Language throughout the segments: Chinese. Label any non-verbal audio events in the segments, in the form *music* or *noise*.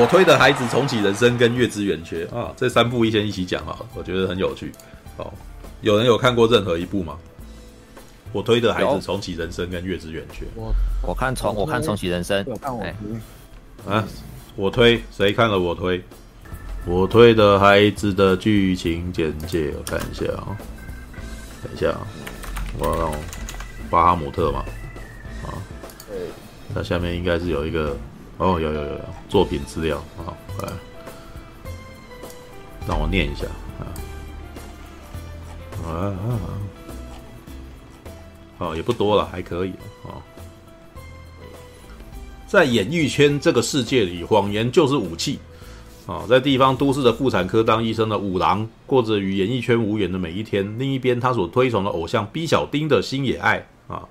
我推的孩子重启人生跟月之圆缺啊，这三部一先一起讲啊，我觉得很有趣。好，有人有看过任何一部吗？我推的孩子重启人生跟月之圆缺。我我看重我看重启人生。哎，啊，我推谁看了我推？我推的孩子的剧情简介，我看一下啊，等一下啊，我让巴哈姆特嘛，啊，对，它下面应该是有一个，哦，有有有有作品资料啊，来，让我念一下啊，啊啊，哦，也不多了，还可以啊，在演艺圈这个世界里，谎言就是武器。啊，在地方都市的妇产科当医生的五郎，过着与演艺圈无缘的每一天。另一边，他所推崇的偶像 B 小丁的星野爱啊，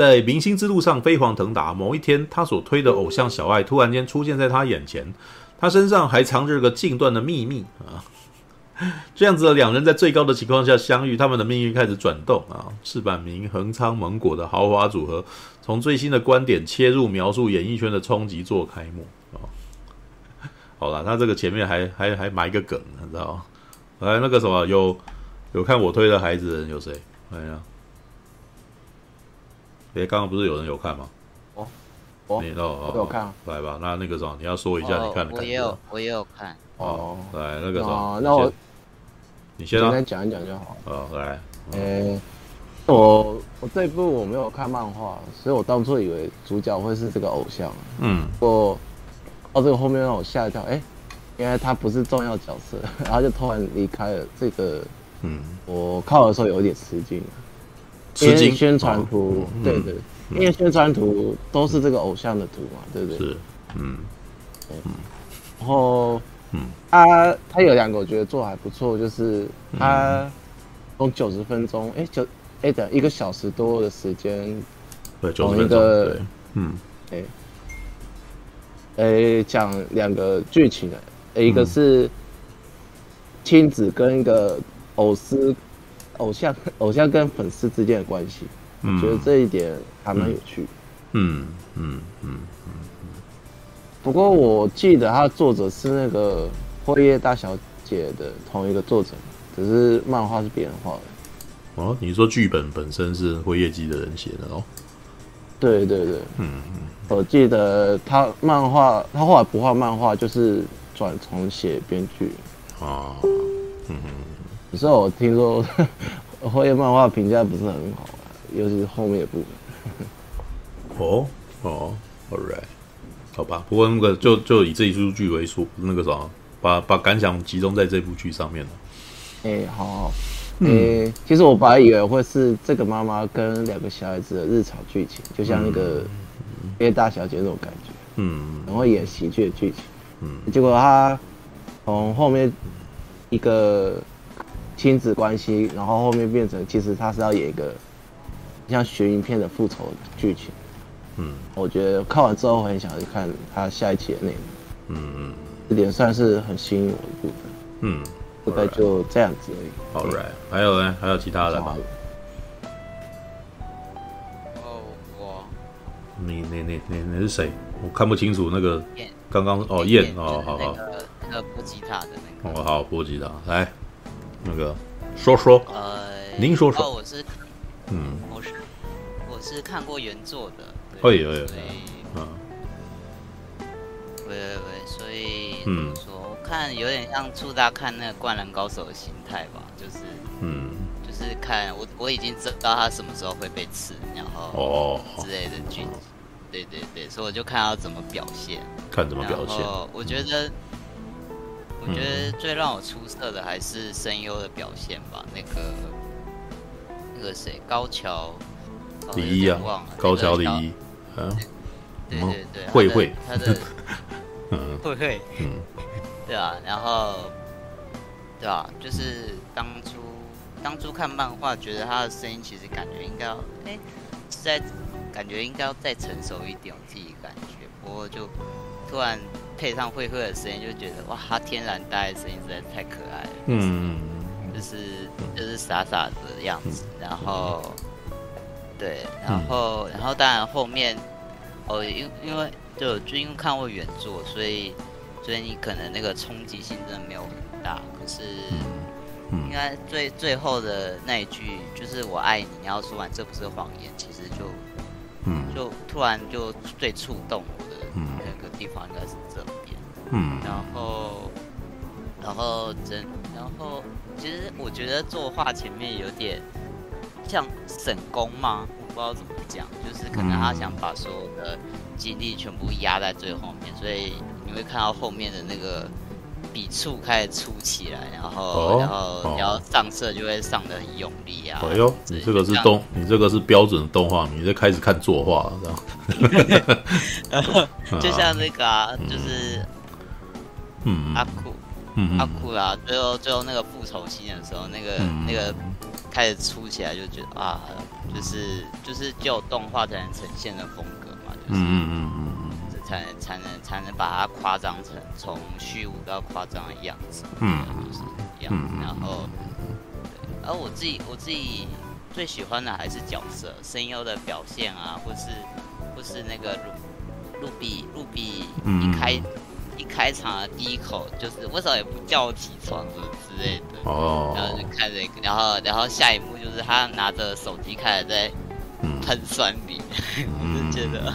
在明星之路上飞黄腾达。某一天，他所推的偶像小爱突然间出现在他眼前，他身上还藏着个禁断的秘密啊。*laughs* 这样子的两人在最高的情况下相遇，他们的命运开始转动啊。赤坂明、横仓萌果的豪华组合，从最新的观点切入，描述演艺圈的冲击做开幕啊。好了，他这个前面还还还埋个梗，你知道吗？来，那个什么，有有看我推的孩子人有谁？哎呀，哎，刚刚不是有人有看吗？哦，哦，你哦，我有看。来吧，那那个什么，你要说一下你看的感觉。我也有，我也有看。哦，来那个什么，那我你先来讲一讲就好。哦，来，呃，我我这一部我没有看漫画，所以我当初以为主角会是这个偶像。嗯，我。到，这个后面让我吓一跳，哎，原来他不是重要角色，*laughs* 然后就突然离开了。这个，嗯，我看的时候有一点吃惊，吃惊。因为宣传图，哦、对对，嗯、因为宣传图都是这个偶像的图嘛，对不对？是，嗯，嗯。然后，嗯，他他有两个我觉得做还不错，就是他从九十分钟，哎，就哎等一个小时多的时间，对，九十分钟，对，嗯，哎。诶，讲两个剧情的，一个是亲子跟一个偶丝、偶像、*laughs* 偶像跟粉丝之间的关系，嗯、我觉得这一点还蛮有趣。嗯嗯嗯嗯。不过我记得他作者是那个《辉夜大小姐》的同一个作者，只是漫画是别人画的。哦，你说剧本本身是辉夜姬的人写的哦？对对对，嗯嗯。我记得他漫画，他后来不画漫画，就是转重写编剧。啊，嗯，可是我听说 *laughs* 辉夜漫画评价不是很好，啊尤其是后面的部分。*laughs* 哦哦，All right，好吧。不过那个就就以这一出剧为数，那个啥，把把感想集中在这部剧上面了。哎、欸，好，好。哎、嗯欸，其实我本来以为会是这个妈妈跟两个小孩子的日常剧情，就像那个。嗯辉夜大小姐那种感觉，嗯，然后演喜剧的剧情，嗯，结果她从后面一个亲子关系，然后后面变成其实他是要演一个像悬疑片的复仇的剧情，嗯，我觉得看完之后很想去看他下一期的内容，嗯嗯，这点算是很吸引我的部分，嗯，大概就这样子而已。好，right，还有呢？还有其他的吗我？你你你你你是谁？我看不清楚那个。刚刚哦，燕哦，好好。那个拨吉他的那个。哦，好，拨吉他来，那个说说。呃，您说说。哦，我是，嗯，我是我是看过原作的。哎呦哎呦。嗯。喂喂喂，所以嗯，说我看有点像初大看那个灌篮高手的心态吧，就是嗯，就是看我我已经知道他什么时候会被刺，然后哦之类的剧。对对对，所以我就看他怎么表现，看怎么表现。我觉得，嗯、我觉得最让我出色的还是声优的表现吧。那个，那个谁，高桥李一啊，高桥李一，啊，对对对，慧慧，他的，*laughs* 嗯，慧慧，嗯，对啊，然后，对啊，就是当初当初看漫画，觉得他的声音其实感觉应该要，哎，是在。感觉应该要再成熟一点，我自己感觉。不过就突然配上慧慧的声音，就觉得哇，他天然呆的声音实在是太可爱了。嗯，就是就是傻傻的样子。然后对，然后然后当然后面哦，因因为就就因为看过原作，所以所以你可能那个冲击性真的没有很大。可是，应该最最后的那一句就是“我爱你”，你要说完这不是谎言，其实就，嗯，就突然就最触动我的那个地方应该是嗯，然后，然后真，然后其实我觉得作画前面有点像省工吗？我不知道怎么讲，就是可能他想把所有的精力全部压在最后面，所以。你会看到后面的那个笔触开始粗起来，然后、哦、然后然后上色就会上的很用力啊！哎呦，你这个是动，你这个是标准的动画，你在开始看作画了，这样。*laughs* 就像那个啊，*laughs* 嗯、就是嗯阿库嗯阿库啦，最后最后那个复仇期的时候，那个、嗯、那个开始出起来，就觉得啊，就是就是只有动画才能呈现的风格嘛，就是嗯嗯嗯。嗯才能才能才能把它夸张成从虚无到夸张的样子，嗯，就是这样。然后，而我自己我自己最喜欢的还是角色声优的表现啊，或是或是那个露露比露比一开、嗯、一开场的第一口就是为什么也不叫我起床什么之类的哦，然后就看着，然后然后下一幕就是他拿着手机开始在喷酸笔，嗯、*laughs* 我就觉得。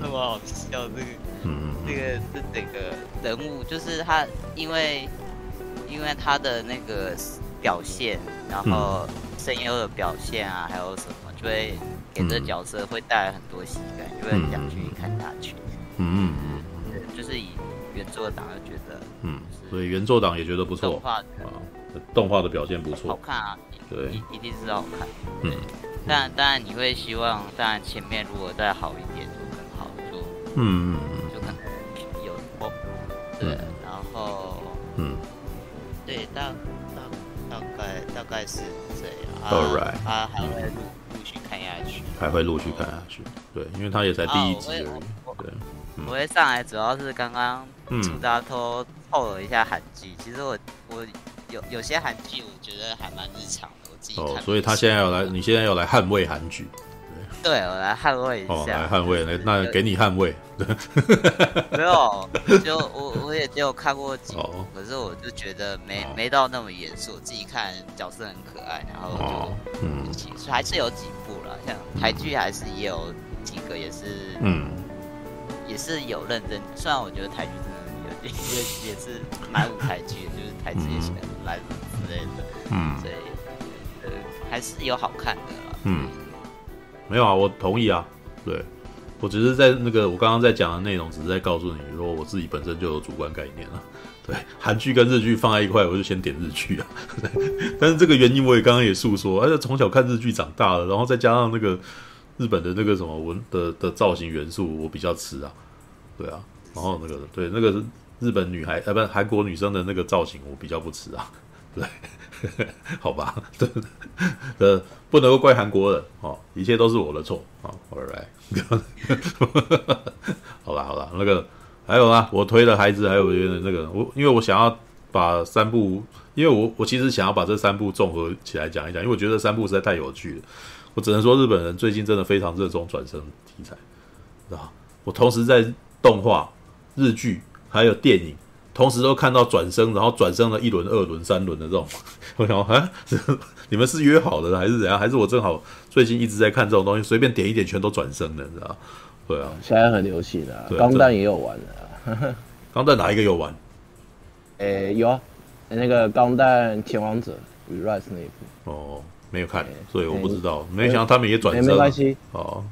那么好笑，这个，嗯，这个这整个人物就是他，因为因为他的那个表现，然后声优的表现啊，还有什么，就会给这角色会带来很多喜感，就会想去看他去。嗯嗯嗯，就是以原作党就觉得，嗯，所以原作党也觉得不错，动画啊，动画的表现不错，好看啊，对，一定是好看。嗯，当然当然你会希望，当然前面如果再好一点。嗯嗯嗯，就可能有哦，对，然后嗯，对，大大大概大概是这样。All right，他还会陆陆续看下去，还会陆续看下去。对，因为他也才第一集而已。对，我会上来主要是刚刚楚大偷透了一下韩剧。其实我我有有些韩剧我觉得还蛮日常的，我自己看。哦，所以他现在要来，你现在要来捍卫韩剧。对，我来捍卫一下。哦，来捍卫，来，那给你捍卫。没有，就我我也只有看过几部，哦、可是我就觉得没、哦、没到那么严肃。我自己看角色很可爱，然后就、哦、嗯，还是有几部了，像台剧还是也有几个，也是嗯，也是有认真。虽然我觉得台剧因为也是蛮舞台剧，就是台词也写的很烂之类的，嗯，所以呃还是有好看的啦，嗯。没有啊，我同意啊。对，我只是在那个我刚刚在讲的内容，只是在告诉你说，我自己本身就有主观概念了。对，韩剧跟日剧放在一块，我就先点日剧啊。但是这个原因我也刚刚也诉说，而且从小看日剧长大了，然后再加上那个日本的那个什么文的的造型元素，我比较吃啊。对啊，然后那个对那个日本女孩呃不韩国女生的那个造型，我比较不吃啊。*laughs* 对。*laughs* 好吧，*laughs* 对，呃，不能够怪韩国人哦，一切都是我的错啊。All right，好啦好啦，那个还有啊，我推的孩子还有别的那个，我因为我想要把三部，因为我我其实想要把这三部综合起来讲一讲，因为我觉得三部实在太有趣了。我只能说日本人最近真的非常热衷转生题材，啊，我同时在动画、日剧还有电影。同时都看到转生，然后转生了一轮、二轮、三轮的这种，*laughs* 我想啊，你们是约好的还是怎样？还是我正好最近一直在看这种东西，随便点一点全都转生的，你知道？对啊，现在很流行的、啊，钢弹也有玩的。*laughs* 钢弹哪一个有玩？诶、欸，有啊，那个钢弹前王者 Re-Rise 那一部。哦，没有看，所以我不知道。欸、没想到他们也转生、欸，没关系。哦，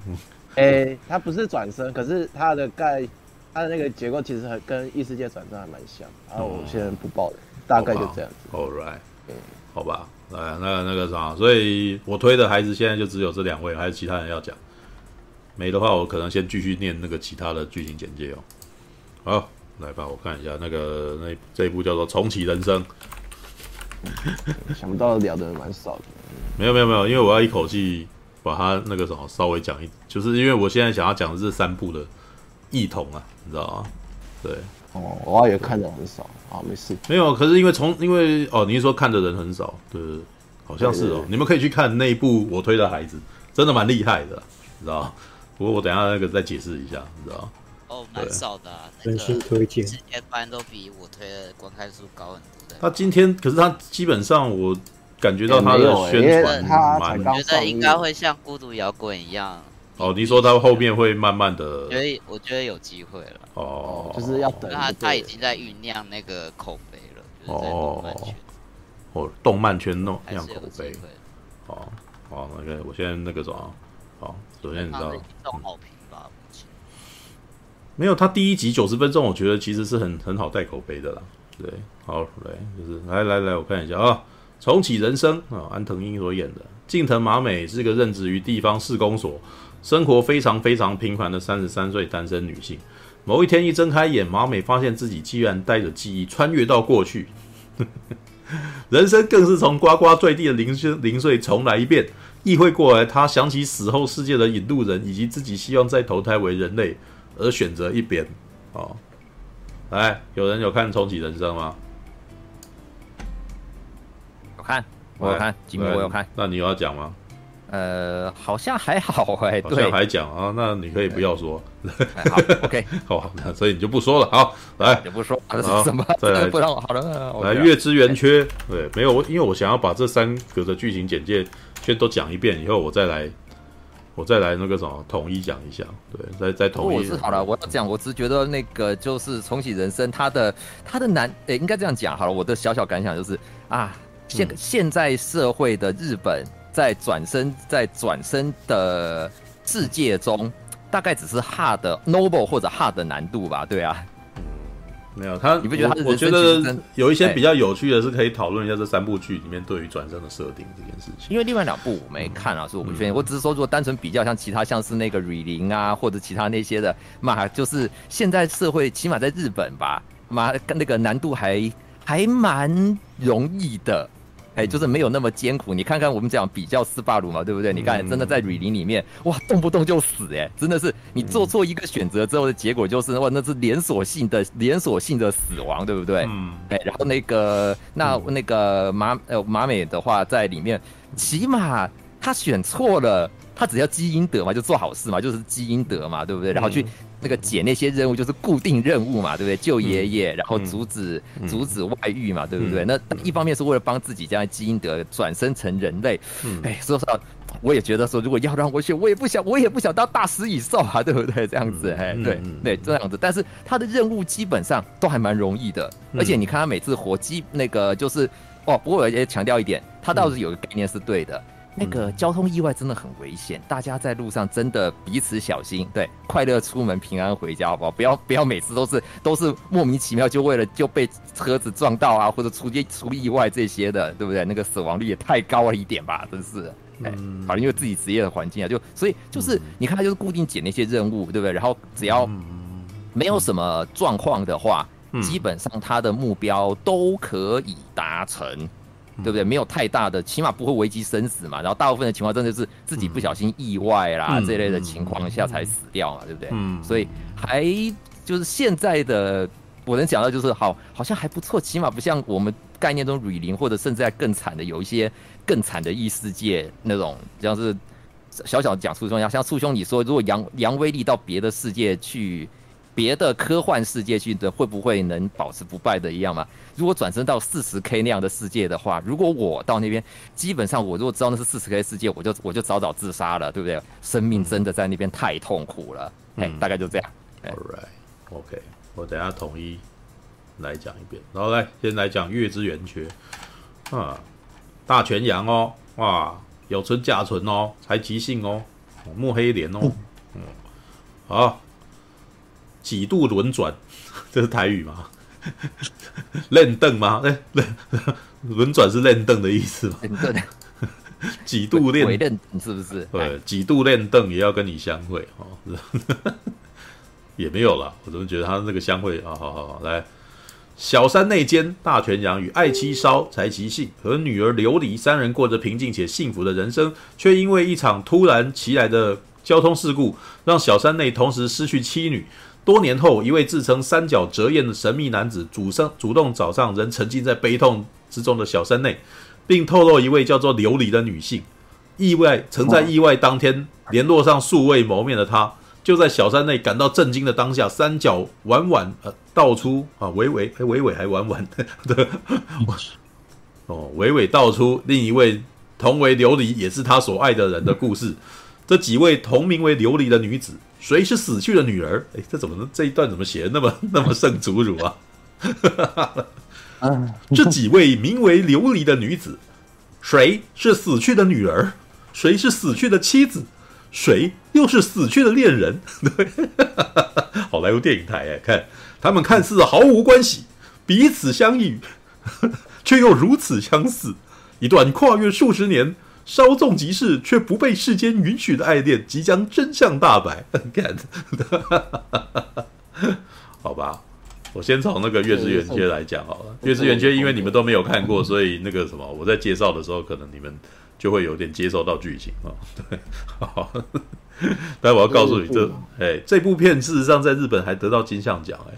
诶、欸，他不是转生，可是他的概。它的那个结构其实还跟异世界转生还蛮像，然后我现在不报了，大概就这样子。All right，嗯，好吧，来，那那个啥，所以我推的孩子现在就只有这两位，还有其他人要讲？没的话，我可能先继续念那个其他的剧情简介哦。好，来吧，我看一下那个那这一部叫做《重启人生》，*laughs* 想不到聊的人蛮少的。没有没有没有，因为我要一口气把它那个什么稍微讲一，就是因为我现在想要讲的是三部的。异同啊，你知道吗？对，哦，我也看的很少啊，没事。没有，可是因为从因为哦，你是说看的人很少，对，好像是哦。对对对，你们可以去看那一部我推的孩子，真的蛮厉害的，你知道？不过我等一下那个再解释一下，你知道？哦，蛮少的、啊，真心推荐。之前班都比我推的观看数高很多的。他今天可是他基本上我感觉到他的宣传蛮，觉得应该会像孤独摇滚一样。哦，你说他后面会慢慢的？所以我觉得有机会了。哦，就是要等他，他已经在酝酿那个口碑了。哦，哦，动漫圈弄酿口碑。哦，好，那个我先那个什么，好，首先你知道。好评吧没有，他第一集九十分钟，我觉得其实是很很好带口碑的啦。对，好来，就是来来来，我看一下啊，《重启人生》啊，安藤英所演的，近藤麻美是个任职于地方市公所，生活非常非常平凡的三十三岁单身女性。某一天一睁开眼，麻美发现自己居然带着记忆穿越到过去，*laughs* 人生更是从呱呱坠地的零碎零碎重来一遍。意会过来，她想起死后世界的引路人，以及自己希望再投胎为人类。而选择一边，哦，来，有人有看《重启人生》吗？有看，我有看，吉米我有看。那你有要讲吗？呃，好像还好 *laughs* 哎、欸，好像还讲啊，那你可以不要说。好，OK，*laughs* 好，那所以你就不说了。好，来，就不说了。是什 *laughs* 么？再来，不让好了。来，月之圆缺，对，没有，因为我想要把这三个的剧情简介先都讲一遍，以后我再来。我再来那个什么统一讲一下，对，再再统一。我是好了，我要讲，我只觉得那个就是重启人生，他的他的难，诶、欸，应该这样讲好了。我的小小感想就是啊，现、嗯、现在社会的日本在转身在转身的世界中，大概只是 hard noble 或者 hard 的难度吧，对啊。没有他，你不觉得他？我觉得有一些比较有趣的是可以讨论一下这三部剧里面对于转身的设定这件事情。因为另外两部我没看啊，所以我不确定。我只是说，如果单纯比较，像其他像是那个瑞林啊，或者其他那些的，嘛，就是现在社会起码在日本吧，嘛，那个难度还还蛮容易的。哎，就是没有那么艰苦。你看看我们讲比较斯巴鲁嘛，对不对？你看，真的在雨林里面，哇，动不动就死，哎，真的是你做错一个选择之后的结果就是哇，那是连锁性的连锁性的死亡，对不对？嗯。哎，然后那个那那个马呃马美的话在里面，起码他选错了，他只要积阴德嘛，就做好事嘛，就是积阴德嘛，对不对？然后去。那个解那些任务就是固定任务嘛，对不对？救爷爷，然后阻止、嗯、阻止外遇嘛，对不对？嗯、那一方面是为了帮自己将来基因德转生成人类。嗯，哎，说实话，我也觉得说，如果要让我选，我也不想，我也不想当大食蚁兽啊，对不对？这样子，哎、嗯，对对，这样子。但是他的任务基本上都还蛮容易的，嗯、而且你看他每次活机那个就是哦，不过我也强调一点，他倒是有个概念是对的。那个交通意外真的很危险，大家在路上真的彼此小心。对，快乐出门，平安回家，好不好？不要不要每次都是都是莫名其妙就为了就被车子撞到啊，或者出出意外这些的，对不对？那个死亡率也太高了一点吧，真是。哎，好，因为自己职业的环境啊，就所以就是你看他就是固定捡那些任务，对不对？然后只要没有什么状况的话，基本上他的目标都可以达成。对不对？没有太大的，起码不会危及生死嘛。然后大部分的情况真的是自己不小心意外啦、嗯、这类的情况下才死掉嘛，对不对？嗯。所以还就是现在的我能讲到就是好，好像还不错，起码不像我们概念中雨林或者甚至在更惨的有一些更惨的异世界那种，像是小小讲初衷一样，像簇兄你说，如果扬扬威力到别的世界去。别的科幻世界去的会不会能保持不败的一样吗？如果转身到四十 K 那样的世界的话，如果我到那边，基本上我如果知道那是四十 K 世界，我就我就早早自杀了，对不对？生命真的在那边太痛苦了。哎、嗯，大概就这样。All right，OK，我等下统一来讲一遍。然后来先来讲月之圆缺啊，大全羊哦，哇，有存甲存哦，才即兴哦，墨黑莲哦，嗯，好。几度轮转，*laughs* 这是台语吗？练凳吗？哎，轮轮转是练凳的意思吗？*laughs* 几度练凳是不是？对，几度练凳也要跟你相会哦，*laughs* 也没有了。我怎么觉得他那个相会啊？好好好，来，小山内奸大泉洋与爱妻烧柴崎幸和女儿琉璃三人过着平静且幸福的人生，却因为一场突然袭来的交通事故，让小山内同时失去妻女。多年后，一位自称三角折燕的神秘男子主生主动找上仍沉浸在悲痛之中的小山内，并透露一位叫做琉璃的女性。意外曾在意外当天联络上素未谋面的他，就在小山内感到震惊的当下，三角婉婉呃道出啊，伟伟，哎，伟伟还婉婉的，哦，伟伟道出另一位同为琉璃，也是他所爱的人的故事。这几位同名为琉璃的女子，谁是死去的女儿？哎，这怎么这一段怎么写的那么 *laughs* 那么圣祖辱啊？*laughs* 这几位名为琉璃的女子，谁是死去的女儿？谁是死去的妻子？谁又是死去的恋人？对，*laughs* 好莱坞电影台哎，看他们看似毫无关系，彼此相遇，却又如此相似。一段跨越数十年、稍纵即逝却不被世间允许的爱恋，即将真相大白。*laughs* 看，*laughs* 好吧，我先从那个《月之圆缺》来讲好了，《月之圆缺》因为你们都没有看过，所以那个什么，我在介绍的时候，可能你们。就会有点接受到剧情啊，*laughs* 对，好，但我要告诉你，这哎，这部片事实上在日本还得到金像奖，哎，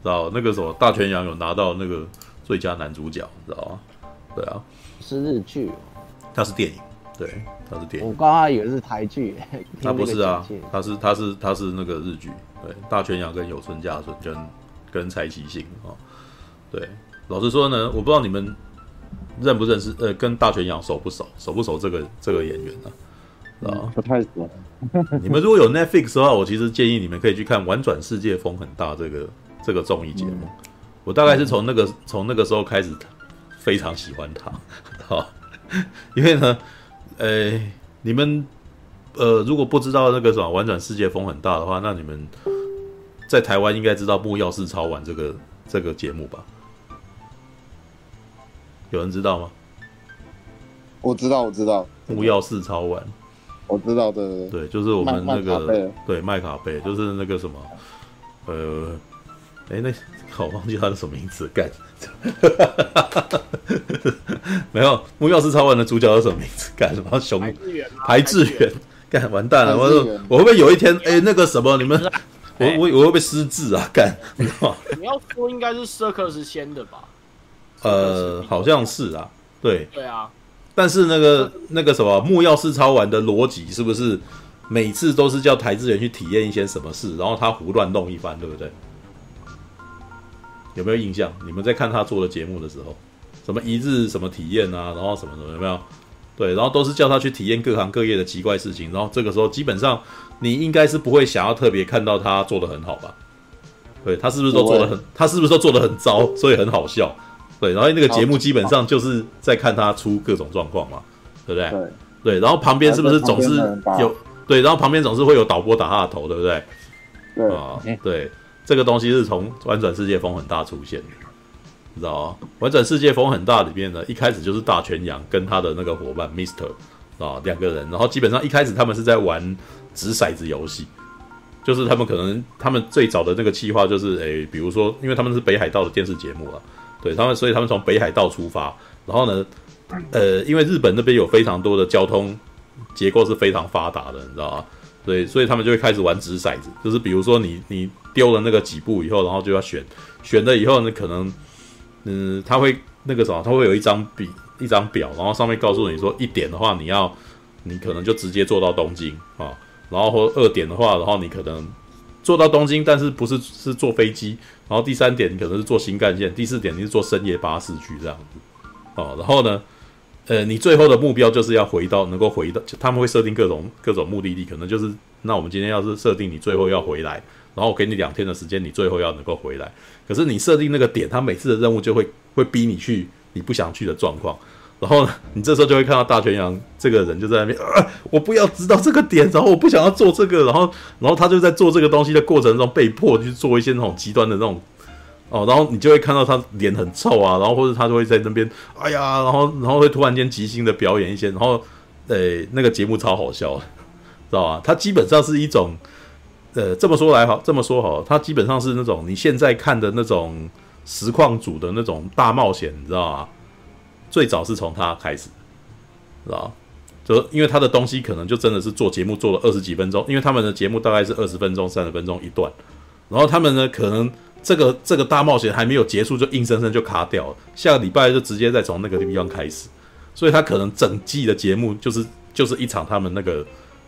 知道那个什么大泉洋有拿到那个最佳男主角，知道吗？对啊，是日剧，它是电影，对，它是电影。我刚刚以为是台剧，*laughs* 它不是啊，它是它是它是那个日剧，对，大泉洋跟有村架纯跟跟柴崎幸啊，对，老实说呢，我不知道你们。认不认识？呃，跟大泉洋熟不熟？熟不熟这个这个演员呢？啊，不太熟。*laughs* 你们如果有 Netflix 的话，我其实建议你们可以去看《玩转世界风很大》这个这个综艺节目。我大概是从那个从那个时候开始非常喜欢他，好，*laughs* *laughs* 因为呢，呃，你们呃如果不知道那个什么《玩转世界风很大》的话，那你们在台湾应该知道《木曜4超玩》这个这个节目吧？有人知道吗？我知道，我知道。木曜4超玩，我知道的。对，就是我们那个对麦卡贝，就是那个什么，呃，哎、欸，那好忘记他的什么名字，干，没有木曜4超玩的主角叫什么名字？干什么熊？排志远，干完蛋了！我说我会不会有一天，哎、欸，那个什么，你们，我我我会不会失智啊？干，*laughs* 你要说应该是 Circus 先的吧？呃，好像是啊，对，对啊，但是那个那个什么木曜4超玩的逻辑是不是每次都是叫台志远去体验一些什么事，然后他胡乱弄一番，对不对？有没有印象？你们在看他做的节目的时候，什么一日什么体验啊，然后什么什么有没有？对，然后都是叫他去体验各行各业的奇怪事情，然后这个时候基本上你应该是不会想要特别看到他做的很好吧？对，他是不是都做的很，他是不是都做的很糟，所以很好笑？对，然后那个节目基本上就是在看他出各种状况嘛，对不对？对，对，然后旁边是不是总是有对，然后旁边总是会有导播打他的头，对不对？对啊，对，这个东西是从《玩转世界风很大》出现的，你知道吗？《玩转世界风很大》里面呢，一开始就是大泉洋跟他的那个伙伴 Mister 啊两个人，然后基本上一开始他们是在玩掷骰子游戏，就是他们可能他们最早的那个计划就是诶，比如说，因为他们是北海道的电视节目啊。对他们，所以他们从北海道出发，然后呢，呃，因为日本那边有非常多的交通结构是非常发达的，你知道吗？对，所以他们就会开始玩掷骰子，就是比如说你你丢了那个几步以后，然后就要选，选了以后呢，可能嗯，他会那个什么，他会有一张笔一张表，然后上面告诉你说一点的话，你要你可能就直接坐到东京啊，然后或二点的话，然后你可能。坐到东京，但是不是是坐飞机？然后第三点你可能是坐新干线，第四点你是坐深夜巴士去这样子哦。然后呢，呃，你最后的目标就是要回到能够回到，他们会设定各种各种目的地，可能就是那我们今天要是设定你最后要回来，然后我给你两天的时间，你最后要能够回来。可是你设定那个点，他每次的任务就会会逼你去你不想去的状况。然后呢，你这时候就会看到大泉洋这个人就在那边，啊，我不要知道这个点，然后我不想要做这个，然后，然后他就在做这个东西的过程中被迫去做一些那种极端的那种，哦，然后你就会看到他脸很臭啊，然后或者他就会在那边，哎呀，然后，然后会突然间即兴的表演一些，然后，呃，那个节目超好笑，知道吧？他基本上是一种，呃，这么说来好，这么说好，他基本上是那种你现在看的那种实况组的那种大冒险，你知道吗？最早是从他开始，知道就因为他的东西可能就真的是做节目做了二十几分钟，因为他们的节目大概是二十分钟、三十分钟一段，然后他们呢可能这个这个大冒险还没有结束，就硬生生就卡掉了。下个礼拜就直接再从那个地方开始，所以他可能整季的节目就是就是一场他们那个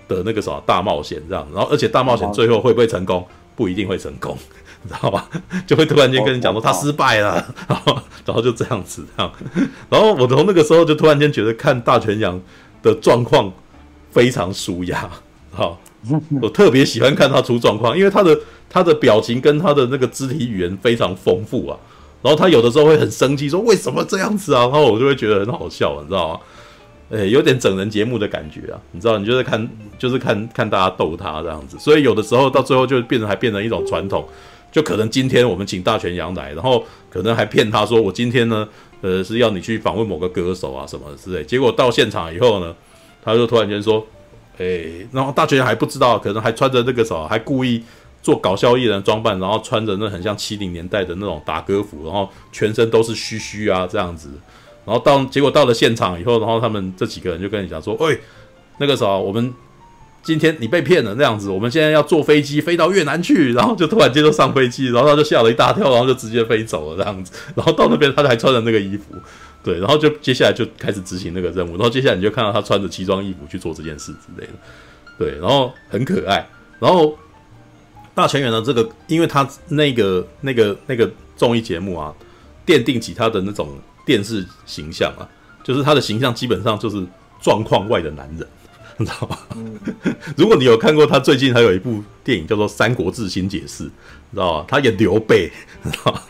的那个什么大冒险这样，然后而且大冒险最后会不会成功，不一定会成功，*laughs* 你知道吧？*laughs* 就会突然间跟你讲说他失败了，然 *laughs* 后然后就这样子这样，然后我从那个时候就突然间觉得看大全羊的状况非常舒压，好，我特别喜欢看他出状况，因为他的他的表情跟他的那个肢体语言非常丰富啊，然后他有的时候会很生气说为什么这样子啊，然后我就会觉得很好笑，你知道吗？诶、有点整人节目的感觉啊，你知道，你就是看，就是看看大家逗他这样子，所以有的时候到最后就变成还变成一种传统，就可能今天我们请大泉洋来，然后可能还骗他说我今天呢，呃，是要你去访问某个歌手啊什么之类，结果到现场以后呢，他就突然间说，诶、然后大泉洋还不知道，可能还穿着那个什么，还故意做搞笑艺人装扮，然后穿着那很像七零年代的那种打歌服，然后全身都是须须啊这样子。然后到结果到了现场以后，然后他们这几个人就跟你讲说：“喂，那个时候我们今天你被骗了那样子，我们现在要坐飞机飞到越南去。”然后就突然间就上飞机，然后他就吓了一大跳，然后就直接飞走了这样子。*laughs* 然后到那边他还穿着那个衣服，对，然后就接下来就开始执行那个任务。然后接下来你就看到他穿着奇装异服去做这件事之类的，对，然后很可爱。然后大泉洋的这个，因为他那个那个那个综艺节目啊，奠定起他的那种。电视形象啊，就是他的形象基本上就是状况外的男人，*laughs* 你知道吗？嗯、如果你有看过他最近还有一部电影叫做《三国志新解释》，你知道吗？他演刘备，你知道吗？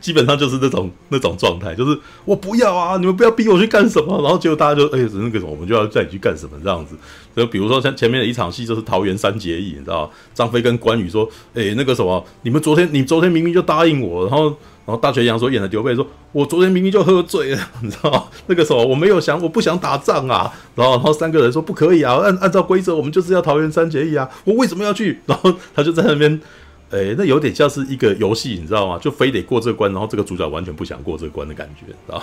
基本上就是那种那种状态，就是我不要啊，你们不要逼我去干什么，然后结果大家就哎，那个什么，我们就要带你去干什么这样子。就比如说像前面的一场戏，就是桃园三结义，你知道吗？张飞跟关羽说，哎，那个什么，你们昨天你昨天明明就答应我，然后。然后大泉洋说演的刘备说：“我昨天明明就喝醉了，*laughs* 你知道吗？那个时候我没有想，我不想打仗啊。然后，然后三个人说不可以啊，按按照规则，我们就是要桃园三结义啊。我为什么要去？*laughs* 然后他就在那边，诶，那有点像是一个游戏，你知道吗？就非得过这关，然后这个主角完全不想过这关的感觉，知道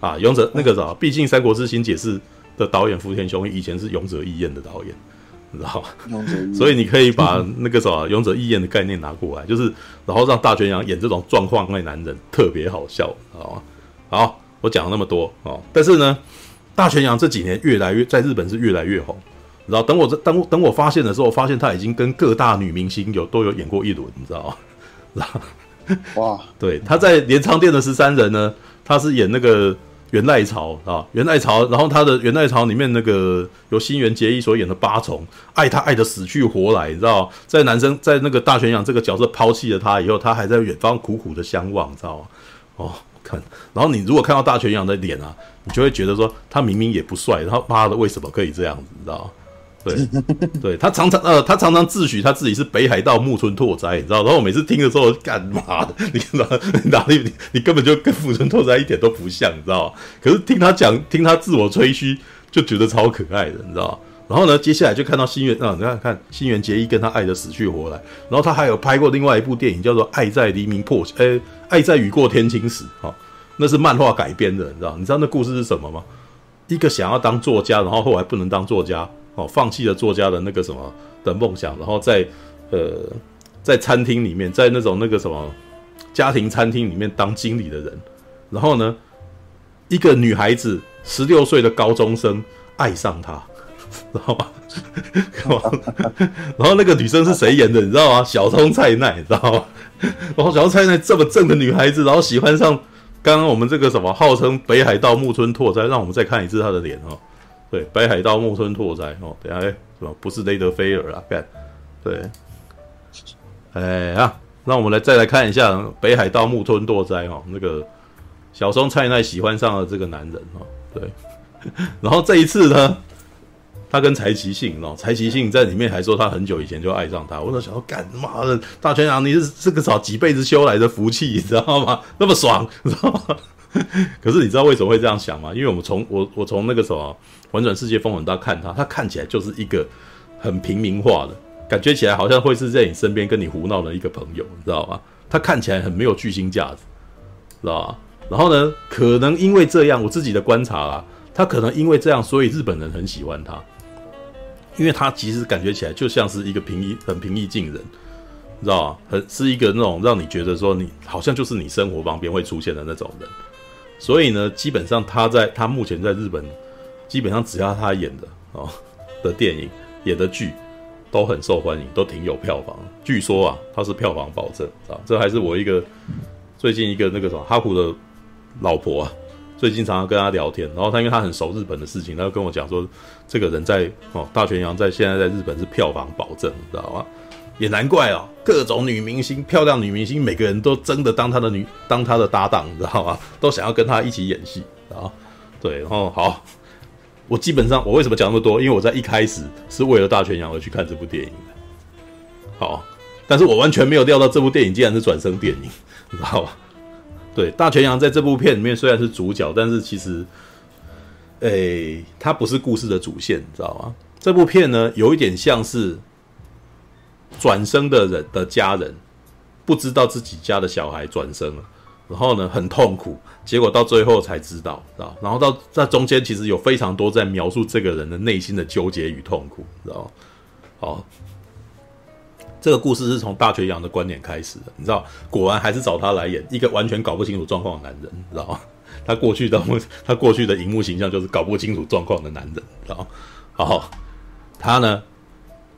啊，勇者那个啥，毕竟《三国志新解释》的导演福田雄一以前是勇者义彦的导演。”你知道吗？所以你可以把那个什么勇者义彦的概念拿过来，*laughs* 就是然后让大泉洋演这种状况外男人，特别好笑，知道吗？好，我讲了那么多哦，但是呢，大泉洋这几年越来越在日本是越来越红，然后等我这等我等我发现的时候，我发现他已经跟各大女明星有都有演过一轮，你知道吗？哇，对，他在镰仓店的十三人呢，他是演那个。元赖朝啊，元赖朝，然后他的元赖朝里面那个由新垣结衣所演的八重，爱他爱得死去活来，你知道，在男生在那个大泉洋这个角色抛弃了他以后，他还在远方苦苦的相望，你知道吗？哦，看，然后你如果看到大泉洋的脸啊，你就会觉得说他明明也不帅，然后妈的为什么可以这样子，你知道吗？对，对他常常呃，他常常自诩他自己是北海道木村拓哉，你知道？然后我每次听的时候，干嘛的？你哪？哪里？你你根本就跟木村拓哉一点都不像，你知道？可是听他讲，听他自我吹嘘，就觉得超可爱的，你知道？然后呢，接下来就看到新垣啊，你看看新垣结衣跟他爱的死去活来。然后他还有拍过另外一部电影，叫做《爱在黎明破》，诶，《爱在雨过天晴时》哦，那是漫画改编的，你知道？你知道那故事是什么吗？一个想要当作家，然后后来不能当作家。哦，放弃了作家的那个什么的梦想，然后在呃，在餐厅里面，在那种那个什么家庭餐厅里面当经理的人，然后呢，一个女孩子十六岁的高中生爱上他，*laughs* 知道吗？*laughs* 然后那个女生是谁演的？你知道吗？小松菜奈，你知道吗？*laughs* 然后小松菜奈这么正的女孩子，然后喜欢上刚刚我们这个什么号称北海道木村拓哉，让我们再看一次他的脸哦。对，北海道木村拓哉哦，等下哎，什么不是雷德菲尔啊？干，对，哎啊，那我们来再来看一下北海道木村拓哉哦，那个小松菜奈喜欢上了这个男人哦，对，*laughs* 然后这一次呢，他跟柴崎幸哦，柴崎幸在里面还说他很久以前就爱上他，我都想说干妈的大泉洋，你是这个找几辈子修来的福气，你知道吗？那么爽，你知道吗？*laughs* 可是你知道为什么会这样想吗？因为我们从我我从那个什么。玩转世界风很大看他，他看起来就是一个很平民化的感觉，起来好像会是在你身边跟你胡闹的一个朋友，你知道吗？他看起来很没有巨星架子，知道吧？然后呢，可能因为这样，我自己的观察啊，他可能因为这样，所以日本人很喜欢他，因为他其实感觉起来就像是一个平易、很平易近人，知道吗？很是一个那种让你觉得说你好像就是你生活旁边会出现的那种人，所以呢，基本上他在他目前在日本。基本上只要他演的哦的电影，演的剧都很受欢迎，都挺有票房。据说啊，他是票房保证啊。这还是我一个最近一个那个什么哈普的老婆啊，最近常常跟他聊天，然后他因为他很熟日本的事情，他就跟我讲说，这个人在哦大泉洋在现在在日本是票房保证，你知道吗？也难怪哦，各种女明星、漂亮女明星，每个人都争着当他的女、当他的搭档，你知道吗？*laughs* 都想要跟他一起演戏啊。对，然后好，我基本上我为什么讲那么多？因为我在一开始是为了大泉洋而去看这部电影的。好，但是我完全没有料到这部电影竟然是转生电影，你知道吧？对，大泉洋在这部片里面虽然是主角，但是其实，诶，他不是故事的主线，你知道吗？这部片呢，有一点像是。转生的人的家人不知道自己家的小孩转生了，然后呢，很痛苦，结果到最后才知道，知道？然后到在中间其实有非常多在描述这个人的内心的纠结与痛苦，知道吗？好，这个故事是从大泉洋的观点开始的，你知道？果然还是找他来演一个完全搞不清楚状况的男人，知道吗？他过去的他过去的荧幕形象就是搞不清楚状况的男人，知道？好，他呢？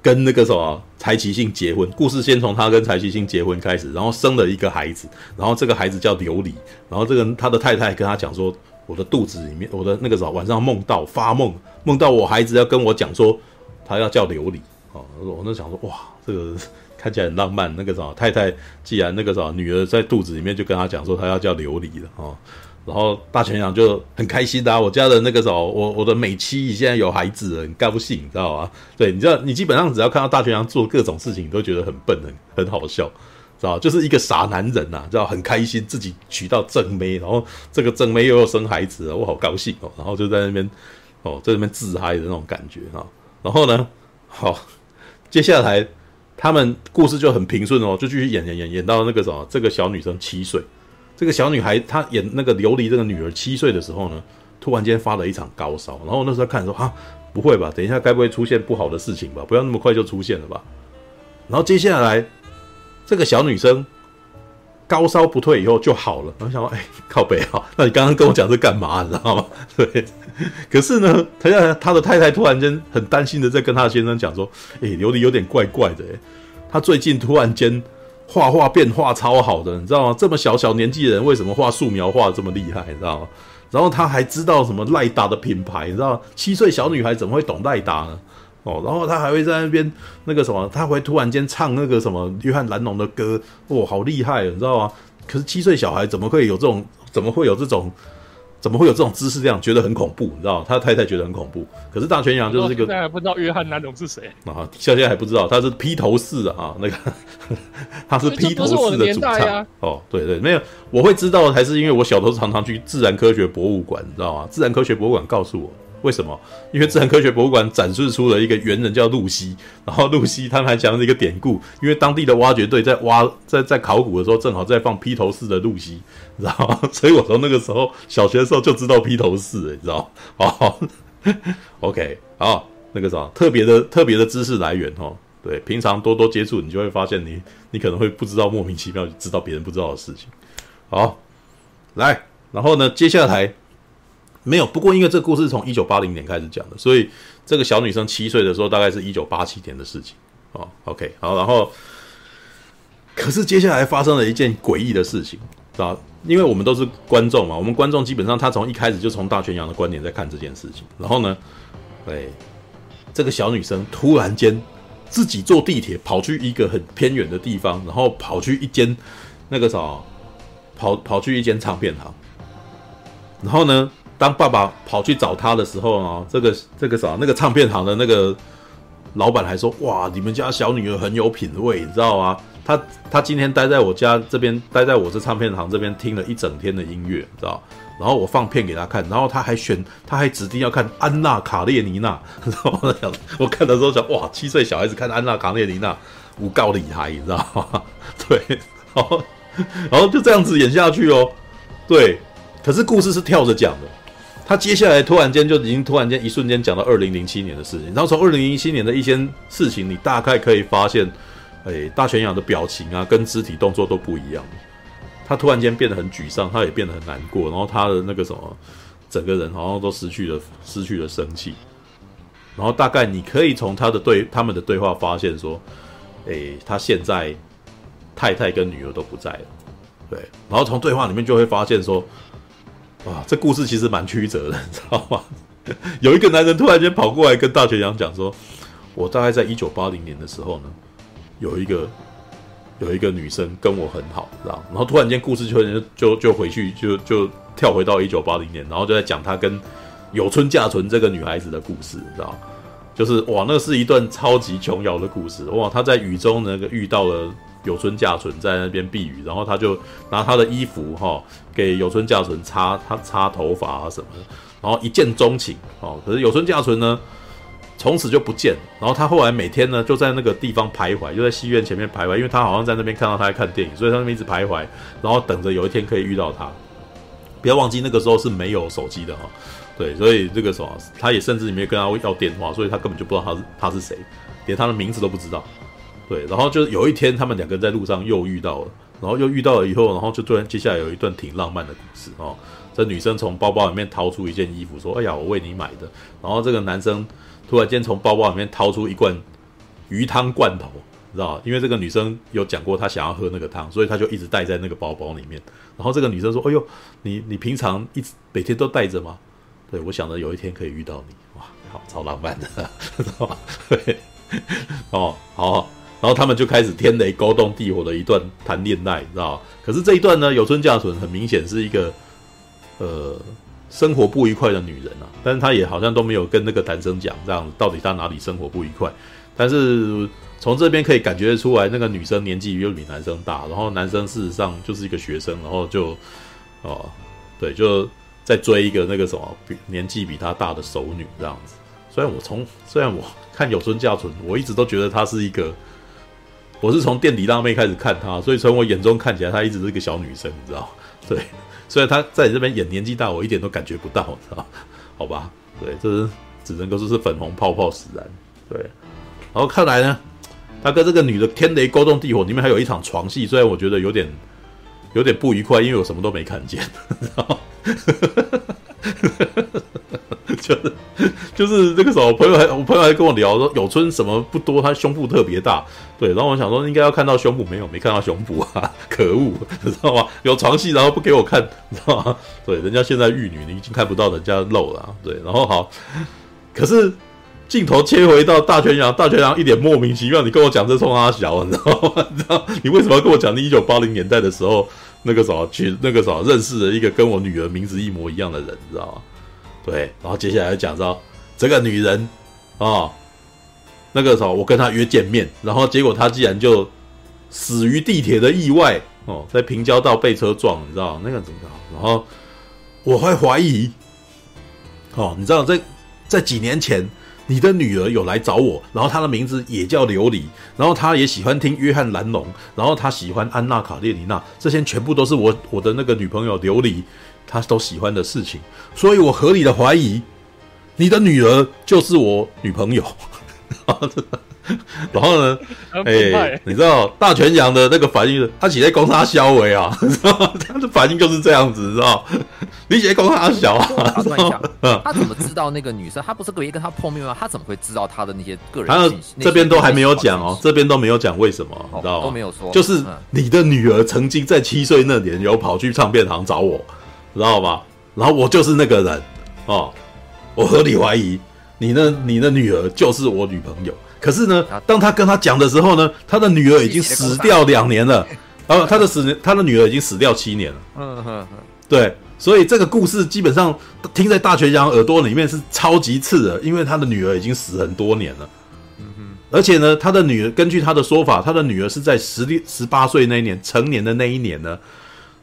跟那个什么柴崎幸结婚，故事先从他跟柴崎幸结婚开始，然后生了一个孩子，然后这个孩子叫琉璃，然后这个他的太太跟他讲说，我的肚子里面，我的那个什么晚上梦到发梦，梦到我孩子要跟我讲说，他要叫琉璃，啊，我那想说，哇，这个看起来很浪漫，那个什么太太既然那个什么女儿在肚子里面就跟他讲说，他要叫琉璃了，啊。然后大泉洋就很开心的、啊，我家的那个时候，我我的美妻现在有孩子了，很高兴，你知道吗？对，你知道，你基本上只要看到大泉洋做各种事情，你都觉得很笨，很很好笑，知道就是一个傻男人呐、啊，知道很开心自己娶到正妹，然后这个正妹又要生孩子了，我好高兴哦，然后就在那边哦，在那边自嗨的那种感觉啊。然后呢，好，*laughs* 接下来他们故事就很平顺哦，就继续演演演演到那个什么，这个小女生七岁。这个小女孩她演那个琉璃这个女儿七岁的时候呢，突然间发了一场高烧，然后那时候看说啊，不会吧，等一下该不会出现不好的事情吧？不要那么快就出现了吧？然后接下来这个小女生高烧不退以后就好了，然后想说哎，靠北啊，那你刚刚跟我讲这干嘛？你知道吗？*laughs* 对，可是呢，他家他的太太突然间很担心的在跟他的先生讲说，哎，琉璃有点怪怪的，哎，他最近突然间。画画变化超好的，你知道吗？这么小小年纪的人，为什么画素描画这么厉害？你知道吗？然后他还知道什么赖达的品牌，你知道吗？七岁小女孩怎么会懂赖达呢？哦，然后他还会在那边那个什么，他会突然间唱那个什么约翰·兰农的歌，哇，好厉害，你知道吗？可是七岁小孩怎么会有这种？怎么会有这种？怎么会有这种姿势？这样觉得很恐怖，你知道吗？他太太觉得很恐怖。可是大泉洋就是这个，现在还不知道约翰南龙是谁啊？现在还不知道他是披头士啊，那个 *laughs* 他是披头士的主唱。啊、哦，对对，没有，我会知道，还是因为我小时候常常去自然科学博物馆，你知道吗？自然科学博物馆告诉我。为什么？因为自然科学博物馆展示出了一个猿人叫露西，然后露西他们还讲了一个典故，因为当地的挖掘队在挖在在考古的时候，正好在放披头士的露西，你知道吗？*laughs* 所以我从那个时候小学的时候就知道披头士，你知道吗？哦，OK，好，那个啥，特别的特别的知识来源哦，对，平常多多接触，你就会发现你你可能会不知道莫名其妙知道别人不知道的事情。好，来，然后呢，接下来。没有，不过因为这个故事是从一九八零年开始讲的，所以这个小女生七岁的时候，大概是一九八七年的事情哦。OK，好，然后，可是接下来发生了一件诡异的事情，是吧？因为我们都是观众嘛，我们观众基本上他从一开始就从大泉洋的观点在看这件事情。然后呢，哎，这个小女生突然间自己坐地铁跑去一个很偏远的地方，然后跑去一间那个啥，跑跑去一间唱片行，然后呢，当爸爸跑去找他的时候呢，这个这个啥，那个唱片行的那个老板还说：“哇，你们家小女儿很有品味，你知道吗？她她今天待在我家这边，待在我这唱片行这边听了一整天的音乐，知道？然后我放片给她看，然后她还选，她还指定要看安娜卡列尼娜，*laughs* 你知道吗？我想，我看的时候想，哇，七岁小孩子看安娜卡列尼娜，无够厉害，你知道吗？*laughs* 对，然后然后就这样子演下去哦，对，可是故事是跳着讲的。”他接下来突然间就已经突然间一瞬间讲到二零零七年的事情，然后从二零零七年的一些事情，你大概可以发现，哎，大泉洋的表情啊，跟肢体动作都不一样。他突然间变得很沮丧，他也变得很难过，然后他的那个什么，整个人好像都失去了失去了生气。然后大概你可以从他的对他们的对话发现说，诶，他现在太太跟女儿都不在了，对，然后从对话里面就会发现说，哇，这故事其实蛮曲折的，*laughs* 你知道吗？有一个男人突然间跑过来跟大泉洋讲说，我大概在一九八零年的时候呢，有一个有一个女生跟我很好，知道，然后突然间故事就就就回去就就跳回到一九八零年，然后就在讲他跟。有村架纯这个女孩子的故事，你知道，就是哇，那是一段超级琼瑶的故事哇！他在雨中那个遇到了有村架纯在那边避雨，然后他就拿他的衣服哈给有村架纯擦他擦头发啊什么的，然后一见钟情哦。可是有村架纯呢，从此就不见，然后他后来每天呢就在那个地方徘徊，就在戏院前面徘徊，因为他好像在那边看到他在看电影，所以他那边一直徘徊，然后等着有一天可以遇到他。不要忘记那个时候是没有手机的哈。对，所以这个时候，他也甚至没有跟他要电话，所以他根本就不知道他是他是谁，连他的名字都不知道。对，然后就有一天，他们两个在路上又遇到了，然后又遇到了以后，然后就突然接下来有一段挺浪漫的故事哦。这女生从包包里面掏出一件衣服，说：“哎呀，我为你买的。”然后这个男生突然间从包包里面掏出一罐鱼汤罐头，知道？因为这个女生有讲过她想要喝那个汤，所以他就一直带在那个包包里面。然后这个女生说：“哎呦，你你平常一直每天都带着吗？”对，我想着有一天可以遇到你，哇，好，超浪漫的，知道吗？对，哦，好，然后他们就开始天雷勾动地火的一段谈恋爱，你知道？可是这一段呢，有村架纯很明显是一个，呃，生活不愉快的女人啊，但是她也好像都没有跟那个男生讲，这样到底她哪里生活不愉快？但是从这边可以感觉出来，那个女生年纪又比男生大，然后男生事实上就是一个学生，然后就，哦，对，就。在追一个那个什么比年纪比他大的熟女这样子，虽然我从虽然我看有村架纯，我一直都觉得她是一个，我是从垫底辣妹开始看她，所以从我眼中看起来她一直是个小女生，你知道？*laughs* 对，所以她在这边演年纪大，我一点都感觉不到，知道？*laughs* 好吧，对，这是只能够说是粉红泡泡使然，对。然后看来呢，他跟这个女的天雷勾动地火，里面还有一场床戏，虽然我觉得有点有点不愉快，因为我什么都没看见，知道？*laughs* 就是就是这个时候，我朋友还我朋友还跟我聊说，有村什么不多，他胸部特别大，对，然后我想说应该要看到胸部，没有，没看到胸部啊，*laughs* 可恶，你知道吗？有床戏，然后不给我看，你知道吗？对，人家现在玉女，你已经看不到人家露了，对，然后好，可是镜头切回到大泉洋，大泉洋一脸莫名其妙，你跟我讲这冲他小，你知道吗？你知道你为什么要跟我讲你一九八零年代的时候？那个时候去，那个时候认识了一个跟我女儿名字一模一样的人，你知道吗？对，然后接下来讲到这个女人啊、那个时候我跟她约见面，然后结果她竟然就死于地铁的意外哦，在平交道被车撞，你知道那个怎么搞？然后我会怀疑，哦，你知道在在几年前。你的女儿有来找我，然后她的名字也叫琉璃，然后她也喜欢听约翰兰农，然后她喜欢安娜卡列尼娜，这些全部都是我我的那个女朋友琉璃，她都喜欢的事情，所以我合理的怀疑，你的女儿就是我女朋友。然后呢，哎、欸，你知道大泉洋的那个反应，他起在攻他肖维啊，*laughs* 知道吗？他的反应就是这样子，知道 *laughs* 你起在攻他小啊？打断一下，他怎么知道那个女生？他不是故意跟他碰面吗？他怎么会知道他的那些个人信息？他这边都还没有讲哦，这边都没有讲为什么，你知道吗？都没有说，就是你的女儿曾经在七岁那年有跑去唱片行找我，知道吧？然后我就是那个人哦，我合理怀疑你的你的女儿就是我女朋友。可是呢，当他跟他讲的时候呢，他的女儿已经死掉两年了，然后他的死，他的女儿已经死掉七年了。嗯哼，对，所以这个故事基本上听在大泉洋耳朵里面是超级刺耳，因为他的女儿已经死很多年了。嗯哼，而且呢，他的女儿根据他的说法，他的女儿是在十六、十八岁那一年成年的那一年呢，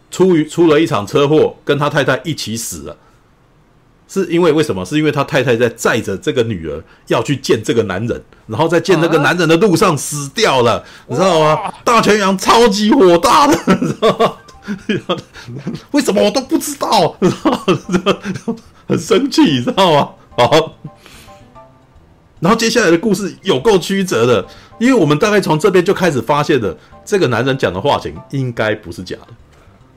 出于出了一场车祸，跟他太太一起死了。是因为为什么？是因为他太太在载着这个女儿要去见这个男人，然后在见那个男人的路上死掉了，你知道吗？大泉洋超级火大的，你知道吗？*laughs* 为什么我都不知道？知道吗？很生气，你知道吗？好，然后接下来的故事有够曲折的，因为我们大概从这边就开始发现了，这个男人讲的话情应该不是假的。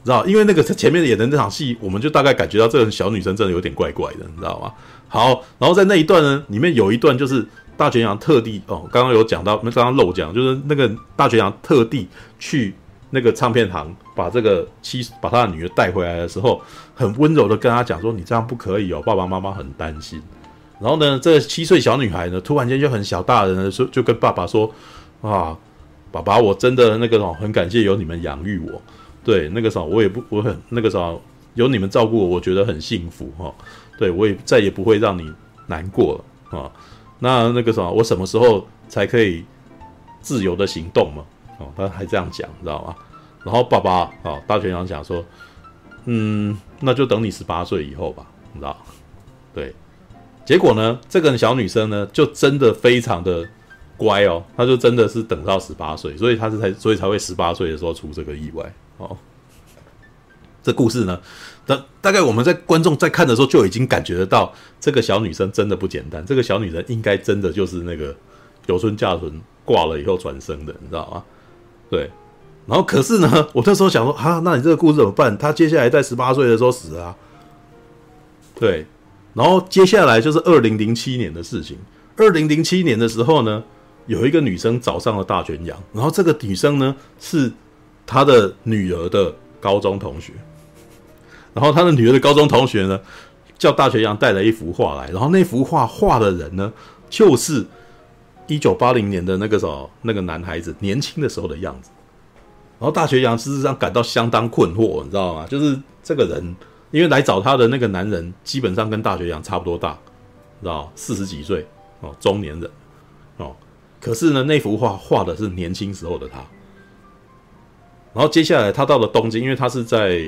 知道，因为那个前面演的那场戏，我们就大概感觉到这个小女生真的有点怪怪的，你知道吗？好，然后在那一段呢，里面有一段就是大泉洋特地哦，刚刚有讲到，那刚刚漏讲，就是那个大泉洋特地去那个唱片行，把这个妻把他的女儿带回来的时候，很温柔的跟他讲说：“你这样不可以哦，爸爸妈妈很担心。”然后呢，这七岁小女孩呢，突然间就很小大人的时候，就跟爸爸说：“啊，爸爸，我真的那个哦，很感谢有你们养育我。对，那个时候我也不，我很那个时候有你们照顾我，我觉得很幸福哈。对，我也再也不会让你难过了啊。那那个什么，我什么时候才可以自由的行动嘛？哦，他还这样讲，知道吗？然后爸爸啊，大泉洋讲说，嗯，那就等你十八岁以后吧，你知道？对。”结果呢，这个小女生呢，就真的非常的乖哦，她就真的是等到十八岁，所以她是才，所以才会十八岁的时候出这个意外哦。这故事呢，大大概我们在观众在看的时候就已经感觉得到，这个小女生真的不简单，这个小女人应该真的就是那个有村架纯挂了以后转生的，你知道吗？对。然后可是呢，我那时候想说啊，那你这个故事怎么办？她接下来在十八岁的时候死了啊，对。然后接下来就是二零零七年的事情。二零零七年的时候呢，有一个女生找上了大泉洋，然后这个女生呢是他的女儿的高中同学。然后他的女儿的高中同学呢，叫大学阳带了一幅画来，然后那幅画画的人呢，就是一九八零年的那个时候那个男孩子年轻的时候的样子。然后大学阳事实上感到相当困惑，你知道吗？就是这个人。因为来找他的那个男人基本上跟大学阳差不多大，知道四十几岁哦，中年人哦。可是呢，那幅画画的是年轻时候的他。然后接下来他到了东京，因为他是在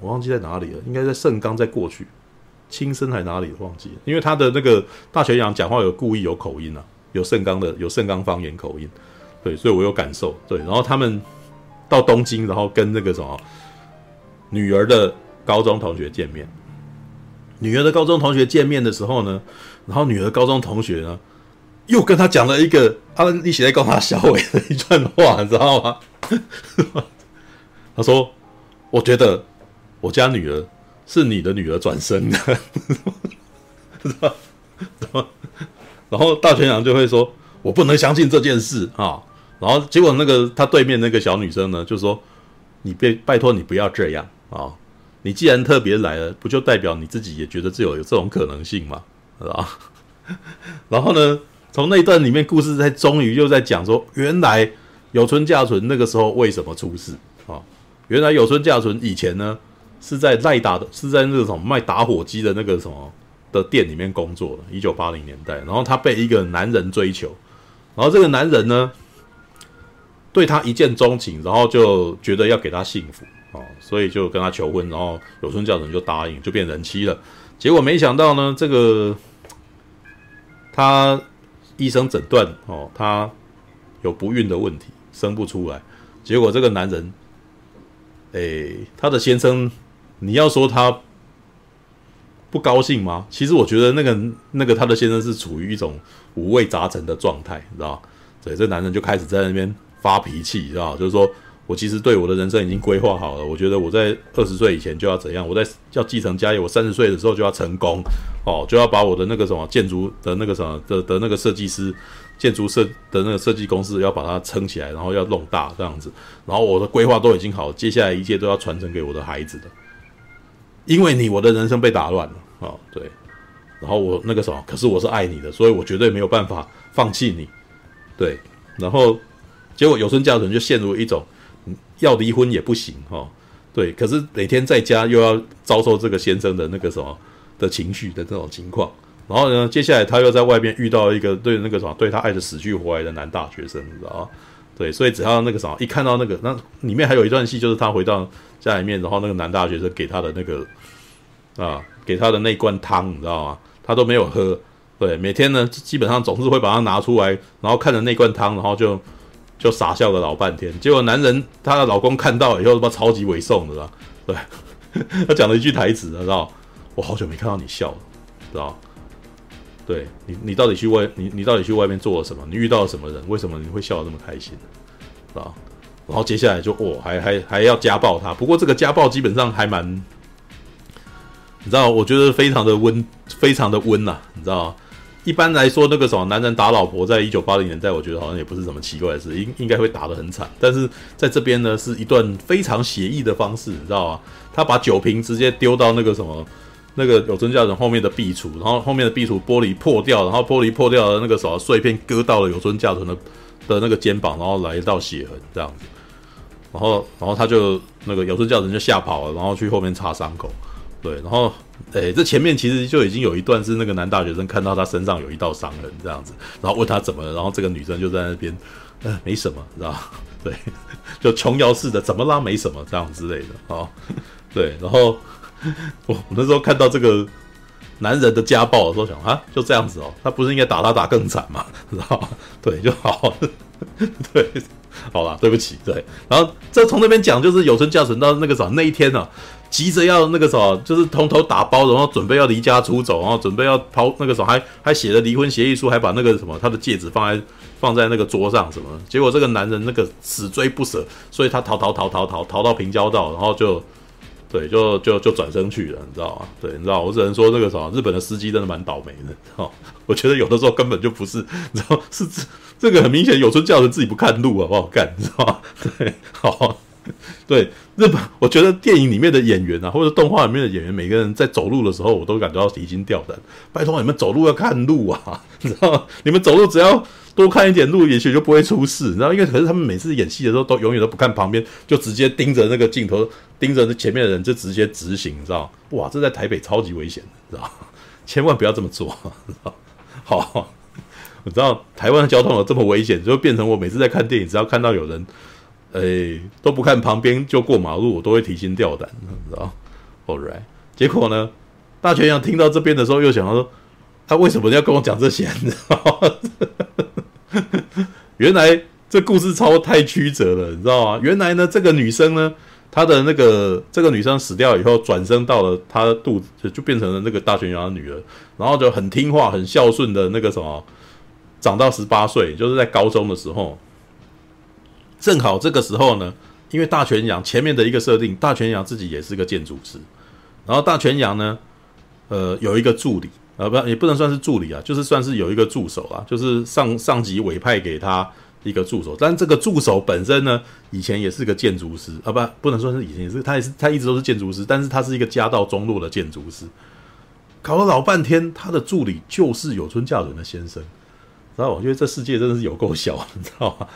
我忘记在哪里了，应该在盛冈，在过去青森还哪里忘记了？因为他的那个大泉洋讲话有故意有口音啊，有盛冈的有盛冈方言口音，对，所以我有感受。对，然后他们到东京，然后跟那个什么女儿的。高中同学见面，女儿的高中同学见面的时候呢，然后女儿高中同学呢，又跟他讲了一个他们一起在告他小伟的一段话，你知道吗？*laughs* 他说：“我觉得我家女儿是你的女儿转生的，？” *laughs* 然后大泉洋就会说：“我不能相信这件事啊！”然后结果那个他对面那个小女生呢，就说：“你别拜托你不要这样啊！”你既然特别来了，不就代表你自己也觉得这有有这种可能性吗？是吧？然后呢，从那一段里面，故事在终于又在讲说，原来有村架纯那个时候为什么出事啊？原来有村架纯以前呢是在赖打的，是在那种卖打火机的那个什么的店里面工作的，一九八零年代。然后他被一个男人追求，然后这个男人呢对他一见钟情，然后就觉得要给他幸福。啊，所以就跟他求婚，然后有村架纯就答应，就变人妻了。结果没想到呢，这个他医生诊断哦，他有不孕的问题，生不出来。结果这个男人，诶，他的先生，你要说他不高兴吗？其实我觉得那个那个他的先生是处于一种五味杂陈的状态，你知道？所以这男人就开始在那边发脾气，知道？就是说。我其实对我的人生已经规划好了，我觉得我在二十岁以前就要怎样，我在要继承家业，我三十岁的时候就要成功，哦，就要把我的那个什么建筑的那个什么的的那个设计师，建筑设的那个设计公司要把它撑起来，然后要弄大这样子，然后我的规划都已经好，接下来一切都要传承给我的孩子的，因为你我的人生被打乱了，哦，对，然后我那个什么，可是我是爱你的，所以我绝对没有办法放弃你，对，然后结果有村架纯就陷入一种。要离婚也不行哈、哦，对，可是每天在家又要遭受这个先生的那个什么的情绪的这种情况，然后呢，接下来他又在外面遇到一个对那个什么对他爱的死去活来的男大学生，你知道吗？对，所以只要那个什么一看到那个，那里面还有一段戏，就是他回到家里面，然后那个男大学生给他的那个啊，给他的那罐汤，你知道吗？他都没有喝，对，每天呢基本上总是会把它拿出来，然后看着那罐汤，然后就。就傻笑了老半天，结果男人她的老公看到以后，他妈超级猥琐的啦。对，*laughs* 他讲了一句台词，知道？我好久没看到你笑了，知道？对你，你到底去外，你你到底去外面做了什么？你遇到了什么人？为什么你会笑得那么开心？知道？然后接下来就哦，还还还要家暴他。不过这个家暴基本上还蛮你知道，我觉得非常的温，非常的温呐、你知道。一般来说，那个什么男人打老婆，在一九八零年代，我觉得好像也不是什么奇怪的事，应应该会打得很惨。但是在这边呢，是一段非常写意的方式，你知道吗？他把酒瓶直接丢到那个什么，那个有村架纯后面的壁橱，然后后面的壁橱玻璃破掉，然后玻璃破掉的那个什么碎片割到了有村架纯的的那个肩膀，然后来一道血痕这样子。然后，然后他就那个有村架纯就吓跑了，然后去后面擦伤口。对，然后，诶，这前面其实就已经有一段是那个男大学生看到他身上有一道伤痕这样子，然后问他怎么了，然后这个女生就在那边，呃，没什么，知道？*laughs* 对，就琼瑶式的，怎么啦？没什么这样之类的，哦，*laughs* 对，然后我那时候看到这个男人的家暴的时候，想啊，就这样子哦，他不是应该打他打更惨嘛，*laughs* 知道？对，就好，对，好了，对不起，对，然后这从那边讲就是有村架纯到那个啥那一天呢、啊。急着要那个什么，就是通通打包，然后准备要离家出走，然后准备要抛那个什么，还还写了离婚协议书，还把那个什么他的戒指放在放在那个桌上什么。结果这个男人那个死追不舍，所以他逃逃逃逃逃逃到平交道，然后就对，就就就转身去了，你知道吗？对，你知道，我只能说那个什么，日本的司机真的蛮倒霉的。哦，我觉得有的时候根本就不是，你知道是这这个很明显，有村架纯自己不看路啊，不好干，你知道吗？对，好。*laughs* 对日本，我觉得电影里面的演员啊，或者动画里面的演员，每个人在走路的时候，我都感觉到提心吊胆。拜托你们走路要看路啊，*laughs* 你知道吗？你们走路只要多看一点路，也许就不会出事。你知道，因为可是他们每次演戏的时候，都永远都不看旁边，就直接盯着那个镜头，盯着前面的人，就直接直行，你知道？哇，这在台北超级危险，你知道吗？*laughs* 千万不要这么做，知道好，我知道台湾的交通有这么危险，就变成我每次在看电影，只要看到有人。哎、都不看旁边就过马路，我都会提心吊胆，你知道？All right，结果呢，大泉洋听到这边的时候，又想到说，他为什么要跟我讲这些？你知道吗？*laughs* 原来这故事超太曲折了，你知道吗？原来呢，这个女生呢，她的那个这个女生死掉以后，转生到了她的肚子，就变成了那个大泉洋的女儿，然后就很听话、很孝顺的那个什么，长到十八岁，就是在高中的时候。正好这个时候呢，因为大泉洋前面的一个设定，大泉洋自己也是个建筑师，然后大泉洋呢，呃，有一个助理，啊，不，也不能算是助理啊，就是算是有一个助手啊，就是上上级委派给他一个助手，但这个助手本身呢，以前也是个建筑师啊，不，不能说是以前也是，他也是他一直都是建筑师，但是他是一个家道中落的建筑师，搞了老半天，他的助理就是有村架纯的先生，然后？我觉得这世界真的是有够小，你知道吗？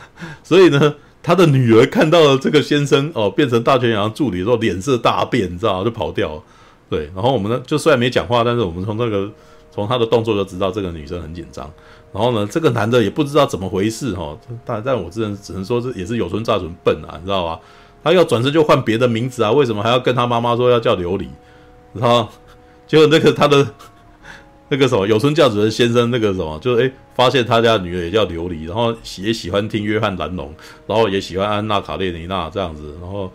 所以呢。他的女儿看到了这个先生哦，变成大泉洋助理之后，脸色大变，你知道？就跑掉了。对，然后我们呢，就虽然没讲话，但是我们从那个从他的动作就知道这个女生很紧张。然后呢，这个男的也不知道怎么回事哈，但但我只能只能说这也是有村架纯笨啊，你知道吧？他要转身就换别的名字啊，为什么还要跟他妈妈说要叫琉璃？然后结果那个他的。那个什么有村架子的先生，那个什么，就诶、欸、发现他家女儿也叫琉璃，然后也喜欢听约翰兰龙，然后也喜欢安娜卡列尼娜这样子，然后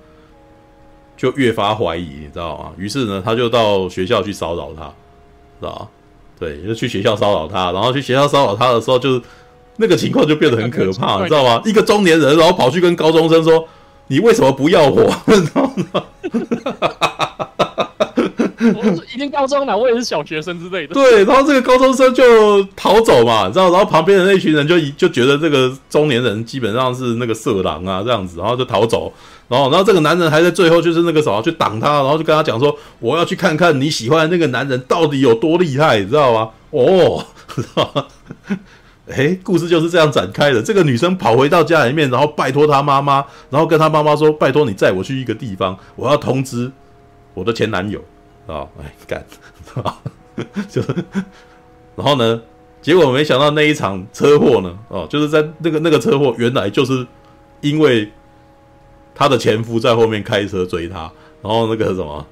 就越发怀疑，你知道吗？于是呢，他就到学校去骚扰他，知道吧？对，就去学校骚扰他，然后去学校骚扰他的时候，就那个情况就变得很可怕，你知道吗？*laughs* 一个中年人，然后跑去跟高中生说：“你为什么不要我？”你知道吗？我已经高中了，我也是小学生之类的。对，然后这个高中生就逃走嘛，你知道，然后旁边的那群人就就觉得这个中年人基本上是那个色狼啊，这样子，然后就逃走。然后，然后这个男人还在最后就是那个什么去挡他，然后就跟他讲说：“我要去看看你喜欢的那个男人到底有多厉害，你知道吗？”哦，知道吗？诶，故事就是这样展开的。这个女生跑回到家里面，然后拜托她妈妈，然后跟她妈妈说：“拜托你载我去一个地方，我要通知我的前男友。”啊，哎，干，啊，就是，然后呢，结果没想到那一场车祸呢，哦，就是在那个那个车祸，原来就是因为他的前夫在后面开车追他，然后那个什么，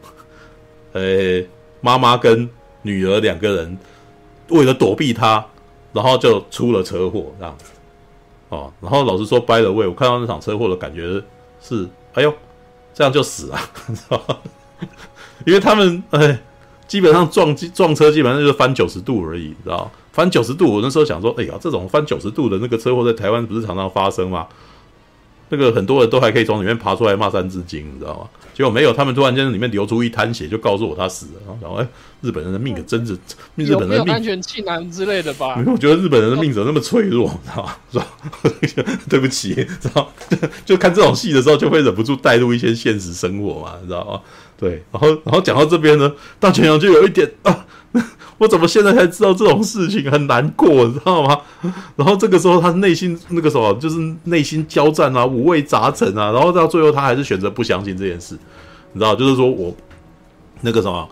呃，妈妈跟女儿两个人为了躲避他，然后就出了车祸这样子，哦，然后老实说，by the way，我看到那场车祸的感觉是，哎呦，这样就死了，知道吗？因为他们哎，基本上撞撞车基本上就是翻九十度而已，知道翻九十度，我那时候想说，哎呀，这种翻九十度的那个车祸在台湾不是常常发生吗？*laughs* 那个很多人都还可以从里面爬出来骂三字经，你知道吗？结果没有，他们突然间里面流出一滩血，就告诉我他死了。然后，哎，日本人的命可真是，日本人的命安全气囊之类的吧？我觉得日本人的命怎么那么脆弱，知道吗？是吧？*laughs* 对不起，知道就 *laughs* 就看这种戏的时候，就会忍不住带入一些现实生活嘛，你知道吗？对，然后然后讲到这边呢，大泉洋就有一点啊。*laughs* 我怎么现在才知道这种事情很难过，你知道吗？*laughs* 然后这个时候他内心那个什么，就是内心交战啊，五味杂陈啊。然后到最后他还是选择不相信这件事，你知道，就是说我那个什么，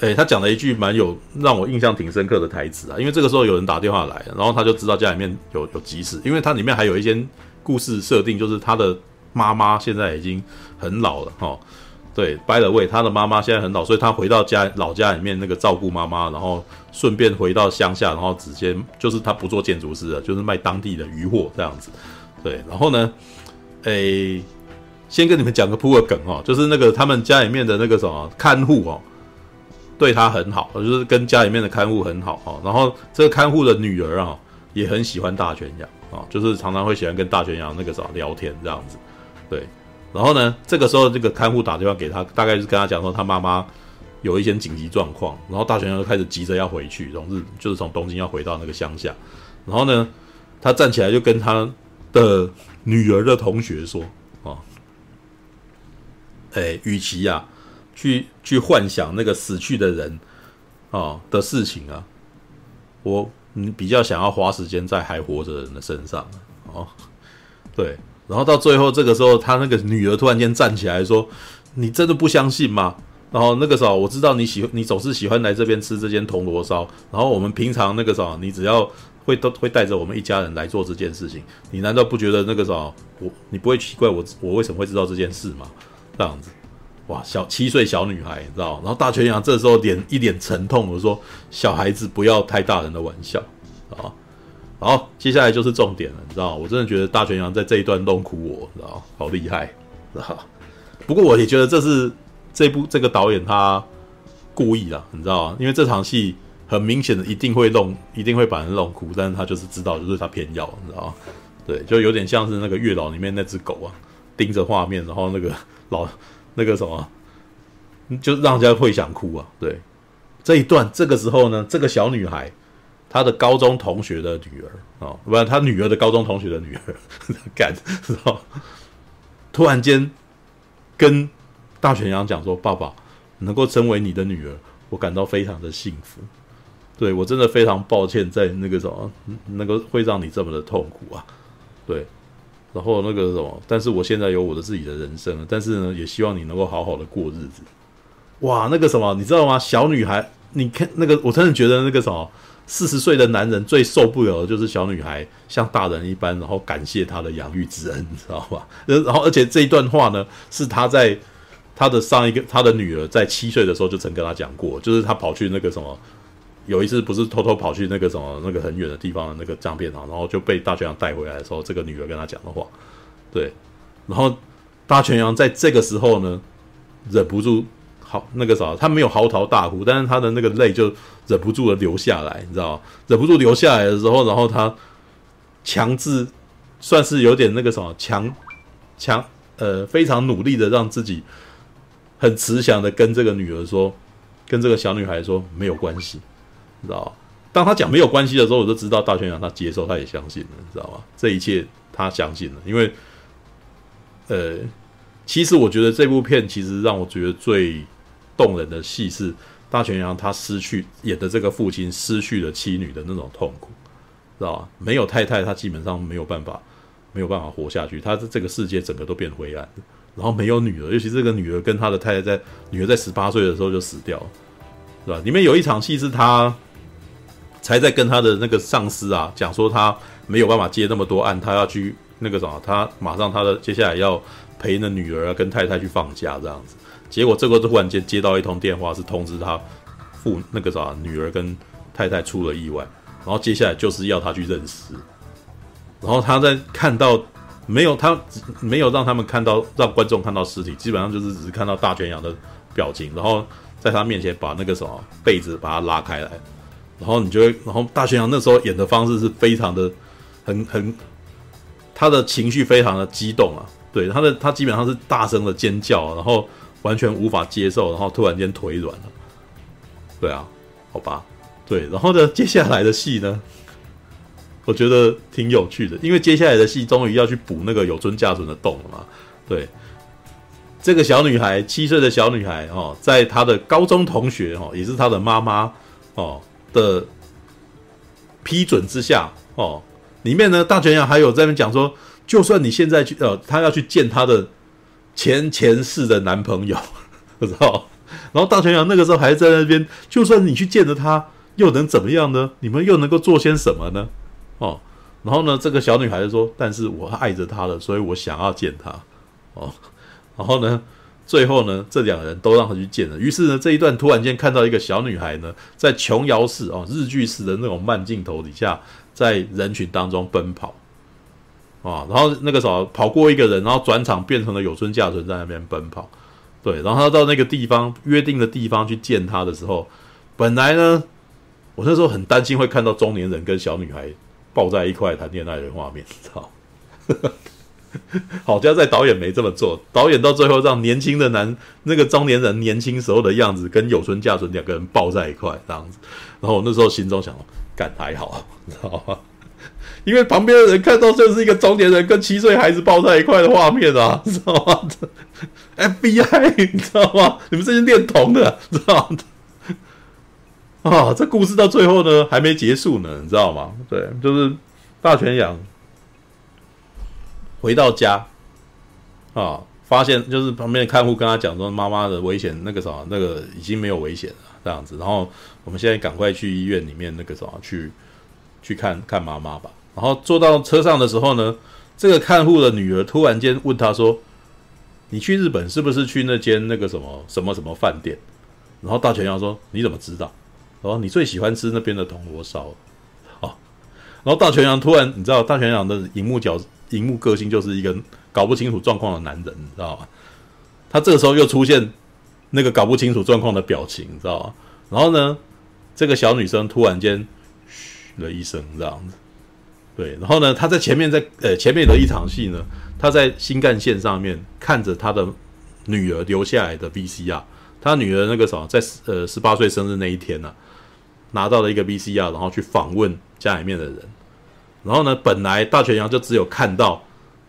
诶，他讲了一句蛮有让我印象挺深刻的台词啊。因为这个时候有人打电话来，然后他就知道家里面有有急事，因为他里面还有一些故事设定，就是他的妈妈现在已经很老了，哈。对，by the way，他的妈妈现在很老，所以他回到家老家里面那个照顾妈妈，然后顺便回到乡下，然后直接就是他不做建筑师了，就是卖当地的渔货这样子。对，然后呢，诶，先跟你们讲个铺个梗哦，就是那个他们家里面的那个什么看护哦，对他很好，就是跟家里面的看护很好哦。然后这个看护的女儿啊，也很喜欢大泉洋啊，就是常常会喜欢跟大泉洋那个什么聊天这样子，对。然后呢，这个时候这个看护打电话给他，大概是跟他讲说他妈妈有一些紧急状况，然后大雄就开始急着要回去，从日就是从东京要回到那个乡下。然后呢，他站起来就跟他的女儿的同学说：“啊，哎，与其呀、啊，去去幻想那个死去的人啊的事情啊，我你比较想要花时间在还活着的人的身上哦，对。”然后到最后这个时候，他那个女儿突然间站起来说：“你真的不相信吗？”然后那个时候我知道你喜欢，你总是喜欢来这边吃这间铜锣烧。然后我们平常那个时候，你只要会都会带着我们一家人来做这件事情，你难道不觉得那个时候我你不会奇怪我我为什么会知道这件事吗？这样子，哇，小七岁小女孩，你知道？然后大泉洋这时候脸一脸沉痛我说：“小孩子不要太大人的玩笑啊。”好，接下来就是重点了，你知道？我真的觉得大泉洋在这一段弄哭我，你知道？好厉害，知道？不过我也觉得这是这部这个导演他故意的，你知道吗？因为这场戏很明显的一定会弄，一定会把人弄哭，但是他就是知道，就是他偏要，你知道吗？对，就有点像是那个月老里面那只狗啊，盯着画面，然后那个老那个什么，就让人家会想哭啊。对，这一段这个时候呢，这个小女孩。他的高中同学的女儿啊，不然他女儿的高中同学的女儿，*laughs* 干，知道？突然间跟大泉洋讲说：“爸爸能够成为你的女儿，我感到非常的幸福。对我真的非常抱歉，在那个什么，那个会让你这么的痛苦啊。对，然后那个什么，但是我现在有我的自己的人生了，但是呢，也希望你能够好好的过日子。哇，那个什么，你知道吗？小女孩，你看那个，我真的觉得那个什么。”四十岁的男人最受不了的就是小女孩像大人一般，然后感谢他的养育之恩，你知道吧？*laughs* 然后，而且这一段话呢，是他在他的上一个他的女儿在七岁的时候就曾跟他讲过，就是他跑去那个什么，有一次不是偷偷跑去那个什么那个很远的地方的那个唱片行，然后就被大泉洋带回来的时候，这个女儿跟他讲的话，对，然后大泉洋在这个时候呢，忍不住。好，那个啥，他没有嚎啕大哭，但是他的那个泪就忍不住的流下来，你知道吗？忍不住流下来的时候，然后他强制，算是有点那个什么强强呃，非常努力的让自己很慈祥的跟这个女儿说，跟这个小女孩说没有关系，你知道吗？当他讲没有关系的时候，我就知道大泉洋他接受，他也相信了，你知道吗？这一切他相信了，因为呃，其实我觉得这部片其实让我觉得最。动人的戏是大泉洋他失去演的这个父亲失去了妻女的那种痛苦，知道吧？没有太太，他基本上没有办法，没有办法活下去。他的这个世界整个都变灰暗。然后没有女儿，尤其这个女儿跟他的太太在女儿在十八岁的时候就死掉了，是吧？里面有一场戏是他才在跟他的那个上司啊讲说他没有办法接那么多案，他要去那个什么，他马上他的接下来要陪那女儿跟太太去放假这样子。结果这个突然间接到一通电话，是通知他父那个啥女儿跟太太出了意外，然后接下来就是要他去认尸，然后他在看到没有他没有让他们看到让观众看到尸体，基本上就是只是看到大泉洋的表情，然后在他面前把那个什么被子把它拉开来，然后你就会，然后大泉洋那时候演的方式是非常的很很他的情绪非常的激动啊，对，他的他基本上是大声的尖叫，然后完全无法接受，然后突然间腿软了，对啊，好吧，对，然后呢，接下来的戏呢，我觉得挺有趣的，因为接下来的戏终于要去补那个有尊架纯的洞了嘛，对，这个小女孩七岁的小女孩哦，在她的高中同学哦，也是她的妈妈哦的批准之下哦。里面呢，大泉洋还有在那边讲说，就算你现在去，呃，他要去见他的前前世的男朋友，不 *laughs* 知道。然后大泉洋那个时候还在那边，就算你去见了他，又能怎么样呢？你们又能够做些什么呢？哦，然后呢，这个小女孩就说：“但是我爱着他了，所以我想要见他。”哦，然后呢，最后呢，这两个人都让他去见了。于是呢，这一段突然间看到一个小女孩呢，在琼瑶式哦，日剧式的那种慢镜头底下。在人群当中奔跑，啊，然后那个时候跑过一个人，然后转场变成了有村架纯在那边奔跑，对，然后他到那个地方约定的地方去见他的时候，本来呢，我那时候很担心会看到中年人跟小女孩抱在一块谈恋爱的画面，操，*laughs* 好家在导演没这么做，导演到最后让年轻的男那个中年人年轻时候的样子跟有村架纯两个人抱在一块这样子，然后我那时候心中想。干还好，你知道吗？因为旁边的人看到就是一个中年人跟七岁孩子抱在一块的画面啊，*laughs* 知道吗？FBI，*laughs* 你知道吗？你们这些恋童的，知道吗？啊，这故事到最后呢还没结束呢，你知道吗？对，就是大泉洋回到家啊，发现就是旁边的看护跟他讲说妈妈的危险，那个啥，那个已经没有危险了。这样子，然后我们现在赶快去医院里面那个什么去去看看妈妈吧。然后坐到车上的时候呢，这个看护的女儿突然间问他说：“你去日本是不是去那间那个什么什么什么饭店？”然后大泉洋说：“你怎么知道？”然后你最喜欢吃那边的铜锣烧。好，然后大泉洋突然，你知道大泉洋的荧幕角荧幕个性就是一个搞不清楚状况的男人，你知道吗？他这个时候又出现。那个搞不清楚状况的表情，你知道吗？然后呢，这个小女生突然间嘘了一声，这样子。对，然后呢，他在前面在呃前面的一场戏呢，他在新干线上面看着他的女儿留下来的 VCR，他女儿那个什么，在呃十八岁生日那一天呢、拿到了一个 VCR，然后去访问家里面的人。然后呢，本来大泉洋就只有看到。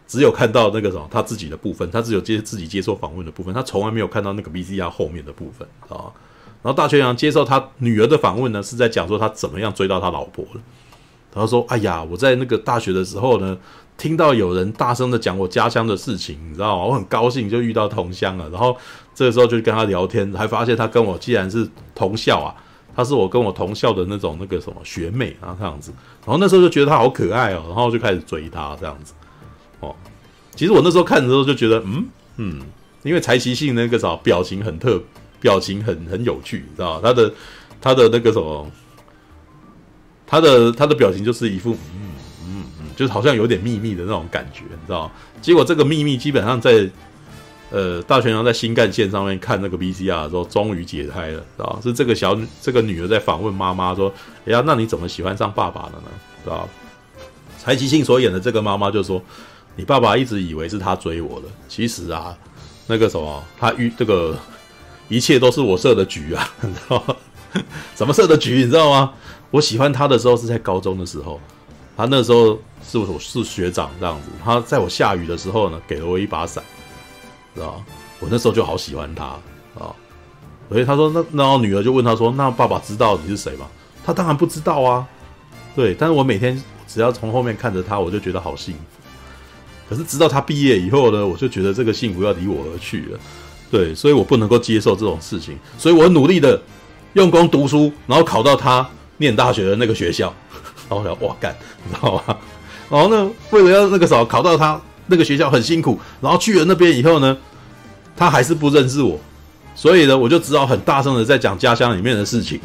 只有看到那个什么他自己的部分，他只有接自己接受访问的部分，他从来没有看到那个 VCR 后面的部分啊。然后大泉洋接受他女儿的访问呢，是在讲说他怎么样追到他老婆的。他说：“哎呀，我在那个大学的时候呢，听到有人大声的讲我家乡的事情，你知道吗？我很高兴就遇到同乡了。然后这个时候就跟他聊天，还发现他跟我既然是同校啊，他是我跟我同校的那种那个什么学妹啊这样子。然后那时候就觉得他好可爱哦，然后就开始追他这样子。”哦，其实我那时候看的时候就觉得，嗯嗯，因为柴崎幸那个啥表情很特，表情很很有趣，你知道他的他的那个什么，他的他的表情就是一副嗯嗯嗯，就是好像有点秘密的那种感觉，你知道结果这个秘密基本上在呃大泉洋在新干线上面看那个 VCR 的时候，终于解开了，知道是这个小这个女儿在访问妈妈说，哎呀，那你怎么喜欢上爸爸的呢？知道柴崎幸所演的这个妈妈就说。你爸爸一直以为是他追我的，其实啊，那个什么，他遇这个一切都是我设的局啊，*laughs* 你知道吗？*laughs* 怎么设的局？你知道吗？我喜欢他的时候是在高中的时候，他那时候是我是学长这样子，他在我下雨的时候呢，给了我一把伞，知道？我那时候就好喜欢他啊，所以他说那然后女儿就问他说，那爸爸知道你是谁吗？他当然不知道啊，对，但是我每天只要从后面看着他，我就觉得好幸福。可是直到他毕业以后呢，我就觉得这个幸福要离我而去了，对，所以我不能够接受这种事情，所以我努力的用功读书，然后考到他念大学的那个学校，*laughs* 然后我想哇干，你知道吗？*laughs* 然后呢，为了要那个啥考到他那个学校很辛苦，然后去了那边以后呢，他还是不认识我，所以呢，我就只好很大声的在讲家乡里面的事情，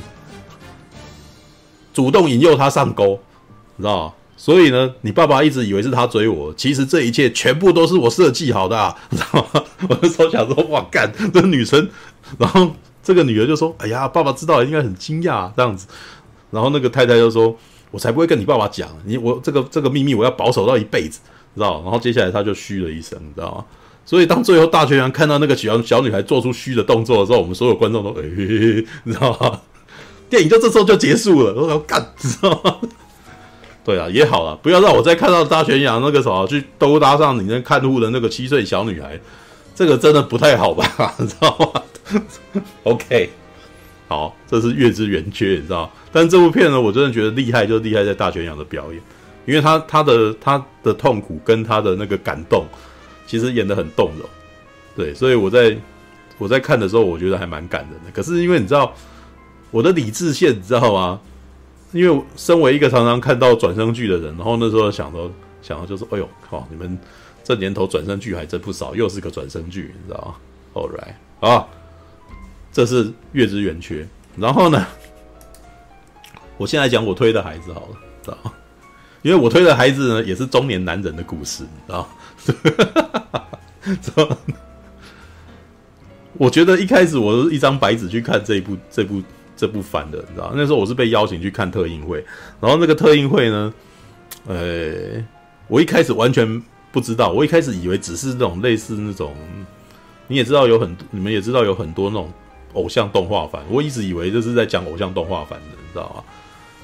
主动引诱他上钩，你知道吗？所以呢，你爸爸一直以为是他追我，其实这一切全部都是我设计好的，啊，*laughs* 你知道吗？我就说想说，哇，干，这女生，然后这个女儿就说，哎呀，爸爸知道应该很惊讶这样子，然后那个太太就说，我才不会跟你爸爸讲，你我这个这个秘密我要保守到一辈子，知道？然后接下来他就嘘了一声，你知道吗？所以当最后大泉洋看到那个小小女孩做出嘘的动作的时候，我们所有观众都诶、欸，你知道吗？*laughs* 电影就这时候就结束了，我说干，知道吗？对啊，也好了，不要让我再看到大泉洋那个什么去勾搭上你那看护的那个七岁小女孩，这个真的不太好吧？*laughs* 你知道吗？*laughs* OK，好，这是月之圆缺，你知道？但这部片呢，我真的觉得厉害，就厉害在大泉洋的表演，因为他他的他的痛苦跟他的那个感动。其实演得很动容，对，所以我在我在看的时候，我觉得还蛮感人的。可是因为你知道我的理智线，你知道吗？因为身为一个常常看到转生剧的人，然后那时候想到想到就是，哎呦靠，你们这年头转生剧还真不少，又是个转生剧，你知道吗？All right，啊，这是月之圆缺。然后呢，我现在讲我推的孩子好了，知道吗？因为我推的孩子呢，也是中年男人的故事，你知道吗？*laughs* 我觉得一开始我是一张白纸去看这一部这部这部番的，你知道？那时候我是被邀请去看特映会，然后那个特映会呢，呃，我一开始完全不知道，我一开始以为只是那种类似那种，你也知道有很多，你们也知道有很多那种偶像动画番，我一直以为这是在讲偶像动画番的，你知道吗？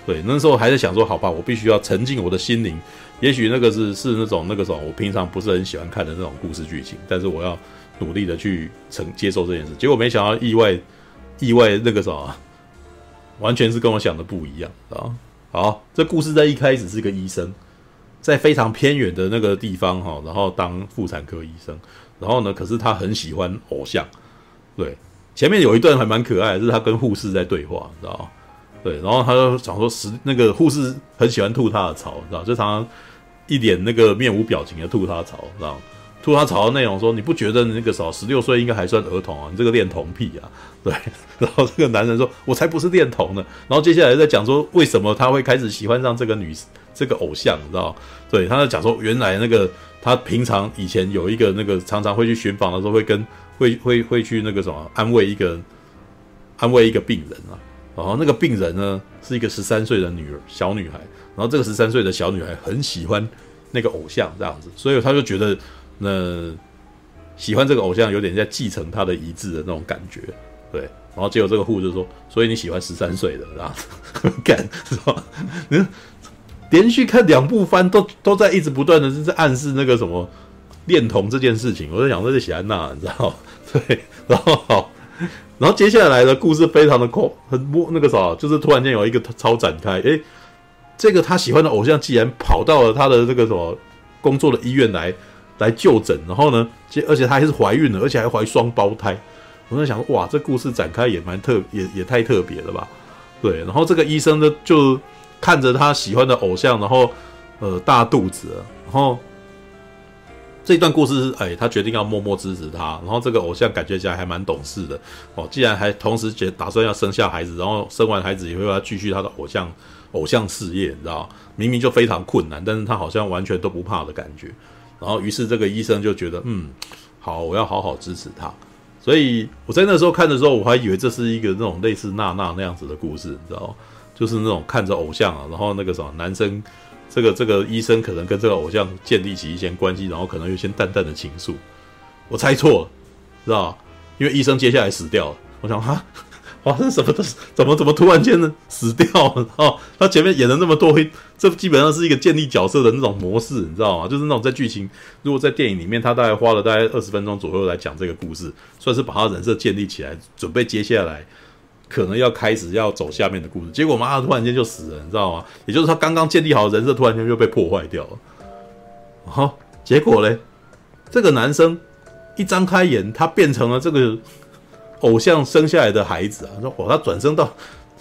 对，那时候还在想说，好吧，我必须要沉浸我的心灵。也许那个是是那种那个时候我平常不是很喜欢看的那种故事剧情，但是我要努力的去承接受这件事。结果没想到意外意外那个什么，完全是跟我想的不一样啊！好，这故事在一开始是个医生，在非常偏远的那个地方哈，然后当妇产科医生，然后呢，可是他很喜欢偶像。对，前面有一段还蛮可爱的，是他跟护士在对话，知道？对，然后他就想说，是那个护士很喜欢吐他的槽，知道就常常一脸那个面无表情的吐他槽，知道吐他槽的内容说，你不觉得那个时候十六岁应该还算儿童啊？你这个恋童癖啊？*laughs* 对，然后这个男人说，我才不是恋童呢。然后接下来在讲说，为什么他会开始喜欢上这个女这个偶像，你知道？对，他在讲说，原来那个他平常以前有一个那个常常会去巡访的时候，会跟会会会去那个什么安慰一个安慰一个病人啊。然后那个病人呢，是一个十三岁的女儿，小女孩。然后这个十三岁的小女孩很喜欢那个偶像这样子，所以他就觉得，那、喜欢这个偶像有点在继承他的遗志的那种感觉，对。然后结果这个护士说，所以你喜欢十三岁的，*laughs* 然后，干是吧？嗯，连续看两部番都都在一直不断的是在暗示那个什么恋童这件事情。我在想，这是喜安娜，你知道？*laughs* 对，然后好。然后接下来的故事非常的快，很摸那个啥，就是突然间有一个超展开，诶，这个他喜欢的偶像竟然跑到了他的这个什么工作的医院来来就诊，然后呢，而且她还是怀孕了，而且还怀双胞胎。我在想，哇，这故事展开也蛮特，也也太特别了吧？对，然后这个医生呢，就看着他喜欢的偶像，然后呃大肚子，然后。这一段故事是，哎，他决定要默默支持他，然后这个偶像感觉起来还蛮懂事的哦。既然还同时决打算要生下孩子，然后生完孩子也会要继续他的偶像偶像事业，你知道明明就非常困难，但是他好像完全都不怕的感觉。然后于是这个医生就觉得，嗯，好，我要好好支持他。所以我在那时候看的时候，我还以为这是一个那种类似娜娜那样子的故事，你知道就是那种看着偶像啊，然后那个什么男生。这个这个医生可能跟这个偶像建立起一些关系，然后可能有些淡淡的情愫。我猜错了，知道因为医生接下来死掉了。我想哈，发生什么的？怎么怎么突然间呢死掉了？哦，他前面演了那么多，这基本上是一个建立角色的那种模式，你知道吗？就是那种在剧情，如果在电影里面，他大概花了大概二十分钟左右来讲这个故事，算是把他人设建立起来，准备接下来。可能要开始要走下面的故事，结果妈的突然间就死了，你知道吗？也就是他刚刚建立好人设，突然间就被破坏掉了。好，结果嘞，这个男生一张开眼，他变成了这个偶像生下来的孩子啊！说哦，他转生到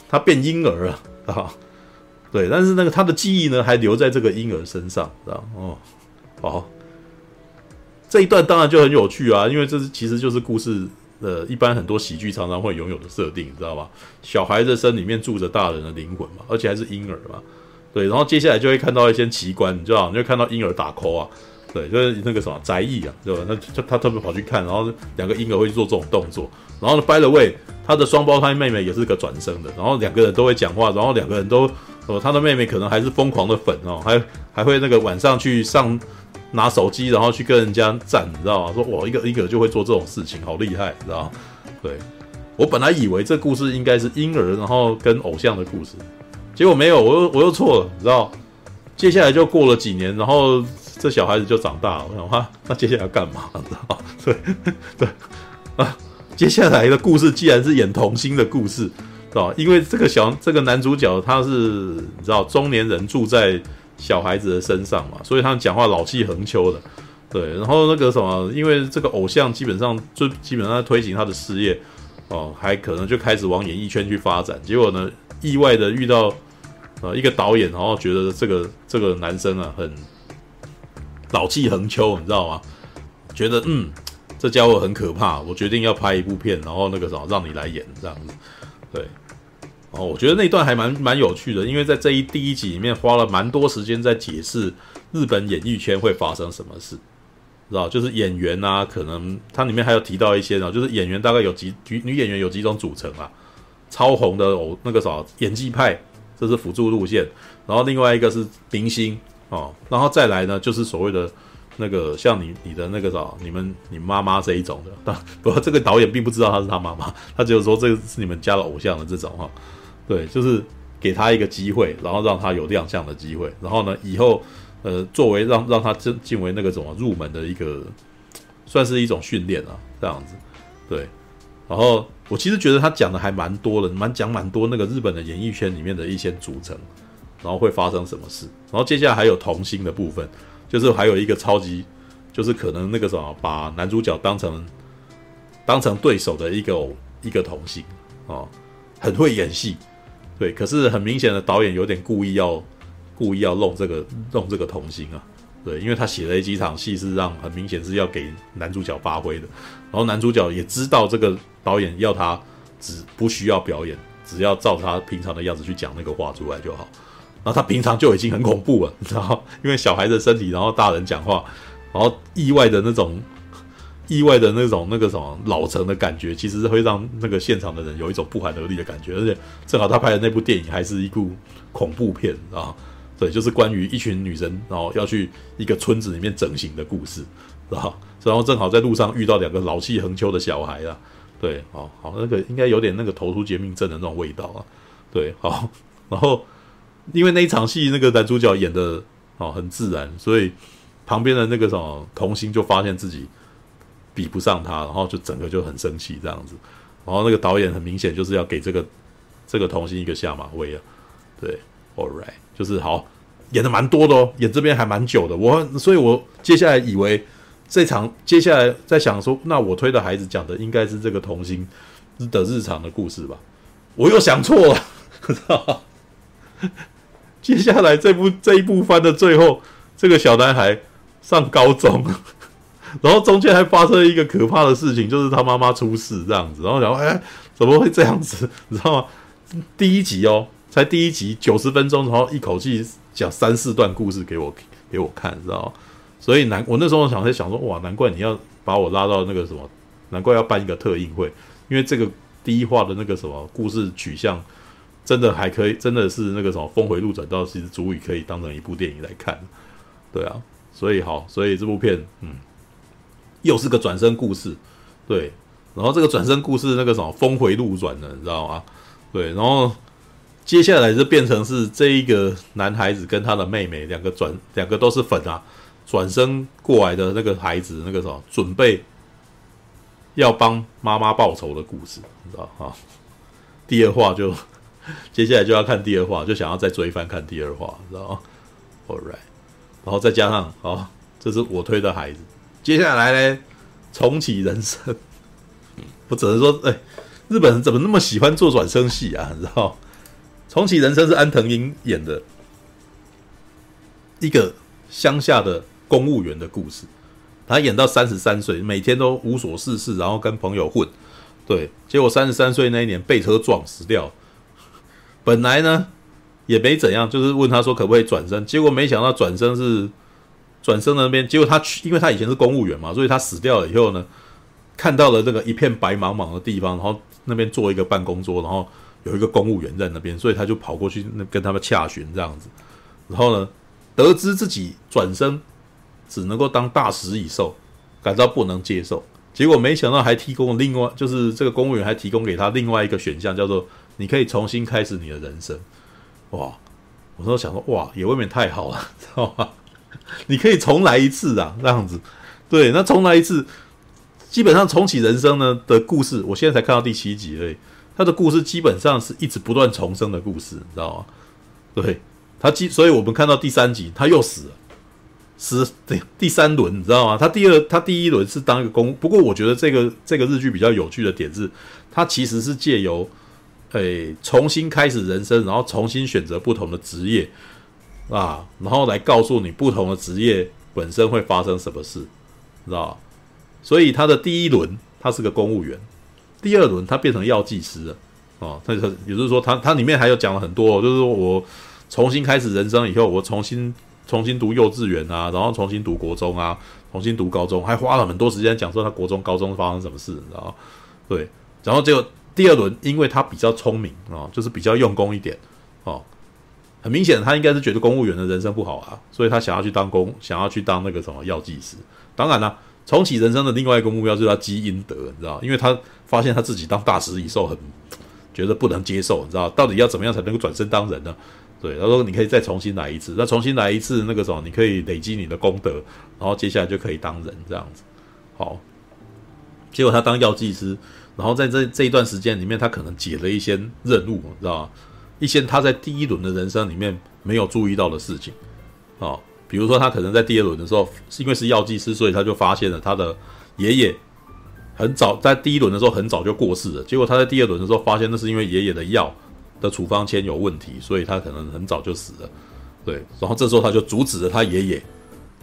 他变婴儿了啊！*laughs* 对，但是那个他的记忆呢，还留在这个婴儿身上，知道哦？好，这一段当然就很有趣啊，因为这是其实就是故事。呃，一般很多喜剧常常会拥有的设定，你知道吧？小孩的身里面住着大人的灵魂嘛，而且还是婴儿嘛。对，然后接下来就会看到一些奇观，你知道，你就看到婴儿打 call 啊，对，就是那个什么宅役啊，对吧？那他他特别跑去看，然后两个婴儿会去做这种动作，然后呢，by the way，他的双胞胎妹妹也是个转生的，然后两个人都会讲话，然后两个人都，呃，他的妹妹可能还是疯狂的粉哦，还还会那个晚上去上拿手机然后去跟人家战，你知道吗？说我一个一个就会做这种事情，好厉害，你知道吗？对，我本来以为这故事应该是婴儿然后跟偶像的故事，结果没有，我又我又错了，你知道？接下来就过了几年，然后这小孩子就长大了，我想哈，那接下来要干嘛？*laughs* 知道？对对啊，接下来的故事既然是演童星的故事。因为这个小这个男主角他是你知道中年人住在小孩子的身上嘛，所以他讲话老气横秋的，对。然后那个什么，因为这个偶像基本上就基本上在推行他的事业，哦，还可能就开始往演艺圈去发展。结果呢，意外的遇到呃一个导演，然后觉得这个这个男生啊很老气横秋，你知道吗？觉得嗯这家伙很可怕，我决定要拍一部片，然后那个什么让你来演这样子，对。哦，我觉得那段还蛮蛮有趣的，因为在这一第一集里面花了蛮多时间在解释日本演艺圈会发生什么事，知道？就是演员啊，可能它里面还有提到一些呢，就是演员大概有几女女演员有几种组成啊，超红的偶那个啥演技派，这是辅助路线，然后另外一个是明星哦，然后再来呢就是所谓的那个像你你的那个啥，你们你妈妈这一种的，但 *laughs* 不过这个导演并不知道他是他妈妈，他只有说这个是你们家的偶像的这种哈。对，就是给他一个机会，然后让他有亮相的机会，然后呢，以后呃，作为让让他进进为那个什么入门的一个，算是一种训练啊，这样子。对，然后我其实觉得他讲的还蛮多的，蛮讲蛮多那个日本的演艺圈里面的一些组成，然后会发生什么事，然后接下来还有童星的部分，就是还有一个超级，就是可能那个什么把男主角当成当成对手的一个一个童星哦，很会演戏。对，可是很明显的导演有点故意要故意要弄这个弄这个童星啊，对，因为他写了几场戏是让很明显是要给男主角发挥的，然后男主角也知道这个导演要他只不需要表演，只要照他平常的样子去讲那个话出来就好，然后他平常就已经很恐怖了，你知道，因为小孩的身体，然后大人讲话，然后意外的那种。意外的那种那个什么老成的感觉，其实是会让那个现场的人有一种不寒而栗的感觉，而且正好他拍的那部电影还是一部恐怖片啊，对，就是关于一群女生然后要去一个村子里面整形的故事，然后然后正好在路上遇到两个老气横秋的小孩啊，对，好好那个应该有点那个逃出绝命镇的那种味道啊，对，好，*laughs* 然后因为那一场戏那个男主角演的哦很自然，所以旁边的那个什么童星就发现自己。比不上他，然后就整个就很生气这样子，然后那个导演很明显就是要给这个这个童星一个下马威啊，对，All right，就是好演的蛮多的哦，演这边还蛮久的，我所以，我接下来以为这场接下来在想说，那我推的孩子讲的应该是这个童星的日常的故事吧，我又想错了，知道？接下来这部这一部番的最后，这个小男孩上高中。*laughs* 然后中间还发生了一个可怕的事情，就是他妈妈出事这样子。然后想，哎，怎么会这样子？*laughs* 你知道吗？第一集哦，才第一集九十分钟，然后一口气讲三四段故事给我给我看，知道吗？所以难，我那时候想在想说，哇，难怪你要把我拉到那个什么，难怪要办一个特映会，因为这个第一话的那个什么故事取向，真的还可以，真的是那个什么峰回路转，到其实足以可以当成一部电影来看。对啊，所以好，所以这部片，嗯。又是个转身故事，对，然后这个转身故事那个什么峰回路转的，你知道吗？对，然后接下来就变成是这一个男孩子跟他的妹妹两个转，两个都是粉啊，转身过来的那个孩子，那个什么准备要帮妈妈报仇的故事，你知道哈？第二话就 *laughs* 接下来就要看第二话，就想要再追番看第二话，知道吗？All right，然后再加上哦，这是我推的孩子。接下来呢，重启人生，我只能说，哎，日本人怎么那么喜欢做转生戏啊？你知道，重启人生是安藤樱演的一个乡下的公务员的故事，他演到三十三岁，每天都无所事事，然后跟朋友混，对，结果三十三岁那一年被车撞死掉，本来呢也没怎样，就是问他说可不可以转身，结果没想到转身是。转身那边，结果他去，因为他以前是公务员嘛，所以他死掉了以后呢，看到了这个一片白茫茫的地方，然后那边坐一个办公桌，然后有一个公务员在那边，所以他就跑过去那跟他们洽询这样子，然后呢，得知自己转身只能够当大食蚁兽，感到不能接受。结果没想到还提供另外，就是这个公务员还提供给他另外一个选项，叫做你可以重新开始你的人生。哇！我说想说，哇，也未免太好了，*laughs* 知道吗？你可以重来一次啊，这样子。对，那重来一次，基本上重启人生呢的故事，我现在才看到第七集而已。他的故事基本上是一直不断重生的故事，你知道吗？对，他基，所以我们看到第三集他又死了，死第第三轮，你知道吗？他第二，他第一轮是当一个公，不过我觉得这个这个日剧比较有趣的点是，他其实是借由，诶，重新开始人生，然后重新选择不同的职业啊，然后来告诉你不同的职业本身会发生什么事，知道吗？所以他的第一轮他是个公务员。第二轮他变成药剂师了，哦，他他也就是说他他里面还有讲了很多，就是说我重新开始人生以后，我重新重新读幼稚园啊，然后重新读国中啊，重新读高中，还花了很多时间讲说他国中高中发生什么事，你知道吗？对，然后结果第二轮因为他比较聪明啊，就是比较用功一点哦，很明显他应该是觉得公务员的人生不好啊，所以他想要去当公，想要去当那个什么药剂师，当然了。重启人生的另外一个目标就是他积阴德，你知道，因为他发现他自己当大食蚁兽很觉得不能接受，你知道，到底要怎么样才能够转身当人呢？对，他说你可以再重新来一次，那重新来一次那个什么，你可以累积你的功德，然后接下来就可以当人这样子。好，结果他当药剂师，然后在这这一段时间里面，他可能解了一些任务，你知道吗？一些他在第一轮的人生里面没有注意到的事情，啊。比如说，他可能在第二轮的时候，是因为是药剂师，所以他就发现了他的爷爷很早在第一轮的时候很早就过世了。结果他在第二轮的时候发现，那是因为爷爷的药的处方签有问题，所以他可能很早就死了。对，然后这时候他就阻止了他爷爷，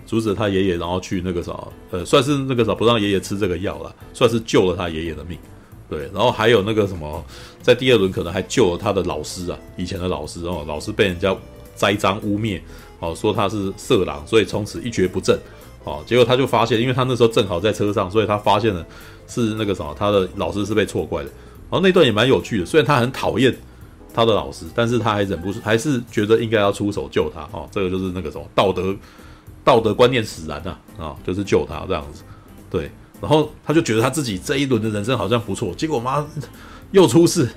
阻止了他爷爷，然后去那个啥，呃，算是那个啥，不让爷爷吃这个药了，算是救了他爷爷的命。对，然后还有那个什么，在第二轮可能还救了他的老师啊，以前的老师哦，老师被人家栽赃污蔑。哦，说他是色狼，所以从此一蹶不振。哦，结果他就发现，因为他那时候正好在车上，所以他发现了是那个什么，他的老师是被错怪的。然后那段也蛮有趣的，虽然他很讨厌他的老师，但是他还忍不住，还是觉得应该要出手救他。哦，这个就是那个什么道德道德观念使然呐，啊，就是救他这样子。对，然后他就觉得他自己这一轮的人生好像不错，结果妈又出事，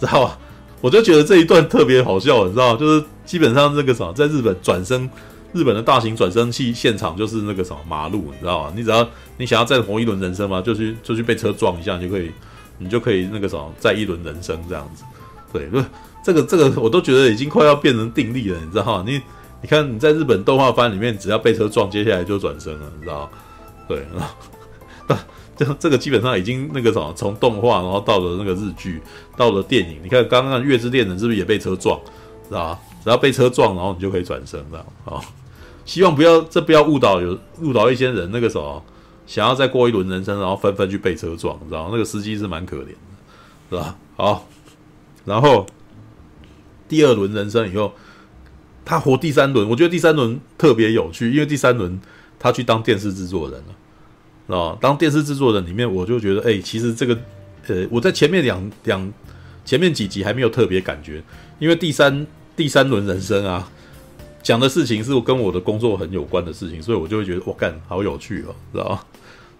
知道吧？我就觉得这一段特别好笑，你知道吗？就是基本上这个什么，在日本转身，日本的大型转生器现场就是那个什么马路，你知道吗？你只要你想要再活一轮人生嘛，就去就去被车撞一下，你就可以，你就可以那个什么再一轮人生这样子。对，不，这个这个我都觉得已经快要变成定力了，你知道吗？你你看你在日本动画番里面，只要被车撞，接下来就转身了，你知道吗？对，*laughs* 这这个基本上已经那个什么，从动画然后到了那个日剧，到了电影。你看刚刚《月之恋人》是不是也被车撞，是吧？然后被车撞，然后你就可以转生，这样好。希望不要这不要误导有误导一些人，那个什么想要再过一轮人生，然后纷纷去被车撞，知道那个司机是蛮可怜的，是吧？好，然后第二轮人生以后，他活第三轮，我觉得第三轮特别有趣，因为第三轮他去当电视制作人了。啊，当电视制作人里面，我就觉得，哎、其实这个，呃，我在前面两两前面几集还没有特别感觉，因为第三第三轮人生啊，讲的事情是跟我的工作很有关的事情，所以我就会觉得，哇，干，好有趣哦，知道吗？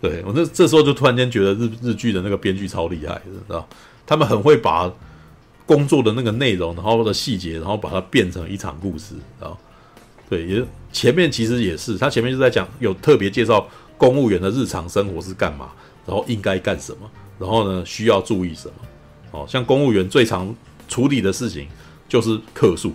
对，我这这时候就突然间觉得日日剧的那个编剧超厉害的，知道他们很会把工作的那个内容，然后的细节，然后把它变成一场故事，知道对，也前面其实也是，他前面就在讲，有特别介绍。公务员的日常生活是干嘛？然后应该干什么？然后呢，需要注意什么？哦，像公务员最常处理的事情就是客诉，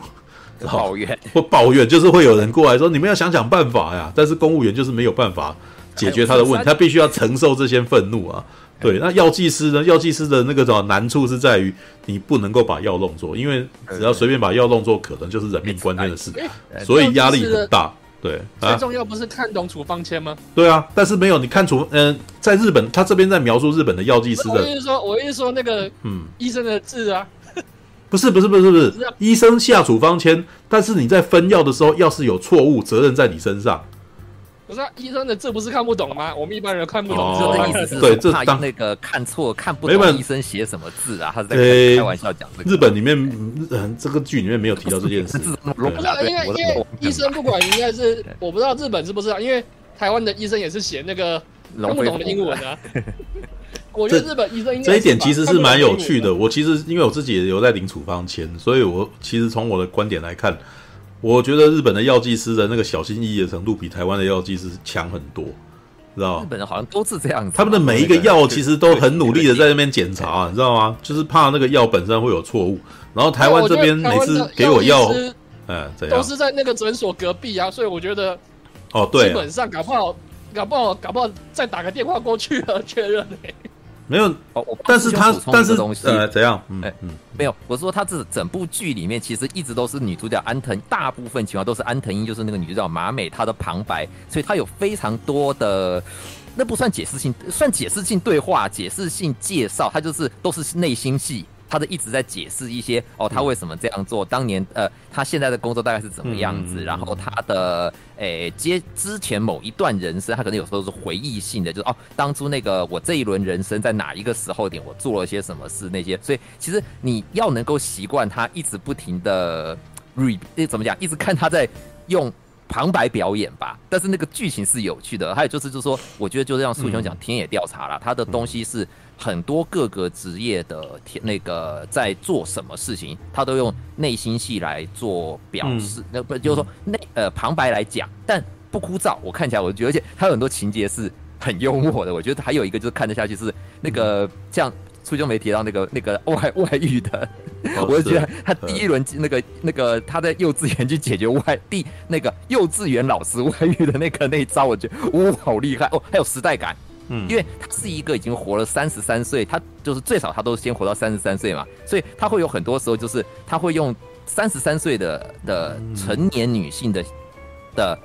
抱怨 *laughs* 或抱怨，就是会有人过来说：“你们要想想办法呀！”但是公务员就是没有办法解决他的问题，他必须要承受这些愤怒啊。对，那药剂师呢？药剂师的那个什么难处是在于你不能够把药弄错，因为只要随便把药弄错，可能就是人命关天的事，所以压力很大。对，最重要不是看懂处方签吗？对啊，但是没有你看处，嗯、呃，在日本，他这边在描述日本的药剂师的，我意思说，我意思说那个，嗯，医生的字啊，*laughs* 不是不是不是不是，医生下处方签，但是你在分药的时候，要是有错误，责任在你身上。不是、啊、医生的字不是看不懂吗？我们一般人看不懂，哦、这个意思是对，这怕那个看错看不懂医生写什么字啊？他是在开玩笑讲这个。日本里面，嗯，这个剧里面没有提到这件事。不是因为因为医生不管应该是我不知道日本是不是啊？因为台湾的医生也是写那个看不懂的英文啊。*laughs* 我这觉得日本医生应该这一点其实是蛮有趣的。我其实因为我自己也有在领处方签，所以我其实从我的观点来看，我觉得日本的药剂师的那个小心翼翼的程度比台湾的药剂师强很多，知道吗？日本人好像都是这样子，他们的每一个药其实都很努力的在那边检查，你知道吗？就是怕那个药本身会有错误。然后台湾这边每次给我药，嗯，怎样？都是在那个诊所隔壁啊，所以我觉得，哦，对，基本上搞不好，搞不好，搞不好再打个电话过去了确认诶。没有，哦，但是他但是呃，怎样？哎，嗯，没有，我说他这整部剧里面其实一直都是女主角安藤，大部分情况都是安藤英，就是那个女主角马美她的旁白，所以她有非常多的，那不算解释性，算解释性对话、解释性介绍，她就是都是内心戏。他的一直在解释一些哦，他为什么这样做？当年呃，他现在的工作大概是怎么样子？然后他的诶接之前某一段人生，他可能有时候是回忆性的，就是哦，当初那个我这一轮人生在哪一个时候点，我做了些什么事那些。所以其实你要能够习惯他一直不停的 re，怎么讲？一直看他在用旁白表演吧。但是那个剧情是有趣的。还有就是就是说，我觉得就是像苏兄讲田野调查啦，他的东西是。很多各个职业的那个在做什么事情，他都用内心戏来做表示，那、嗯、不就是说内呃旁白来讲，但不枯燥。我看起来我觉得，而且他有很多情节是很幽默的。我觉得还有一个就是看得下去是那个像初中没提到那个那个外外遇的，哦、*laughs* 我就觉得他第一轮那个那个他在幼稚园去解决外第那个幼稚园老师外遇的那个那一招，我觉得哇好厉害哦，还有时代感。嗯，因为他是一个已经活了三十三岁，他就是最少他都先活到三十三岁嘛，所以他会有很多时候就是他会用三十三岁的的成年女性的的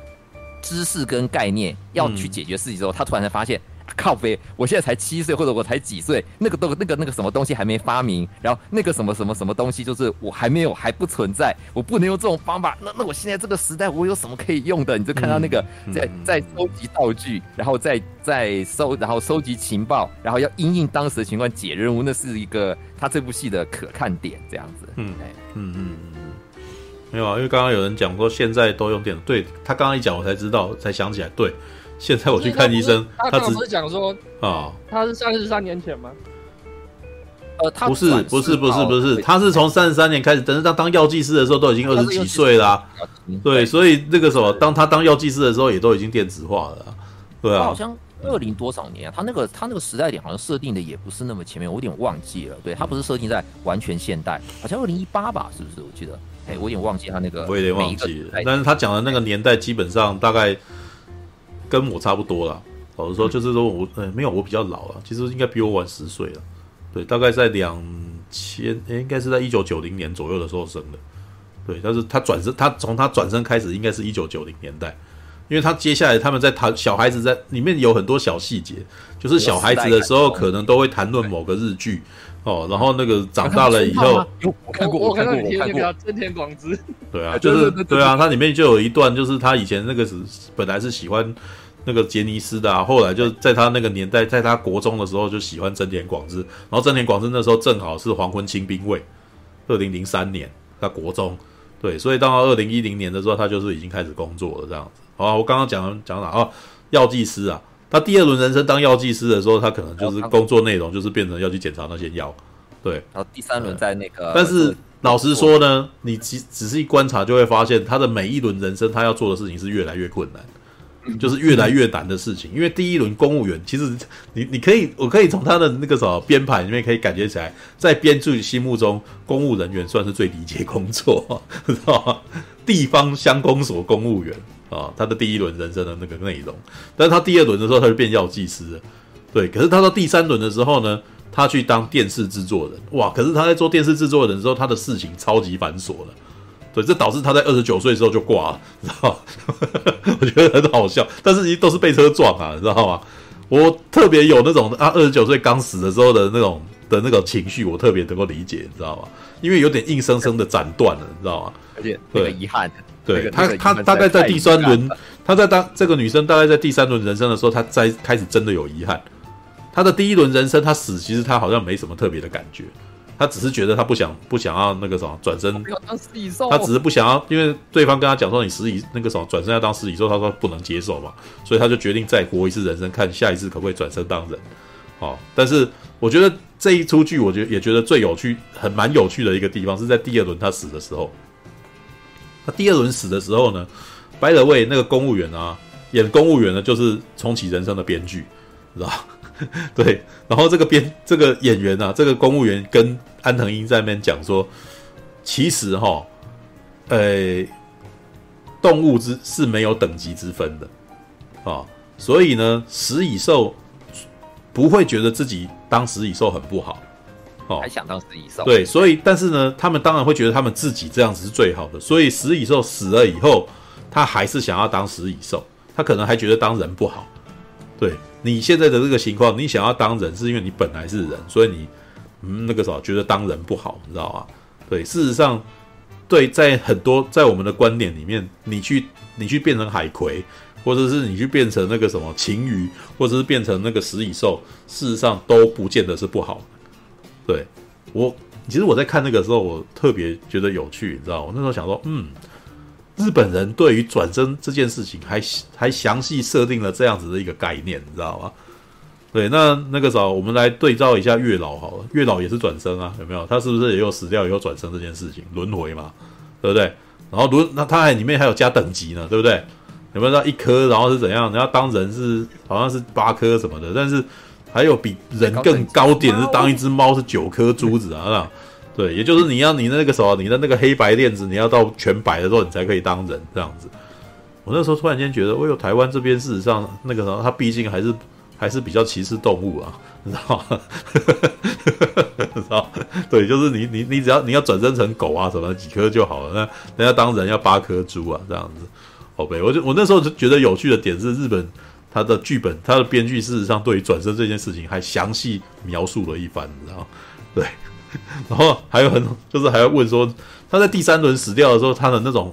知识跟概念要去解决事情之后，他突然才发现。靠北，我现在才七岁，或者我才几岁，那个都那个那个什么东西还没发明，然后那个什么什么什么东西就是我还没有还不存在，我不能用这种方法。那那我现在这个时代我有什么可以用的？你就看到那个在在收集道具，然后再再收，然后收集情报，然后要因应当时的情况解任务，那是一个他这部戏的可看点，这样子。嗯嗯嗯嗯，没有啊，因为刚刚有人讲说现在都用电脑，对他刚刚一讲我才知道，才想起来，对。现在我去看医生，他只是讲说啊，他是三十三年前吗？呃，他不是，不是，不是，不是，他是从三十三年开始，等是他当药剂师的时候都已经二十几岁啦。对，所以那个什么，当他当药剂师的时候，也都已经电子化了。对啊，好像二零多少年啊？他那个他那个时代点好像设定的也不是那么前面，我有点忘记了。对，他不是设定在完全现代，好像二零一八吧？是不是？我记得，哎，我有点忘记他那个，我有点忘记了。但是他讲的那个年代，基本上大概。跟我差不多啦，老实说，就是说我呃、欸、没有我比较老了，其实应该比我晚十岁了，对，大概在两千，诶，应该是在一九九零年左右的时候生的，对，但是他转身，他从他转身开始，应该是一九九零年代，因为他接下来他们在谈小孩子在里面有很多小细节，就是小孩子的时候可能都会谈论某个日剧哦，然后那个长大了以后，我看过，我看过，我看过，真田广之，*laughs* 对啊，就是对啊，它里面就有一段，就是他以前那个是本来是喜欢。那个杰尼斯的啊，后来就在他那个年代，在他国中的时候就喜欢真田广之，然后真田广之那时候正好是黄昏清兵卫，二零零三年他国中，对，所以到二零一零年的时候，他就是已经开始工作了这样子。好，我刚刚讲讲哪啊？药剂师啊，他第二轮人生当药剂师的时候，他可能就是工作内容就是变成要去检查那些药，对。然后第三轮在那个，但是老实说呢，你仔仔细观察就会发现，他的每一轮人生他要做的事情是越来越困难。就是越来越难的事情，因为第一轮公务员其实你你可以，我可以从他的那个什么编排里面可以感觉起来，在编剧心目中，公务人员算是最理解工作，*laughs* 知道吗？地方乡公所公务员啊，他的第一轮人生的那个内容，但是他第二轮的时候他就变药剂师了，对，可是他到第三轮的时候呢，他去当电视制作人，哇，可是他在做电视制作人的时候，他的事情超级繁琐了。对，这导致他在二十九岁的时候就挂了，你知道吗？*laughs* 我觉得很好笑，但是都是被车撞啊，你知道吗？我特别有那种啊，二十九岁刚死的时候的那种的那种情绪，我特别能够理解，你知道吗？因为有点硬生生的斩断了，你知道吗？而且对遗憾，对他他大概在第三轮，他在当这个女生大概在第三轮人生的时候，她在开始真的有遗憾。她的第一轮人生，她死其实她好像没什么特别的感觉。他只是觉得他不想不想要那个什么转身，他只是不想要，因为对方跟他讲说你食蚁那个什么转身要当食蚁兽，他说不能接受嘛，所以他就决定再活一次人生，看下一次可不可以转身当人。哦，但是我觉得这一出剧，我觉得也觉得最有趣，很蛮有趣的一个地方是在第二轮他死的时候。第二轮死的时候呢，by the way，那个公务员啊，演公务员的就是重启人生的编剧，知道吧？*laughs* 对，然后这个编这个演员啊，这个公务员跟安藤英在那边讲说，其实哈、哦，呃，动物之是没有等级之分的啊、所以呢，食蚁兽不会觉得自己当食蚁兽很不好，哦，还想当食蚁兽，对，所以但是呢，他们当然会觉得他们自己这样子是最好的，所以食蚁兽死了以后，他还是想要当食蚁兽，他可能还觉得当人不好，对。你现在的这个情况，你想要当人，是因为你本来是人，所以你嗯那个时候觉得当人不好，你知道吗？对，事实上，对，在很多在我们的观点里面，你去你去变成海葵，或者是你去变成那个什么鲸鱼，或者是变成那个食蚁兽，事实上都不见得是不好。对，我，其实我在看那个时候，我特别觉得有趣，你知道，我那时候想说，嗯。日本人对于转生这件事情还还详细设定了这样子的一个概念，你知道吗？对，那那个时候我们来对照一下月老好了，月老也是转生啊，有没有？他是不是也有死掉以后转生这件事情，轮回嘛，对不对？然后轮那他还里面还有加等级呢，对不对？有没有到一颗，然后是怎样？你要当人是好像是八颗什么的，但是还有比人更高点是当一只猫是九颗珠子啊。对，也就是你要你的那个时候，你的那个黑白链子，你要到全白的时候，你才可以当人这样子。我那时候突然间觉得，哎呦，台湾这边事实上那个时候，它毕竟还是还是比较歧视动物啊，你知道吗？*laughs* 知道？对，就是你你你只要你要转身成狗啊什么几颗就好了，那人家当人要八颗珠啊这样子。宝贝，我就我那时候就觉得有趣的点是，日本他的剧本他的编剧事实上对于转身这件事情还详细描述了一番，你知道？*laughs* 对。*laughs* 然后还有很就是还要问说，他在第三轮死掉的时候，他的那种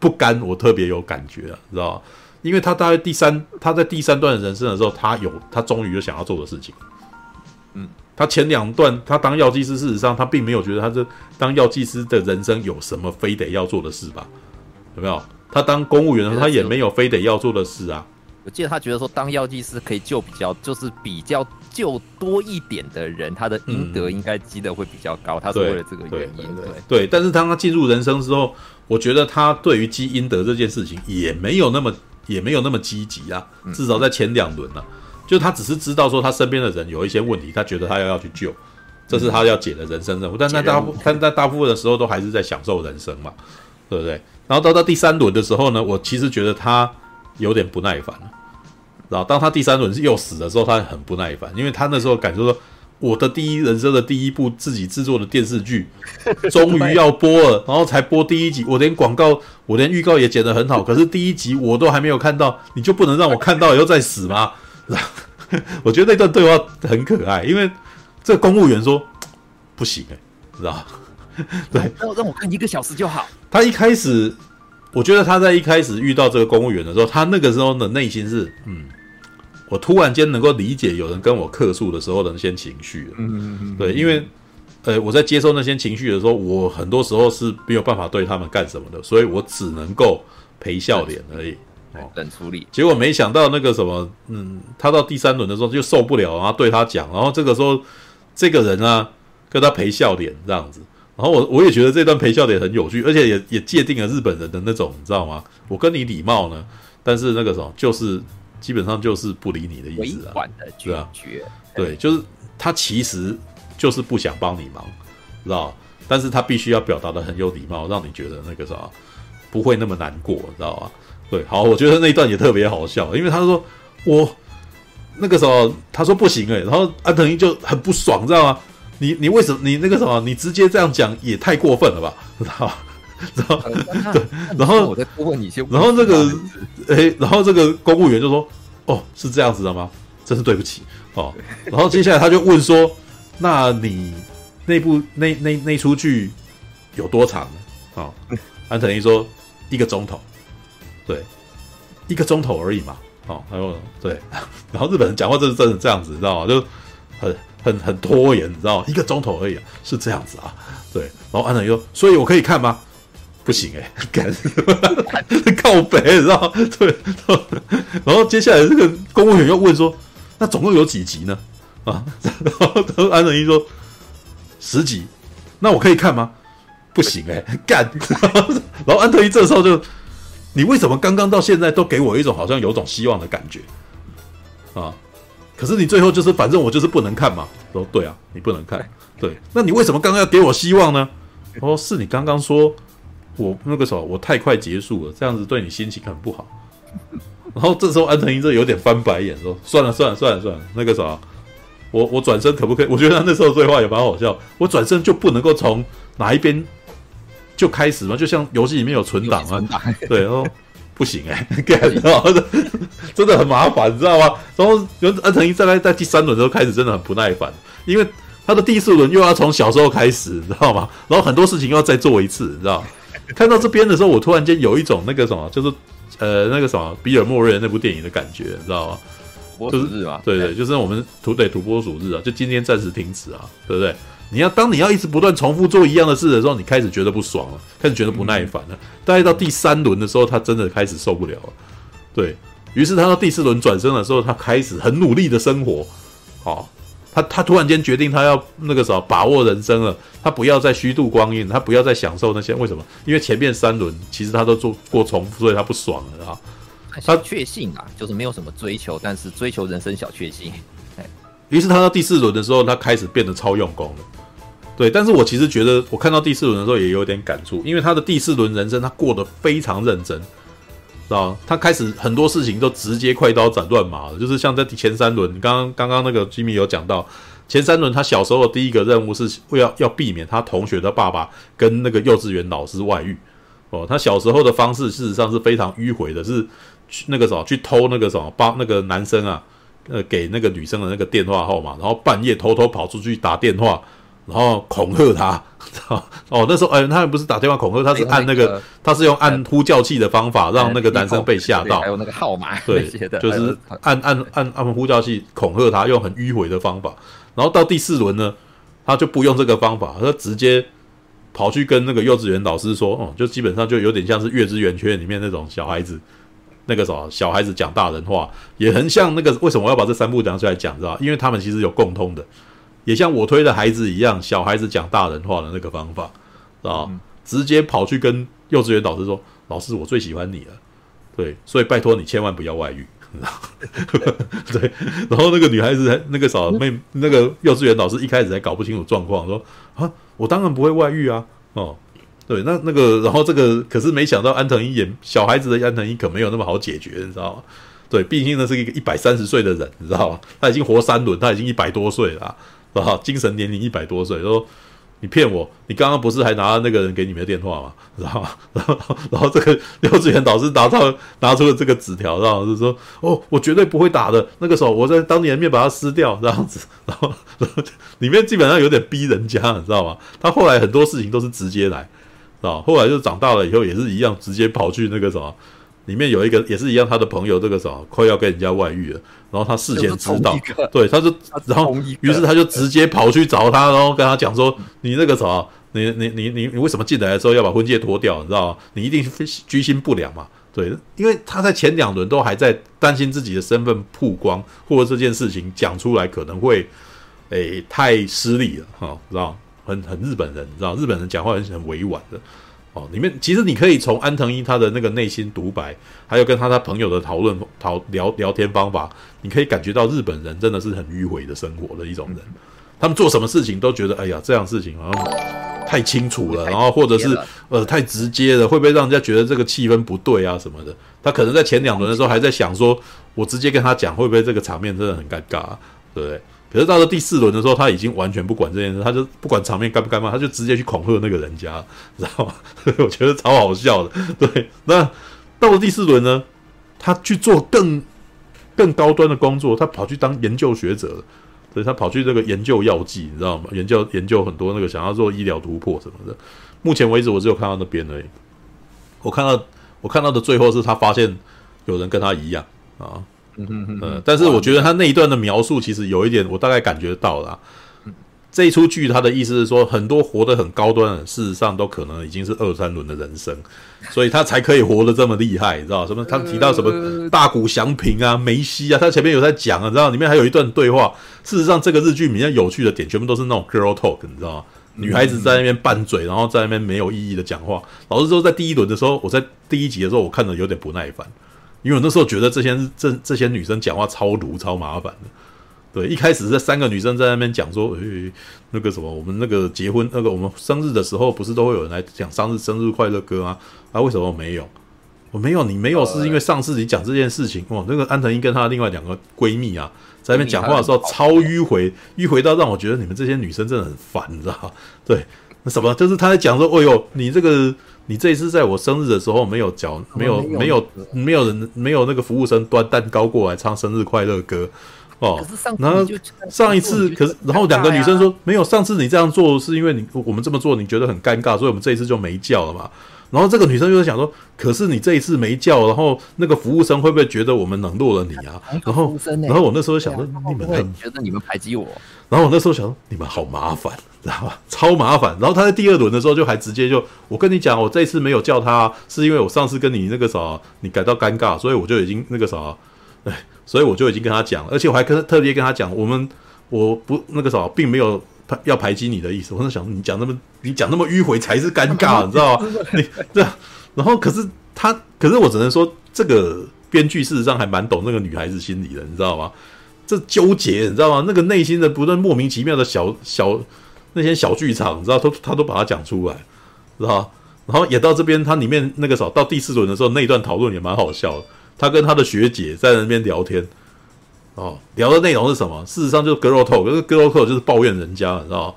不甘，我特别有感觉啊，知道吗？因为他大概第三，他在第三段人生的时候，他有他终于有想要做的事情。嗯，他前两段他当药剂师，事实上他并没有觉得他这当药剂师的人生有什么非得要做的事吧？有没有？他当公务员的时候，他也没有非得要做的事啊。我记得他觉得说，当药剂师可以救比较，就是比较救多一点的人，他的阴德应该积得会比较高。嗯、他是为了这个原因，对对。但是当他进入人生之后，我觉得他对于积阴德这件事情也没有那么也没有那么积极啊。至少在前两轮呢、啊，就他只是知道说他身边的人有一些问题，他觉得他要要去救，这是他要解的人生任务。但在大但在大部分的时候都还是在享受人生嘛，对不对？然后到到第三轮的时候呢，我其实觉得他有点不耐烦了。然后当他第三轮又死的时候，他很不耐烦，因为他那时候感觉说，我的第一人生的第一部自己制作的电视剧，*laughs* 终于要播了，然后才播第一集，我连广告，我连预告也剪得很好，可是第一集我都还没有看到，你就不能让我看到以后再死吗？*laughs* 我觉得那段对话很可爱，因为这个公务员说不行哎，知道 *laughs* 对，让让我看一个小时就好。他一开始，我觉得他在一开始遇到这个公务员的时候，他那个时候的内心是嗯。我突然间能够理解有人跟我客诉的时候的那些情绪了，嗯嗯嗯，对，因为，呃，我在接受那些情绪的时候，我很多时候是没有办法对他们干什么的，所以我只能够陪笑脸而已，哦，等处理。结果没想到那个什么，嗯，他到第三轮的时候就受不了，然后对他讲，然后这个时候这个人啊跟他陪笑脸这样子，然后我我也觉得这段陪笑脸很有趣，而且也也界定了日本人的那种，你知道吗？我跟你礼貌呢，但是那个什么就是。基本上就是不理你的意思啊，对啊，对，就是他其实就是不想帮你忙，知道？但是他必须要表达的很有礼貌，让你觉得那个啥不会那么难过，知道吧？对，好，我觉得那一段也特别好笑，因为他说我那个时候他说不行诶、欸，然后安藤英就很不爽，知道吗？你你为什么你那个什么你直接这样讲也太过分了吧，知道吧？*laughs* 然后，*laughs* 对，然后我再问你一些，然后这个，哎，然后这个公务员就说：“哦，是这样子的吗？真是对不起哦。”然后接下来他就问说：“那你那部那那那出剧有多长呢？”哦，*laughs* 安藤一说：“一个钟头，对，一个钟头而已嘛。”哦，还有对，然后日本人讲话就是真的这样子，知道吗？就很很很拖延，你知道？一个钟头而已，是这样子啊。对，然后安藤一说，所以我可以看吗？不行哎、欸，干 *laughs* 告白，你知道？对，然后接下来这个公务员又问说，那总共有几集呢？啊，*laughs* 然后安藤一说十集，那我可以看吗？不行哎、欸，干，*laughs* 然后安藤一这时候就，你为什么刚刚到现在都给我一种好像有种希望的感觉啊？可是你最后就是，反正我就是不能看嘛。说对啊，你不能看。对，那你为什么刚刚要给我希望呢？我说是你刚刚说我那个时候我太快结束了，这样子对你心情很不好。然后这时候安藤英这有点翻白眼，说算了算了算了算了，那个啥，我我转身可不可以？我觉得他那时候对话也蛮好笑。我转身就不能够从哪一边就开始吗？就像游戏里面有存档啊，对，然后。不行哎、欸，*laughs* *laughs* 然后真的很麻烦，你知道吗？然后安藤一在在在第三轮的时候开始真的很不耐烦，因为他的第四轮又要从小时候开始，你知道吗？然后很多事情又要再做一次，你知道？看到这边的时候，我突然间有一种那个什么，就是呃那个什么比尔莫瑞那部电影的感觉，你知道吗？土拨鼠日嘛，对对，就是我们土对土拨鼠日啊，就今天暂时停止啊，对不对？你要当你要一直不断重复做一样的事的时候，你开始觉得不爽了，开始觉得不耐烦了。大概到第三轮的时候，他真的开始受不了了。对，于是他到第四轮转身的时候，他开始很努力的生活。好、他他突然间决定他要那个什么把握人生了，他不要再虚度光阴，他不要再享受那些。为什么？因为前面三轮其实他都做过重复，所以他不爽了啊。他确信啊，就是没有什么追求，但是追求人生小确幸。于是他到第四轮的时候，他开始变得超用功了。对，但是我其实觉得，我看到第四轮的时候也有点感触，因为他的第四轮人生他过得非常认真，知道？他开始很多事情都直接快刀斩乱麻了，就是像在前三轮，刚刚刚刚那个机密有讲到，前三轮他小时候的第一个任务是为要要避免他同学的爸爸跟那个幼稚园老师外遇。哦，他小时候的方式事实上是非常迂回的，是去那个什么去偷那个什么帮那个男生啊。呃，给那个女生的那个电话号码，然后半夜偷偷跑出去打电话，然后恐吓她。*laughs* 哦，那时候哎，他不是打电话恐吓，他是按那个，那个、他是用按呼叫器的方法让那个男生被吓到。还有那个号码，对，就是按按按按呼叫器恐吓他，用很迂回的方法。然后到第四轮呢，他就不用这个方法，他直接跑去跟那个幼稚园老师说，哦、嗯，就基本上就有点像是月之圆圈里面那种小孩子。那个什么小孩子讲大人话，也很像那个。为什么我要把这三部拿出来讲？知道？因为他们其实有共通的，也像我推的孩子一样，小孩子讲大人话的那个方法，知道？嗯、直接跑去跟幼稚园导师说：“老师，我最喜欢你了。”对，所以拜托你千万不要外遇。*laughs* 对，然后那个女孩子，那个小妹，那个幼稚园老师一开始还搞不清楚状况，说：“啊，我当然不会外遇啊。”哦。对，那那个，然后这个，可是没想到安藤英也小孩子的安藤英可没有那么好解决，你知道吗？对，毕竟呢是一个一百三十岁的人，你知道吗？他已经活三轮，他已经一百多岁了，是吧？精神年龄一百多岁，说你骗我，你刚刚不是还拿了那个人给你们的电话吗？知道吗？*laughs* 然后，然后这个幼稚园导师拿到拿出了这个纸条，然后就说：“哦，我绝对不会打的。那个时候我在当你的面把它撕掉，这样子。*laughs* 然后，然后里面基本上有点逼人家，你知道吗？他后来很多事情都是直接来。”啊，后来就长大了以后也是一样，直接跑去那个什么，里面有一个也是一样，他的朋友这个什么快要跟人家外遇了，然后他事先知道，对，他就 *laughs* 然后于是他就直接跑去找他，然后跟他讲说，你那个什么，你你你你你为什么进来的时候要把婚戒脱掉？你知道吗？你一定居心不良嘛？对，因为他在前两轮都还在担心自己的身份曝光，或者这件事情讲出来可能会诶太失礼了，哈，知道吗？很很日本人，你知道，日本人讲话很很委婉的哦。里面其实你可以从安藤一他的那个内心独白，还有跟他他朋友的讨论讨聊聊天方法，你可以感觉到日本人真的是很迂回的生活的一种人。他们做什么事情都觉得，哎呀，这样事情好像太清楚了，然后或者是呃太直接了，会不会让人家觉得这个气氛不对啊什么的？他可能在前两轮的时候还在想说，我直接跟他讲，会不会这个场面真的很尴尬啊，对不对？可是到了第四轮的时候，他已经完全不管这件事，他就不管场面干不干嘛，他就直接去恐吓那个人家，知道吗？*laughs* 我觉得超好笑的。*laughs* 对，那到了第四轮呢，他去做更更高端的工作，他跑去当研究学者了。对，他跑去这个研究药剂，你知道吗？研究研究很多那个想要做医疗突破什么的。目前为止，我只有看到那边而已。我看到我看到的最后是他发现有人跟他一样啊。嗯嗯嗯。但是我觉得他那一段的描述其实有一点，我大概感觉到了。这一出剧他的意思是说，很多活得很高端的，事实上都可能已经是二三轮的人生，所以他才可以活得这么厉害，你知道什么？他提到什么大谷祥平啊、梅西啊，他前面有在讲啊，你知道里面还有一段对话。事实上，这个日剧里面有趣的点，全部都是那种 girl talk，你知道吗？女孩子在那边拌嘴，然后在那边没有意义的讲话。老实说，在第一轮的时候，我在第一集的时候，我看着有点不耐烦，因为我那时候觉得这些这这些女生讲话超毒、超麻烦的。对，一开始这三个女生在那边讲说，诶，那个什么，我们那个结婚，那个我们生日的时候，不是都会有人来讲生日生日快乐歌吗？啊，为什么我没有？我没有，你没有，是因为上次你讲这件事情，哇，那个安藤英跟她另外两个闺蜜啊，在那边讲话的时候超迂回，迂回到让我觉得你们这些女生真的很烦，你知道吗？对，那什么，就是她在讲说，哎呦，你这个，你这一次在我生日的时候没有讲，没有，没有，没有人，没有那个服务生端蛋糕过来唱生日快乐歌。哦，然后上一次，可是然后两个女生说没有，上次你这样做是因为你我们这么做你觉得很尴尬，所以我们这一次就没叫了嘛。然后这个女生就在想说，可是你这一次没叫，然后那个服务生会不会觉得我们冷落了你啊？然后然后我那时候想说，你们很觉得你们排挤我。然后我那时候想说，你们好麻烦，知道吧？*laughs* 超麻烦。然后他在第二轮的时候就还直接就，我跟你讲，我这一次没有叫他，是因为我上次跟你那个啥，你感到尴尬，所以我就已经那个啥，哎。所以我就已经跟他讲了，而且我还跟特别跟他讲，我们我不那个啥，并没有排要排挤你的意思。我在想，你讲那么你讲那么迂回才是尴尬，你知道吗？*laughs* 你这，然后可是他，可是我只能说，这个编剧事实上还蛮懂那个女孩子心理的，你知道吗？这纠结，你知道吗？那个内心的不断莫名其妙的小小那些小剧场，你知道，都他都把它讲出来，知道？然后演到这边，他里面那个候，到第四轮的时候，那一段讨论也蛮好笑的。他跟他的学姐在那边聊天，哦，聊的内容是什么？事实上就是 girl talk，可是 girl talk 就是抱怨人家，你知道吗？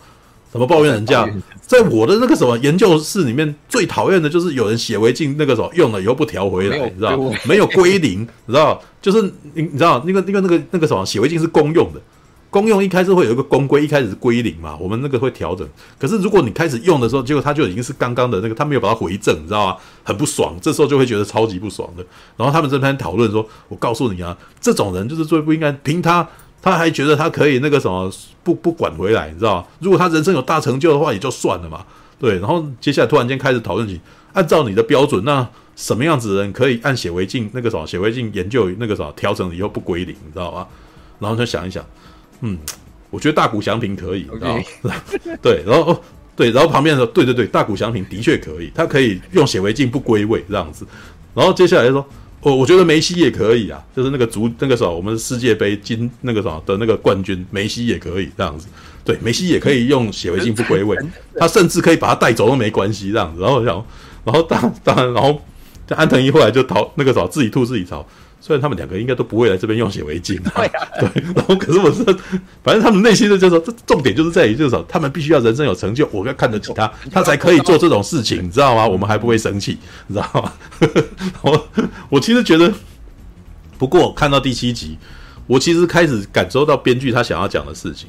什么抱怨人家？在我的那个什么研究室里面，最讨厌的就是有人显微镜那个什么用了以后不调回来，你知道吗？*laughs* 没有归零，你知道？就是你你知道那个那个那个那个什么显微镜是公用的。公用一开始会有一个公规，一开始是归零嘛，我们那个会调整。可是如果你开始用的时候，结果它就已经是刚刚的那个，他没有把它回正，你知道吗？很不爽，这时候就会觉得超级不爽的。然后他们这边讨论说：“我告诉你啊，这种人就是最不应该凭他，他还觉得他可以那个什么不不管回来，你知道吗？如果他人生有大成就的话，也就算了嘛。对。然后接下来突然间开始讨论起，按照你的标准，那什么样子的人可以按显微镜那个什么显微镜研究那个什么调整以后不归零，你知道吗？然后就想一想。嗯，我觉得大谷翔平可以.然后对，然后哦，对，然后旁边说，对对对，大谷翔平的确可以，他可以用显微镜不归位这样子。然后接下来就说，哦，我觉得梅西也可以啊，就是那个足那个时候我们世界杯金那个什么的那个冠军，梅西也可以这样子。对，梅西也可以用显微镜不归位，*laughs* 他甚至可以把他带走都没关系这样子。然后想，然后当当然，然后安藤一后来就逃那个时候自己吐自己槽。虽然他们两个应该都不会来这边用显微镜，*laughs* 对，然后可是我是，反正他们内心的就是说，这重点就是在于就是说，他们必须要人生有成就，我要看得起他，*laughs* 他才可以做这种事情，你知道吗？我们还不会生气，你知道吗？*laughs* 我我其实觉得，不过看到第七集，我其实开始感受到编剧他想要讲的事情。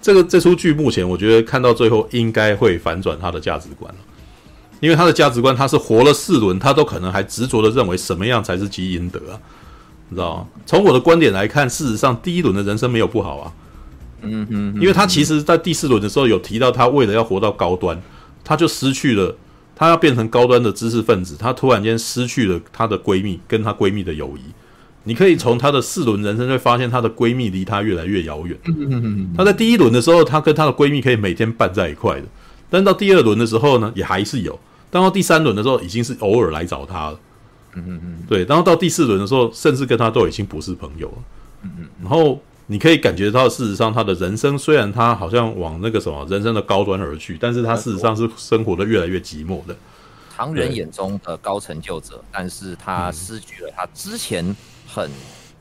这个这出剧目前我觉得看到最后应该会反转他的价值观了。因为他的价值观，他是活了四轮，他都可能还执着的认为什么样才是积阴德啊？你知道吗？从我的观点来看，事实上第一轮的人生没有不好啊。嗯嗯，因为他其实在第四轮的时候有提到，他为了要活到高端，他就失去了，他要变成高端的知识分子，他突然间失去了她的闺蜜，跟她闺蜜的友谊。你可以从她的四轮人生会发现，她的闺蜜离她越来越遥远。她在第一轮的时候，她跟她的闺蜜可以每天伴在一块的，但到第二轮的时候呢，也还是有。当到第三轮的时候，已经是偶尔来找他了。嗯嗯嗯，对。然后到第四轮的时候，甚至跟他都已经不是朋友了。嗯嗯。然后你可以感觉到，事实上他的人生虽然他好像往那个什么人生的高端而去，但是他事实上是生活的越来越寂寞的。常人眼中的高成就者，但是他失去了他之前很。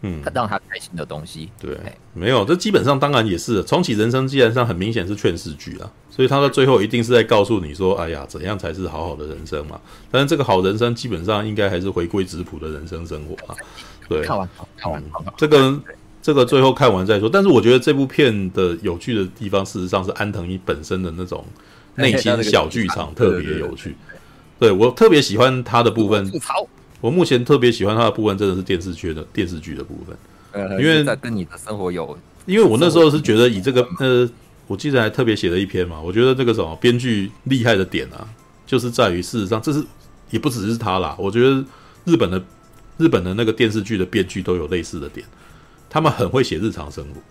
嗯，他让他开心的东西，对，没有，这基本上当然也是重启人生，基本上很明显是劝世剧啊，所以他的最后一定是在告诉你说，哎呀，怎样才是好好的人生嘛？但是这个好人生基本上应该还是回归质朴的人生生活啊。*laughs* 对，看完，看完，这个这个最后看完再说。但是我觉得这部片的有趣的地方，事实上是安藤一本身的那种内心小剧场特别有趣。对，我特别喜欢他的部分。我目前特别喜欢他的部分，真的是电视剧的电视剧的部分。呃，因为在跟你的生活有，因为我那时候是觉得以这个呃，我记得还特别写了一篇嘛。我觉得这个什么编剧厉害的点啊，就是在于事实上，这是也不只是他啦。我觉得日本的日本的那个电视剧的编剧都有类似的点，他们很会写日常生活，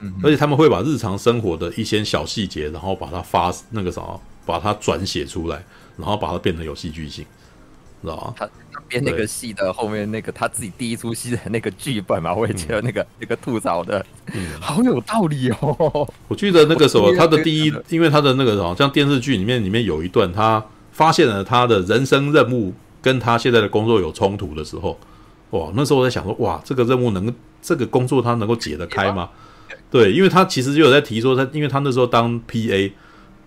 嗯，而且他们会把日常生活的一些小细节，然后把它发那个什么，把它转写出来，然后把它变成有戏剧性。知道他编那个戏的后面那个他自己第一出戏的那个剧本嘛，我也觉得那个、嗯、那个吐槽的，嗯，好有道理哦。*laughs* 我记得那个时候他的第一，因为他的那个好像电视剧里面里面有一段，他发现了他的人生任务跟他现在的工作有冲突的时候，哇，那时候我在想说，哇，这个任务能这个工作他能够解得开吗？对，因为他其实就有在提说他，因为他那时候当 PA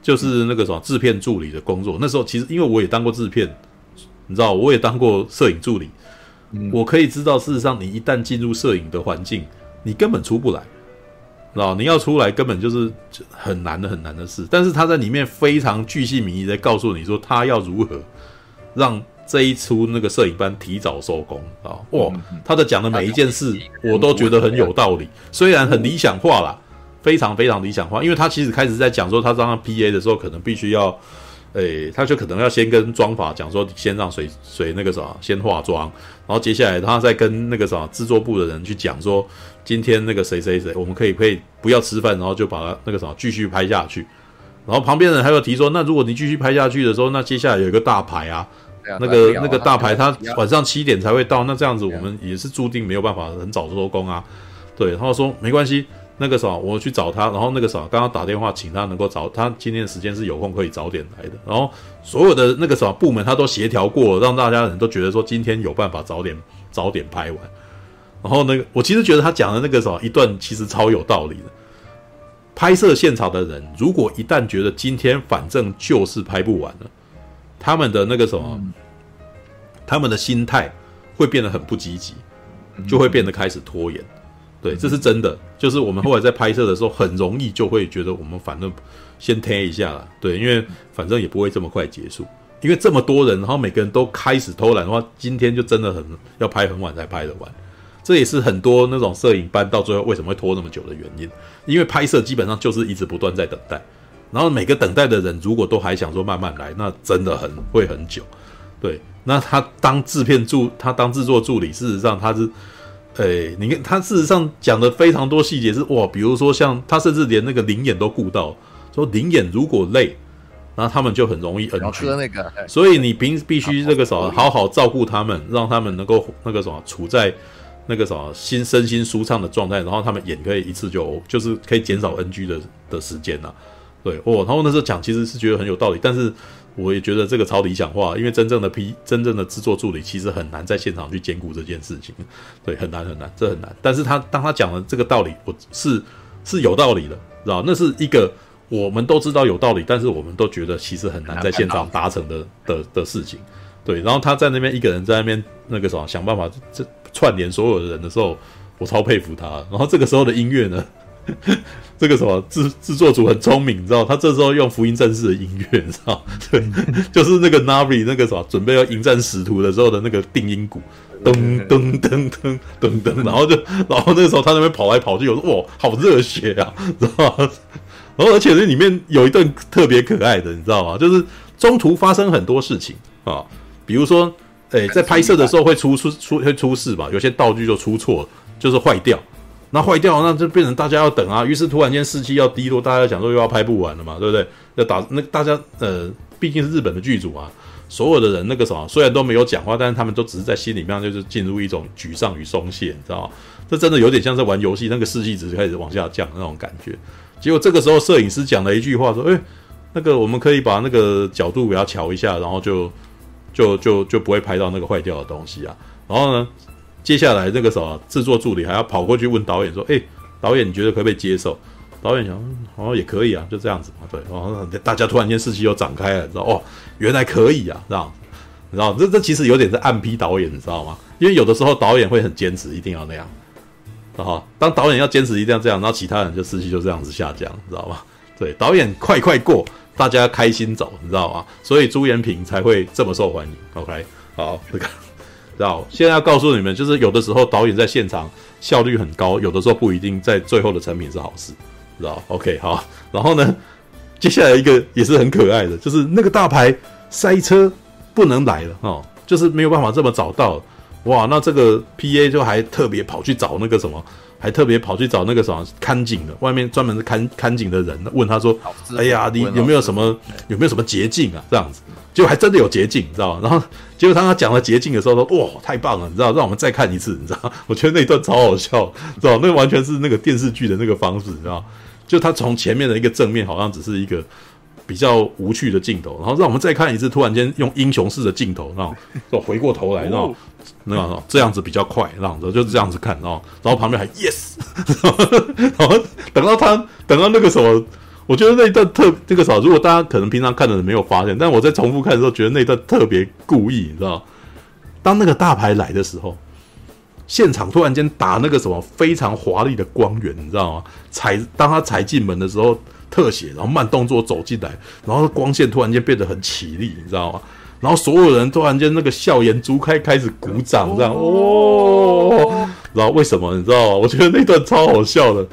就是那个什么制片助理的工作，那时候其实因为我也当过制片。你知道，我也当过摄影助理，嗯，我可以知道，事实上，你一旦进入摄影的环境，你根本出不来，知道？你要出来，根本就是很难的、很难的事。但是他在里面非常巨细靡遗的告诉你说，他要如何让这一出那个摄影班提早收工啊！哇，他的讲的每一件事，我都觉得很有道理，虽然很理想化啦，非常非常理想化，因为他其实开始在讲说，他当 PA 的时候，可能必须要。诶、欸，他就可能要先跟妆法讲说，先让谁谁那个啥先化妆，然后接下来他再跟那个啥制作部的人去讲说，今天那个谁谁谁，我们可以可以不要吃饭，然后就把他那个啥继续拍下去。然后旁边人还有提说，那如果你继续拍下去的时候，那接下来有一个大牌啊，那个那个大牌他晚上七点才会到，那这样子我们也是注定没有办法很早收工啊。对，然后说没关系。那个啥，我去找他，然后那个啥，刚刚打电话请他能够早，他今天的时间是有空可以早点来的。然后所有的那个啥部门他都协调过，让大家人都觉得说今天有办法早点早点拍完。然后那个我其实觉得他讲的那个什么一段其实超有道理的。拍摄现场的人如果一旦觉得今天反正就是拍不完了，他们的那个什么，他们的心态会变得很不积极，就会变得开始拖延。对，这是真的。就是我们后来在拍摄的时候，很容易就会觉得我们反正先贴一下了。对，因为反正也不会这么快结束。因为这么多人，然后每个人都开始偷懒的话，今天就真的很要拍很晚才拍得完。这也是很多那种摄影班到最后为什么会拖那么久的原因。因为拍摄基本上就是一直不断在等待，然后每个等待的人如果都还想说慢慢来，那真的很会很久。对，那他当制片助，他当制作助理，事实上他是。哎、欸，你看他事实上讲的非常多细节是哇，比如说像他甚至连那个灵眼都顾到，说灵眼如果累，然后他们就很容易 NG 那个，所以你平必须那个什么好好照顾他们，让他们能够那个什么处在那个什么心身心舒畅的状态，然后他们眼可以一次就就是可以减少 NG 的的时间呐、啊，对哦，然后那时候讲其实是觉得很有道理，但是。我也觉得这个超理想化，因为真正的 P 真正的制作助理其实很难在现场去兼顾这件事情，对，很难很难，这很难。但是他当他讲了这个道理，我是是有道理的，知道？那是一个我们都知道有道理，但是我们都觉得其实很难在现场达成的的的事情，对。然后他在那边一个人在那边那个什么想办法这串联所有的人的时候，我超佩服他。然后这个时候的音乐呢？*laughs* 这个什么制制作组很聪明，你知道？他这时候用福音战士的音乐，你知道？*laughs* 对，*laughs* 就是那个 Navi 那个什么准备要迎战使徒的时候的那个定音鼓，噔噔噔噔噔噔，然后就然后那个时候他那边跑来跑去，我说哇，好热血啊，知道吗？然后而且这里面有一段特别可爱的，你知道吗？就是中途发生很多事情啊，比如说，哎，在拍摄的时候会出出出会出事吧，有些道具就出错，就是坏掉。那坏掉，那就变成大家要等啊。于是突然间士气要低落，大家想说又要拍不完了嘛，对不对？要打那大家呃，毕竟是日本的剧组啊，所有的人那个什么，虽然都没有讲话，但是他们都只是在心里面就是进入一种沮丧与松懈，你知道吗？这真的有点像在玩游戏，那个士气值开始往下降那种感觉。结果这个时候摄影师讲了一句话说：“诶，那个我们可以把那个角度给它调一下，然后就就就就不会拍到那个坏掉的东西啊。”然后呢？接下来那个什么制作助理还要跑过去问导演说：“哎，导演你觉得可不可以接受？”导演想：“好像也可以啊，就这样子嘛。”对，然后大家突然间士气又展开了，你知道哦，原来可以啊，这样，你知道这这其实有点是暗批导演，你知道吗？因为有的时候导演会很坚持，一定要那样，然后当导演要坚持一定要这样，然后其他人就士气就这样子下降，你知道吗？对，导演快快过，大家开心走，你知道吗？所以朱延平才会这么受欢迎。OK，好，这个。知道？现在要告诉你们，就是有的时候导演在现场效率很高，有的时候不一定在最后的成品是好事，知道？OK，好，然后呢，接下来一个也是很可爱的，就是那个大牌塞车不能来了哦，就是没有办法这么早到，哇，那这个 PA 就还特别跑去找那个什么。还特别跑去找那个什么看景的，外面专门是看看景的人，问他说：“哎呀，你有没有什么有没有什么捷径啊？”这样子，结果还真的有捷径，你知道吗？然后结果当他讲了捷径的时候，说：“哇，太棒了，你知道？让我们再看一次，你知道？*laughs* 我觉得那一段超好笑，知道？那完全是那个电视剧的那个方式，你知道？就他从前面的一个正面，好像只是一个。”比较无趣的镜头，然后让我们再看一次，突然间用英雄式的镜头，然后回过头来，然后那样这样子比较快，然后就是这样子看，然后然后旁边还 yes，*laughs* 然后等到他等到那个什么，我觉得那一段特那个时候，如果大家可能平常看的人没有发现，但我在重复看的时候，觉得那一段特别故意，你知道？当那个大牌来的时候，现场突然间打那个什么非常华丽的光源，你知道吗？踩当他踩进门的时候。特写，然后慢动作走进来，然后光线突然间变得很綺丽，你知道吗？然后所有人突然间那个笑颜逐开，开始鼓掌，这样哦。然后为什么你知道吗？我觉得那段超好笑的，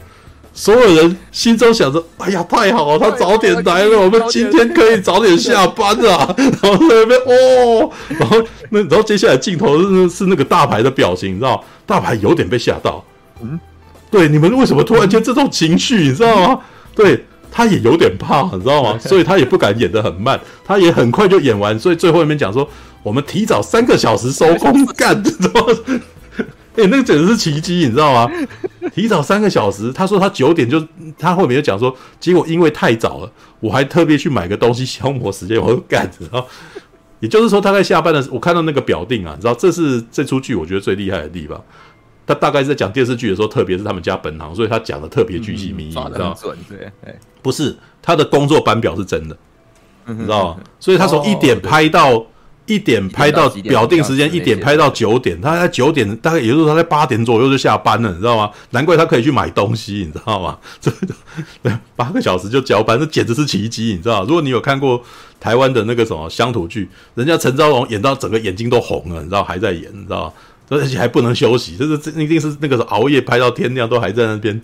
所有人心中想着：哎呀，太好了，他早点来了，我们今天可以早点下班了。然后在那边哦，然后那然后接下来镜头是是那个大牌的表情，你知道？大牌有点被吓到。嗯，对，你们为什么突然间这种情绪，你知道吗？对。他也有点怕，你知道吗？*laughs* 所以他也不敢演得很慢，他也很快就演完。所以最后一面讲说，我们提早三个小时收工干，*laughs* 你知道吗？*laughs* 哎、欸，那个简直是奇迹，你知道吗？提早三个小时，他说他九点就，他后面就讲说，结果因为太早了，我还特别去买个东西消磨时间，我就干，然后也就是说，他在下班的时候，我看到那个表定啊，你知道，这是这出剧我觉得最厉害的地方。他大概是在讲电视剧的时候，特别是他们家本行，所以他讲的特别巨细靡遗，你知道吗？对，不是他的工作班表是真的，你知道吗？所以他从一点拍到一点拍到表定时间一点拍到九点，他在九点大概也就是他在八点左右就下班了，你知道吗？难怪他可以去买东西，你知道吗？*laughs* 这八个小时就交班，这简直是奇迹，你知道？如果你有看过台湾的那个什么乡土剧，人家陈昭荣演到整个眼睛都红了，你知道还在演，你知道？而且还不能休息，就是这一定是那个时候熬夜拍到天亮都还在那边，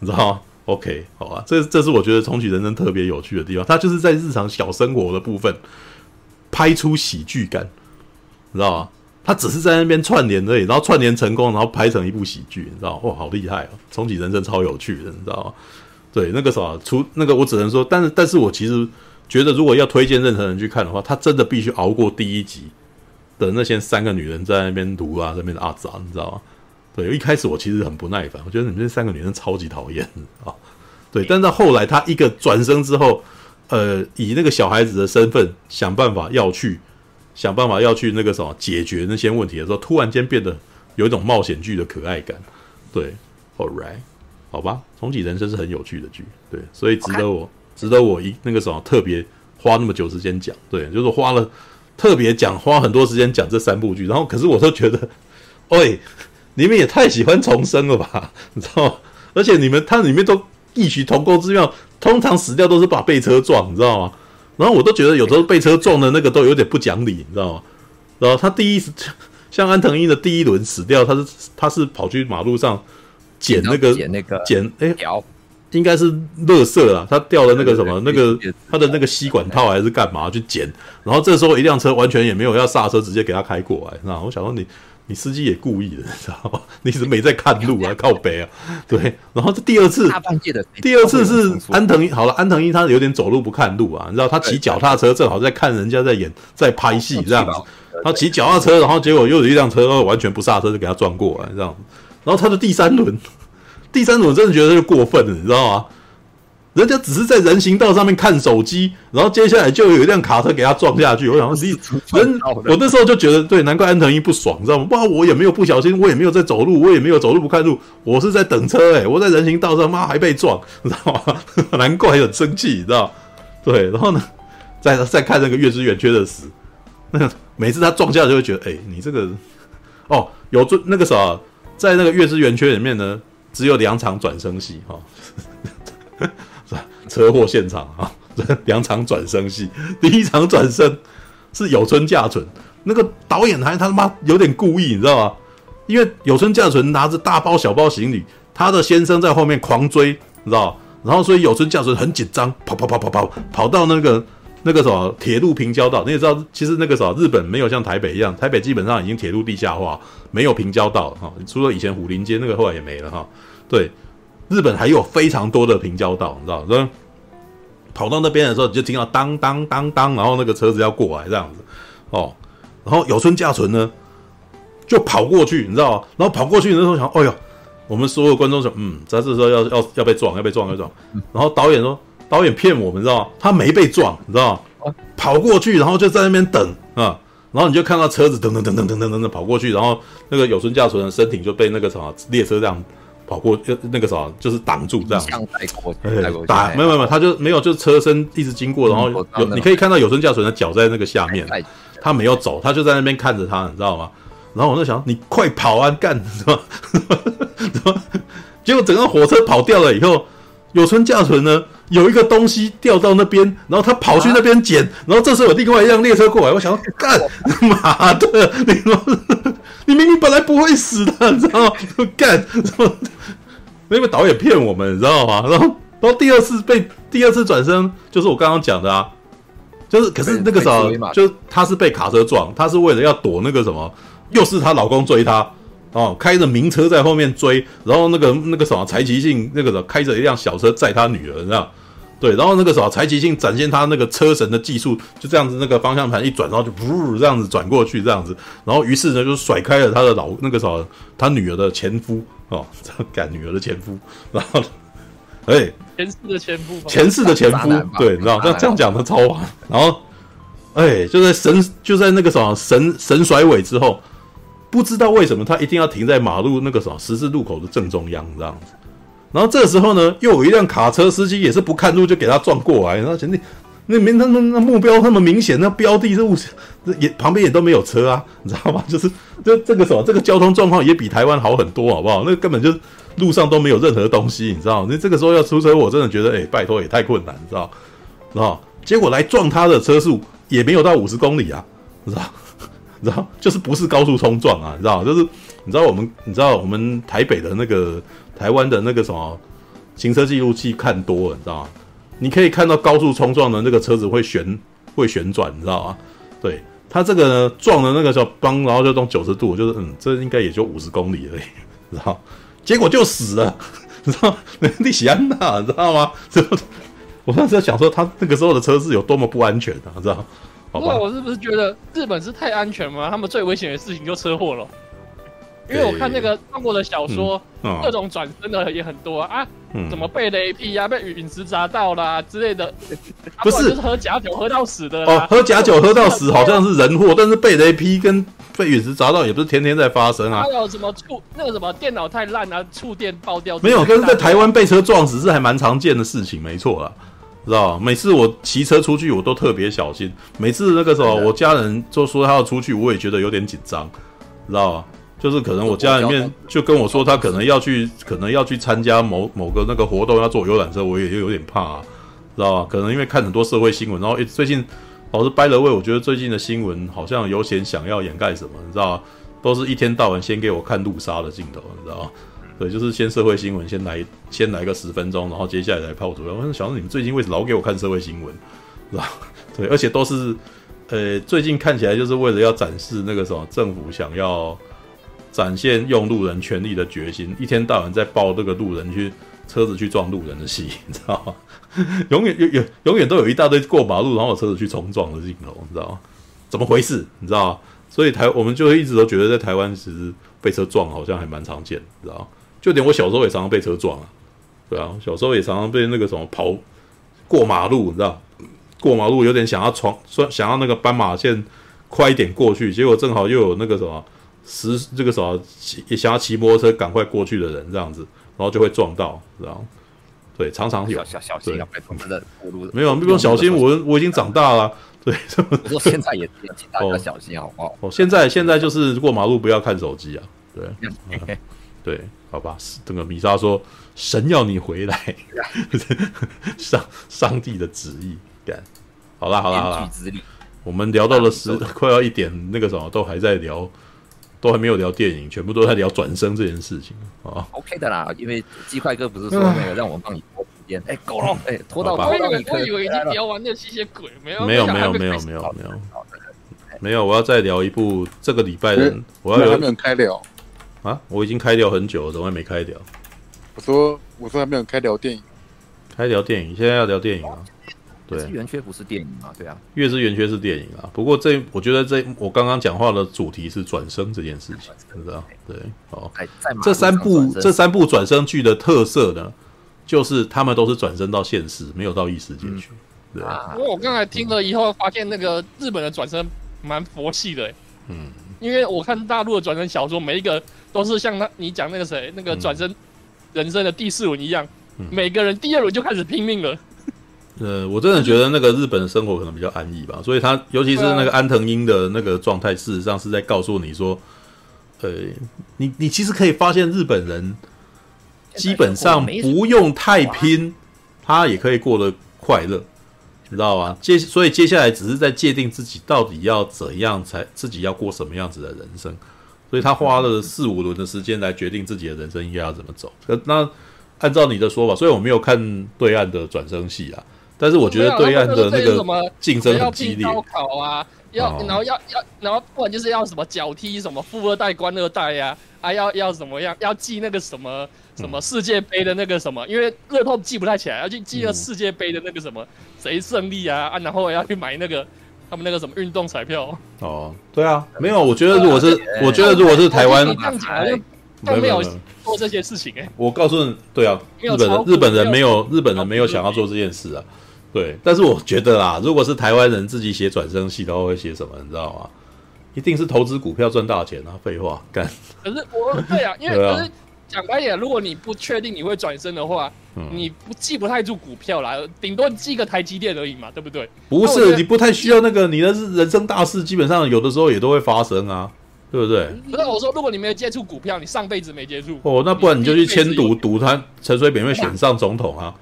你知道吗？OK，好吧，这这是我觉得重启人生特别有趣的地方，他就是在日常小生活的部分拍出喜剧感，你知道吗？他只是在那边串联而已，然后串联成功，然后拍成一部喜剧，你知道吗？哇，好厉害哦！重启人生超有趣的，你知道吗？对，那个时候出那个我只能说，但是但是我其实觉得，如果要推荐任何人去看的话，他真的必须熬过第一集。的那些三个女人在那边读啊，在那边啊杂，你知道吗？对，一开始我其实很不耐烦，我觉得你们这三个女生超级讨厌啊。对，但是后来她一个转身之后，呃，以那个小孩子的身份想办法要去想办法要去那个什么解决那些问题的时候，突然间变得有一种冒险剧的可爱感。对，All right，好吧，重启人生是很有趣的剧，对，所以值得我值得我一那个什么特别花那么久时间讲，对，就是花了。特别讲花很多时间讲这三部剧，然后可是我都觉得，*laughs* 喂，你们也太喜欢重生了吧，*laughs* 你知道吗？而且你们它里面都异曲同工之妙，通常死掉都是把被车撞，你知道吗？然后我都觉得有时候被车撞的那个都有点不讲理，你知道吗？然后他第一次 *laughs* 像安藤英的第一轮死掉，他是他是跑去马路上捡那个捡那个捡哎。应该是垃圾啦，他掉了那个什么，那个他的那个吸管套还是干嘛去捡？然后这时候一辆车完全也没有要刹车，直接给他开过来。那我想说你，你司机也故意的，你知道吗？*laughs* 你是没在看路啊，*laughs* 靠北啊？对。然后这第二次，第二次是安藤樱。好了，安藤一他有点走路不看路啊，你知道他骑脚踏车正好在看人家在演在拍戏这样子，他骑脚踏车，然后结果又有一辆车完全不刹车就给他撞过来这样子，然后他的第三轮。第三轮我真的觉得就过分了，你知道吗？人家只是在人行道上面看手机，然后接下来就有一辆卡车给他撞下去。我想说，*laughs* 人我那时候就觉得，对，难怪安藤一不爽，知道吗？哇，我也没有不小心，我也没有在走路，我也没有走路不看路，我是在等车诶、欸，我在人行道上，妈还被撞，你知道吗？*laughs* 难怪很生气，你知道？对，然后呢，再再看那个月之圆缺的死，那个每次他撞下来就会觉得，哎、欸，你这个哦，有这那个啥在那个月之圆缺里面呢。只有两场转生戏哈，车祸现场 *laughs* 啊，两场转生戏。第一场转生是有村架纯，那个导演还他妈有点故意，你知道吗？因为有村架纯拿着大包小包行李，他的先生在后面狂追，你知道？然后所以有村架纯很紧张，跑跑跑跑跑跑到那个那个什么铁路平交道。你也知道，其实那个什么日本没有像台北一样，台北基本上已经铁路地下化，没有平交道哈。除了以前虎林街那个后来也没了哈。对，日本还有非常多的平交道，你知道？所以跑到那边的时候，你就听到当当当当，然后那个车子要过来这样子哦。然后有村架纯呢？就跑过去，你知道？然后跑过去的时候想，哎呦，我们所有观众说，嗯，在这时候要要要被撞，要被撞，要撞。然后导演说，导演骗我们，知道吗？他没被撞，你知道吗？跑过去，然后就在那边等啊。然后你就看到车子噔噔噔噔噔噔噔噔跑过去，然后那个有村架纯的身体就被那个什么列车这样跑过就，那个什么就是挡住这样。打没有没有没有，他就没有，就是车身一直经过，然后有你可以看到有村架纯的脚在那个下面，他没有走，他就在那边看着他，你知道吗？然后我就想，你快跑啊，干什么？什么？结果整个火车跑掉了以后，有村架纯呢，有一个东西掉到那边，然后他跑去那边捡，然后这时候有另外一辆列车过来，我想说，干 *laughs* 妈的，你说你明明本来不会死的，你知道吗？*laughs* 干什么？因 *laughs* 为导演骗我们，你知道吗？然后，然后第二次被第二次转身，就是我刚刚讲的啊，就是可是那个时候，就他是被卡车撞，他是为了要躲那个什么。又是她老公追她，哦，开着名车在后面追，然后那个那个什么柴崎幸那个什么开着一辆小车载她女儿，你知道？对，然后那个什么柴崎幸展现他那个车神的技术，就这样子那个方向盘一转，然后就噗这样子转过去，这样子，然后于是呢就甩开了他的老那个什么他女儿的前夫哦，*laughs* 赶女儿的前夫，然后哎，前世的前夫，前世的前夫，对，你知道这样这样讲的超完，然后哎，就在神就在那个什么神神甩尾之后。不知道为什么他一定要停在马路那个什么十字路口的正中央这样子，然后这时候呢，又有一辆卡车司机也是不看路就给他撞过来，然后前面那明他们那目标那么明显，那标的这物也旁边也都没有车啊，你知道吗？*laughs* 就是这这个什么这个交通状况也比台湾好很多，好不好？那根本就路上都没有任何东西，你知道？那这个时候要出车，我真的觉得哎、拜托也太困难，你知道？知道？结果来撞他的车速也没有到五十公里啊，你知道？你知道，就是不是高速冲撞啊？你知道，就是你知道我们，你知道我们台北的那个台湾的那个什么行车记录器看多了，你知道吗？你可以看到高速冲撞的那个车子会旋会旋转，你知道吗？对，他这个撞的那个时候，嘣，然后就动九十度，就是嗯，这应该也就五十公里而已，你知道？结果就死了，你知道？利喜安娜，你知道吗？我当时在想说，他那个时候的车是有多么不安全啊，你知道？不过我是不是觉得日本是太安全吗？他们最危险的事情就车祸了。因为我看那个中国的小说，各种转身的也很多啊，嗯、怎么被雷劈啊，被陨石砸到啦之类的。*laughs* 不是，啊、不是喝假酒喝到死的哦，喝假酒喝到死好像是人祸，但是被雷劈跟被陨石砸到也不是天天在发生啊。还有什么触那个什么电脑太烂啊，触电爆掉？没有，但是在台湾被车撞死是还蛮常见的事情，没错啦。知道每次我骑车出去，我都特别小心。每次那个时候，我家人就说他要出去，我也觉得有点紧张，知道吧？就是可能我家里面就跟我说，他可能要去，可能要去参加某某个那个活动，要坐游览车，我也有点怕啊，知道吧？可能因为看很多社会新闻，然后最近老是掰了位，我觉得最近的新闻好像有点想要掩盖什么，你知道吧？都是一天到晚先给我看路杀的镜头，你知道吗？对，就是先社会新闻，先来先来个十分钟，然后接下来来炮竹。我想说，你们最近为什么老给我看社会新闻，是吧？*laughs* 对，而且都是，呃，最近看起来就是为了要展示那个什么政府想要展现用路人权利的决心，一天到晚在报这个路人去车子去撞路人的戏，*laughs* 你知道吗？永远有有永远都有一大堆过马路然后车子去冲撞的镜头，你知道吗？怎么回事？你知道吗？所以台我们就一直都觉得在台湾其实被车撞好像还蛮常见，你知道吗？就连我小时候也常常被车撞啊，对啊，小时候也常常被那个什么跑过马路，你知道，过马路有点想要闯，说想要那个斑马线快一点过去，结果正好又有那个什么十这个什么骑也想要骑摩托车赶快过去的人这样子，然后就会撞到，知道？对，常常有小小心啊，真的没有不用小心，我我已经长大了，对，*laughs* 我说现在也请大家小心好不好？哦，现在现在就是过马路不要看手机啊，对，*laughs* 对。好吧，这个米莎说：“神要你回来，上上帝的旨意。”干，好啦好啦好啦，我们聊到了十快要一点，那个什么都还在聊，都还没有聊电影，全部都在聊转生这件事情啊。OK 的啦，因为鸡块哥不是说那个让我帮你拖时间，哎，够了，哎，拖到拖到你我以为已经聊完那吸血鬼，没有没有没有没有没有没有没有，我要再聊一部这个礼拜的，我要还没有开聊啊，我已经开聊很久了，怎么还没开聊？我说我说还没有开聊电影，开聊电影，现在要聊电影啊。对，圆缺不是电影嘛？对啊，月之圆缺是电影啊。不过这，我觉得这我刚刚讲话的主题是转生这件事情，知道？对，好。这三部这三部转生剧的特色呢，就是他们都是转生到现实，没有到异世界去。对啊。不过我刚才听了以后，发现那个日本的转生蛮佛系的。嗯。因为我看大陆的转生小说，每一个都是像他你讲那个谁那个转身人生的第四轮一样，每个人第二轮就开始拼命了。呃，我真的觉得那个日本的生活可能比较安逸吧，所以他尤其是那个安藤英的那个状态，事实上是在告诉你说，呃，你你其实可以发现日本人基本上不用太拼，他也可以过得快乐，你知道吗？接所以接下来只是在界定自己到底要怎样才自己要过什么样子的人生，所以他花了四五轮的时间来决定自己的人生应该要怎么走。那按照你的说法，所以我没有看对岸的转生戏啊。但是我觉得对岸的那个竞争很激烈，高考啊，要然后要要然后不管就是要什么脚踢什么富二代官二代呀，啊要要怎么样，要记那个什么什么世界杯的那个什么，因为乐透记不太起来，要去记那个世界杯的那个什么谁胜利啊啊，然后要去买那个他们那个什么运动彩票。哦，对啊，没有，我觉得如果是我觉得如果是台湾，都没有做这些事情哎。我告诉你，对啊，日本人日本人没有日本人没有想要做这件事啊。对，但是我觉得啦，如果是台湾人自己写转生戏的话，会写什么？你知道吗？一定是投资股票赚大钱啊！废话，干。可是我，对啊，因为可是讲白一点，如果你不确定你会转身的话，嗯、你不记不太住股票啦，顶多记个台积电而已嘛，对不对？不是，你不太需要那个，你的人生大事基本上有的时候也都会发生啊，对不对？不是我说，如果你没有接触股票，你上辈子没接触哦，那不然你就去签赌，赌他陈水扁会选上总统啊。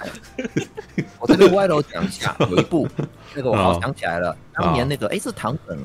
*laughs* 我这个歪楼讲一下，有一部 *laughs* 那个我好想起来了，当年那个哎是唐本，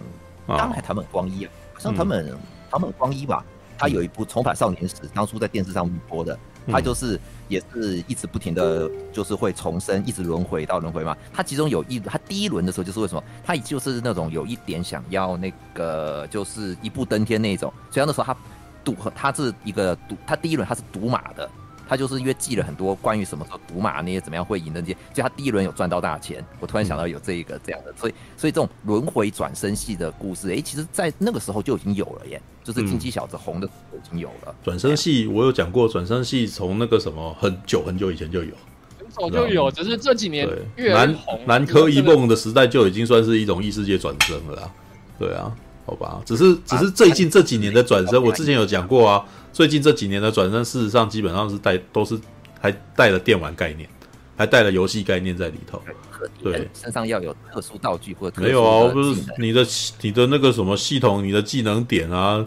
刚还唐本光一啊，好像唐本唐本光一吧，他有一部《重返少年时》，当初在电视上播的，他就是也是一直不停的就是会重生，一直轮回到轮回嘛。他其中有一他第一轮的时候就是为什么？他就是那种有一点想要那个就是一步登天那种，所以那时候他赌，他是一个赌，他第一轮他是赌马的。他就是因为记了很多关于什么时候赌马那些怎么样会赢的那些，就他第一轮有赚到大钱。我突然想到有这一个这样的，所以所以这种轮回转生系的故事，哎、欸，其实在那个时候就已经有了耶，就是金鸡小子红的时候已经有了。转生系我有讲过，转生系从那个什么很久很久以前就有，很早就有，只是这几年越南南柯一梦的时代就已经算是一种异世界转生了啦。对啊，好吧，只是只是最近这几年的转身，我之前有讲过啊。最近这几年的转身，事实上基本上是带都是还带了电玩概念，还带了游戏概念在里头。对，身上要有特殊道具或者没有啊？不是你的你的那个什么系统，你的技能点啊，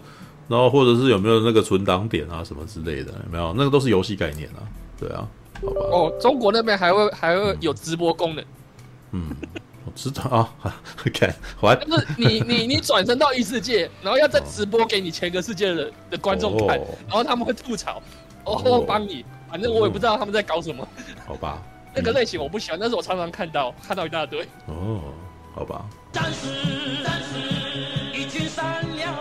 然后或者是有没有那个存档点啊什么之类的，有没有？那个都是游戏概念啊。对啊，好吧。哦，中国那边还会还会有直播功能。嗯。知道啊，OK，完，就是你你你转身到异世界，*laughs* 然后要再直播给你前个世界的的观众看，然后他们会吐槽，哦，帮你，反正我也不知道他们在搞什么。好吧，那个类型我不喜欢，但是我常常看到看到一大堆。哦，好吧。战士，战士，一群善良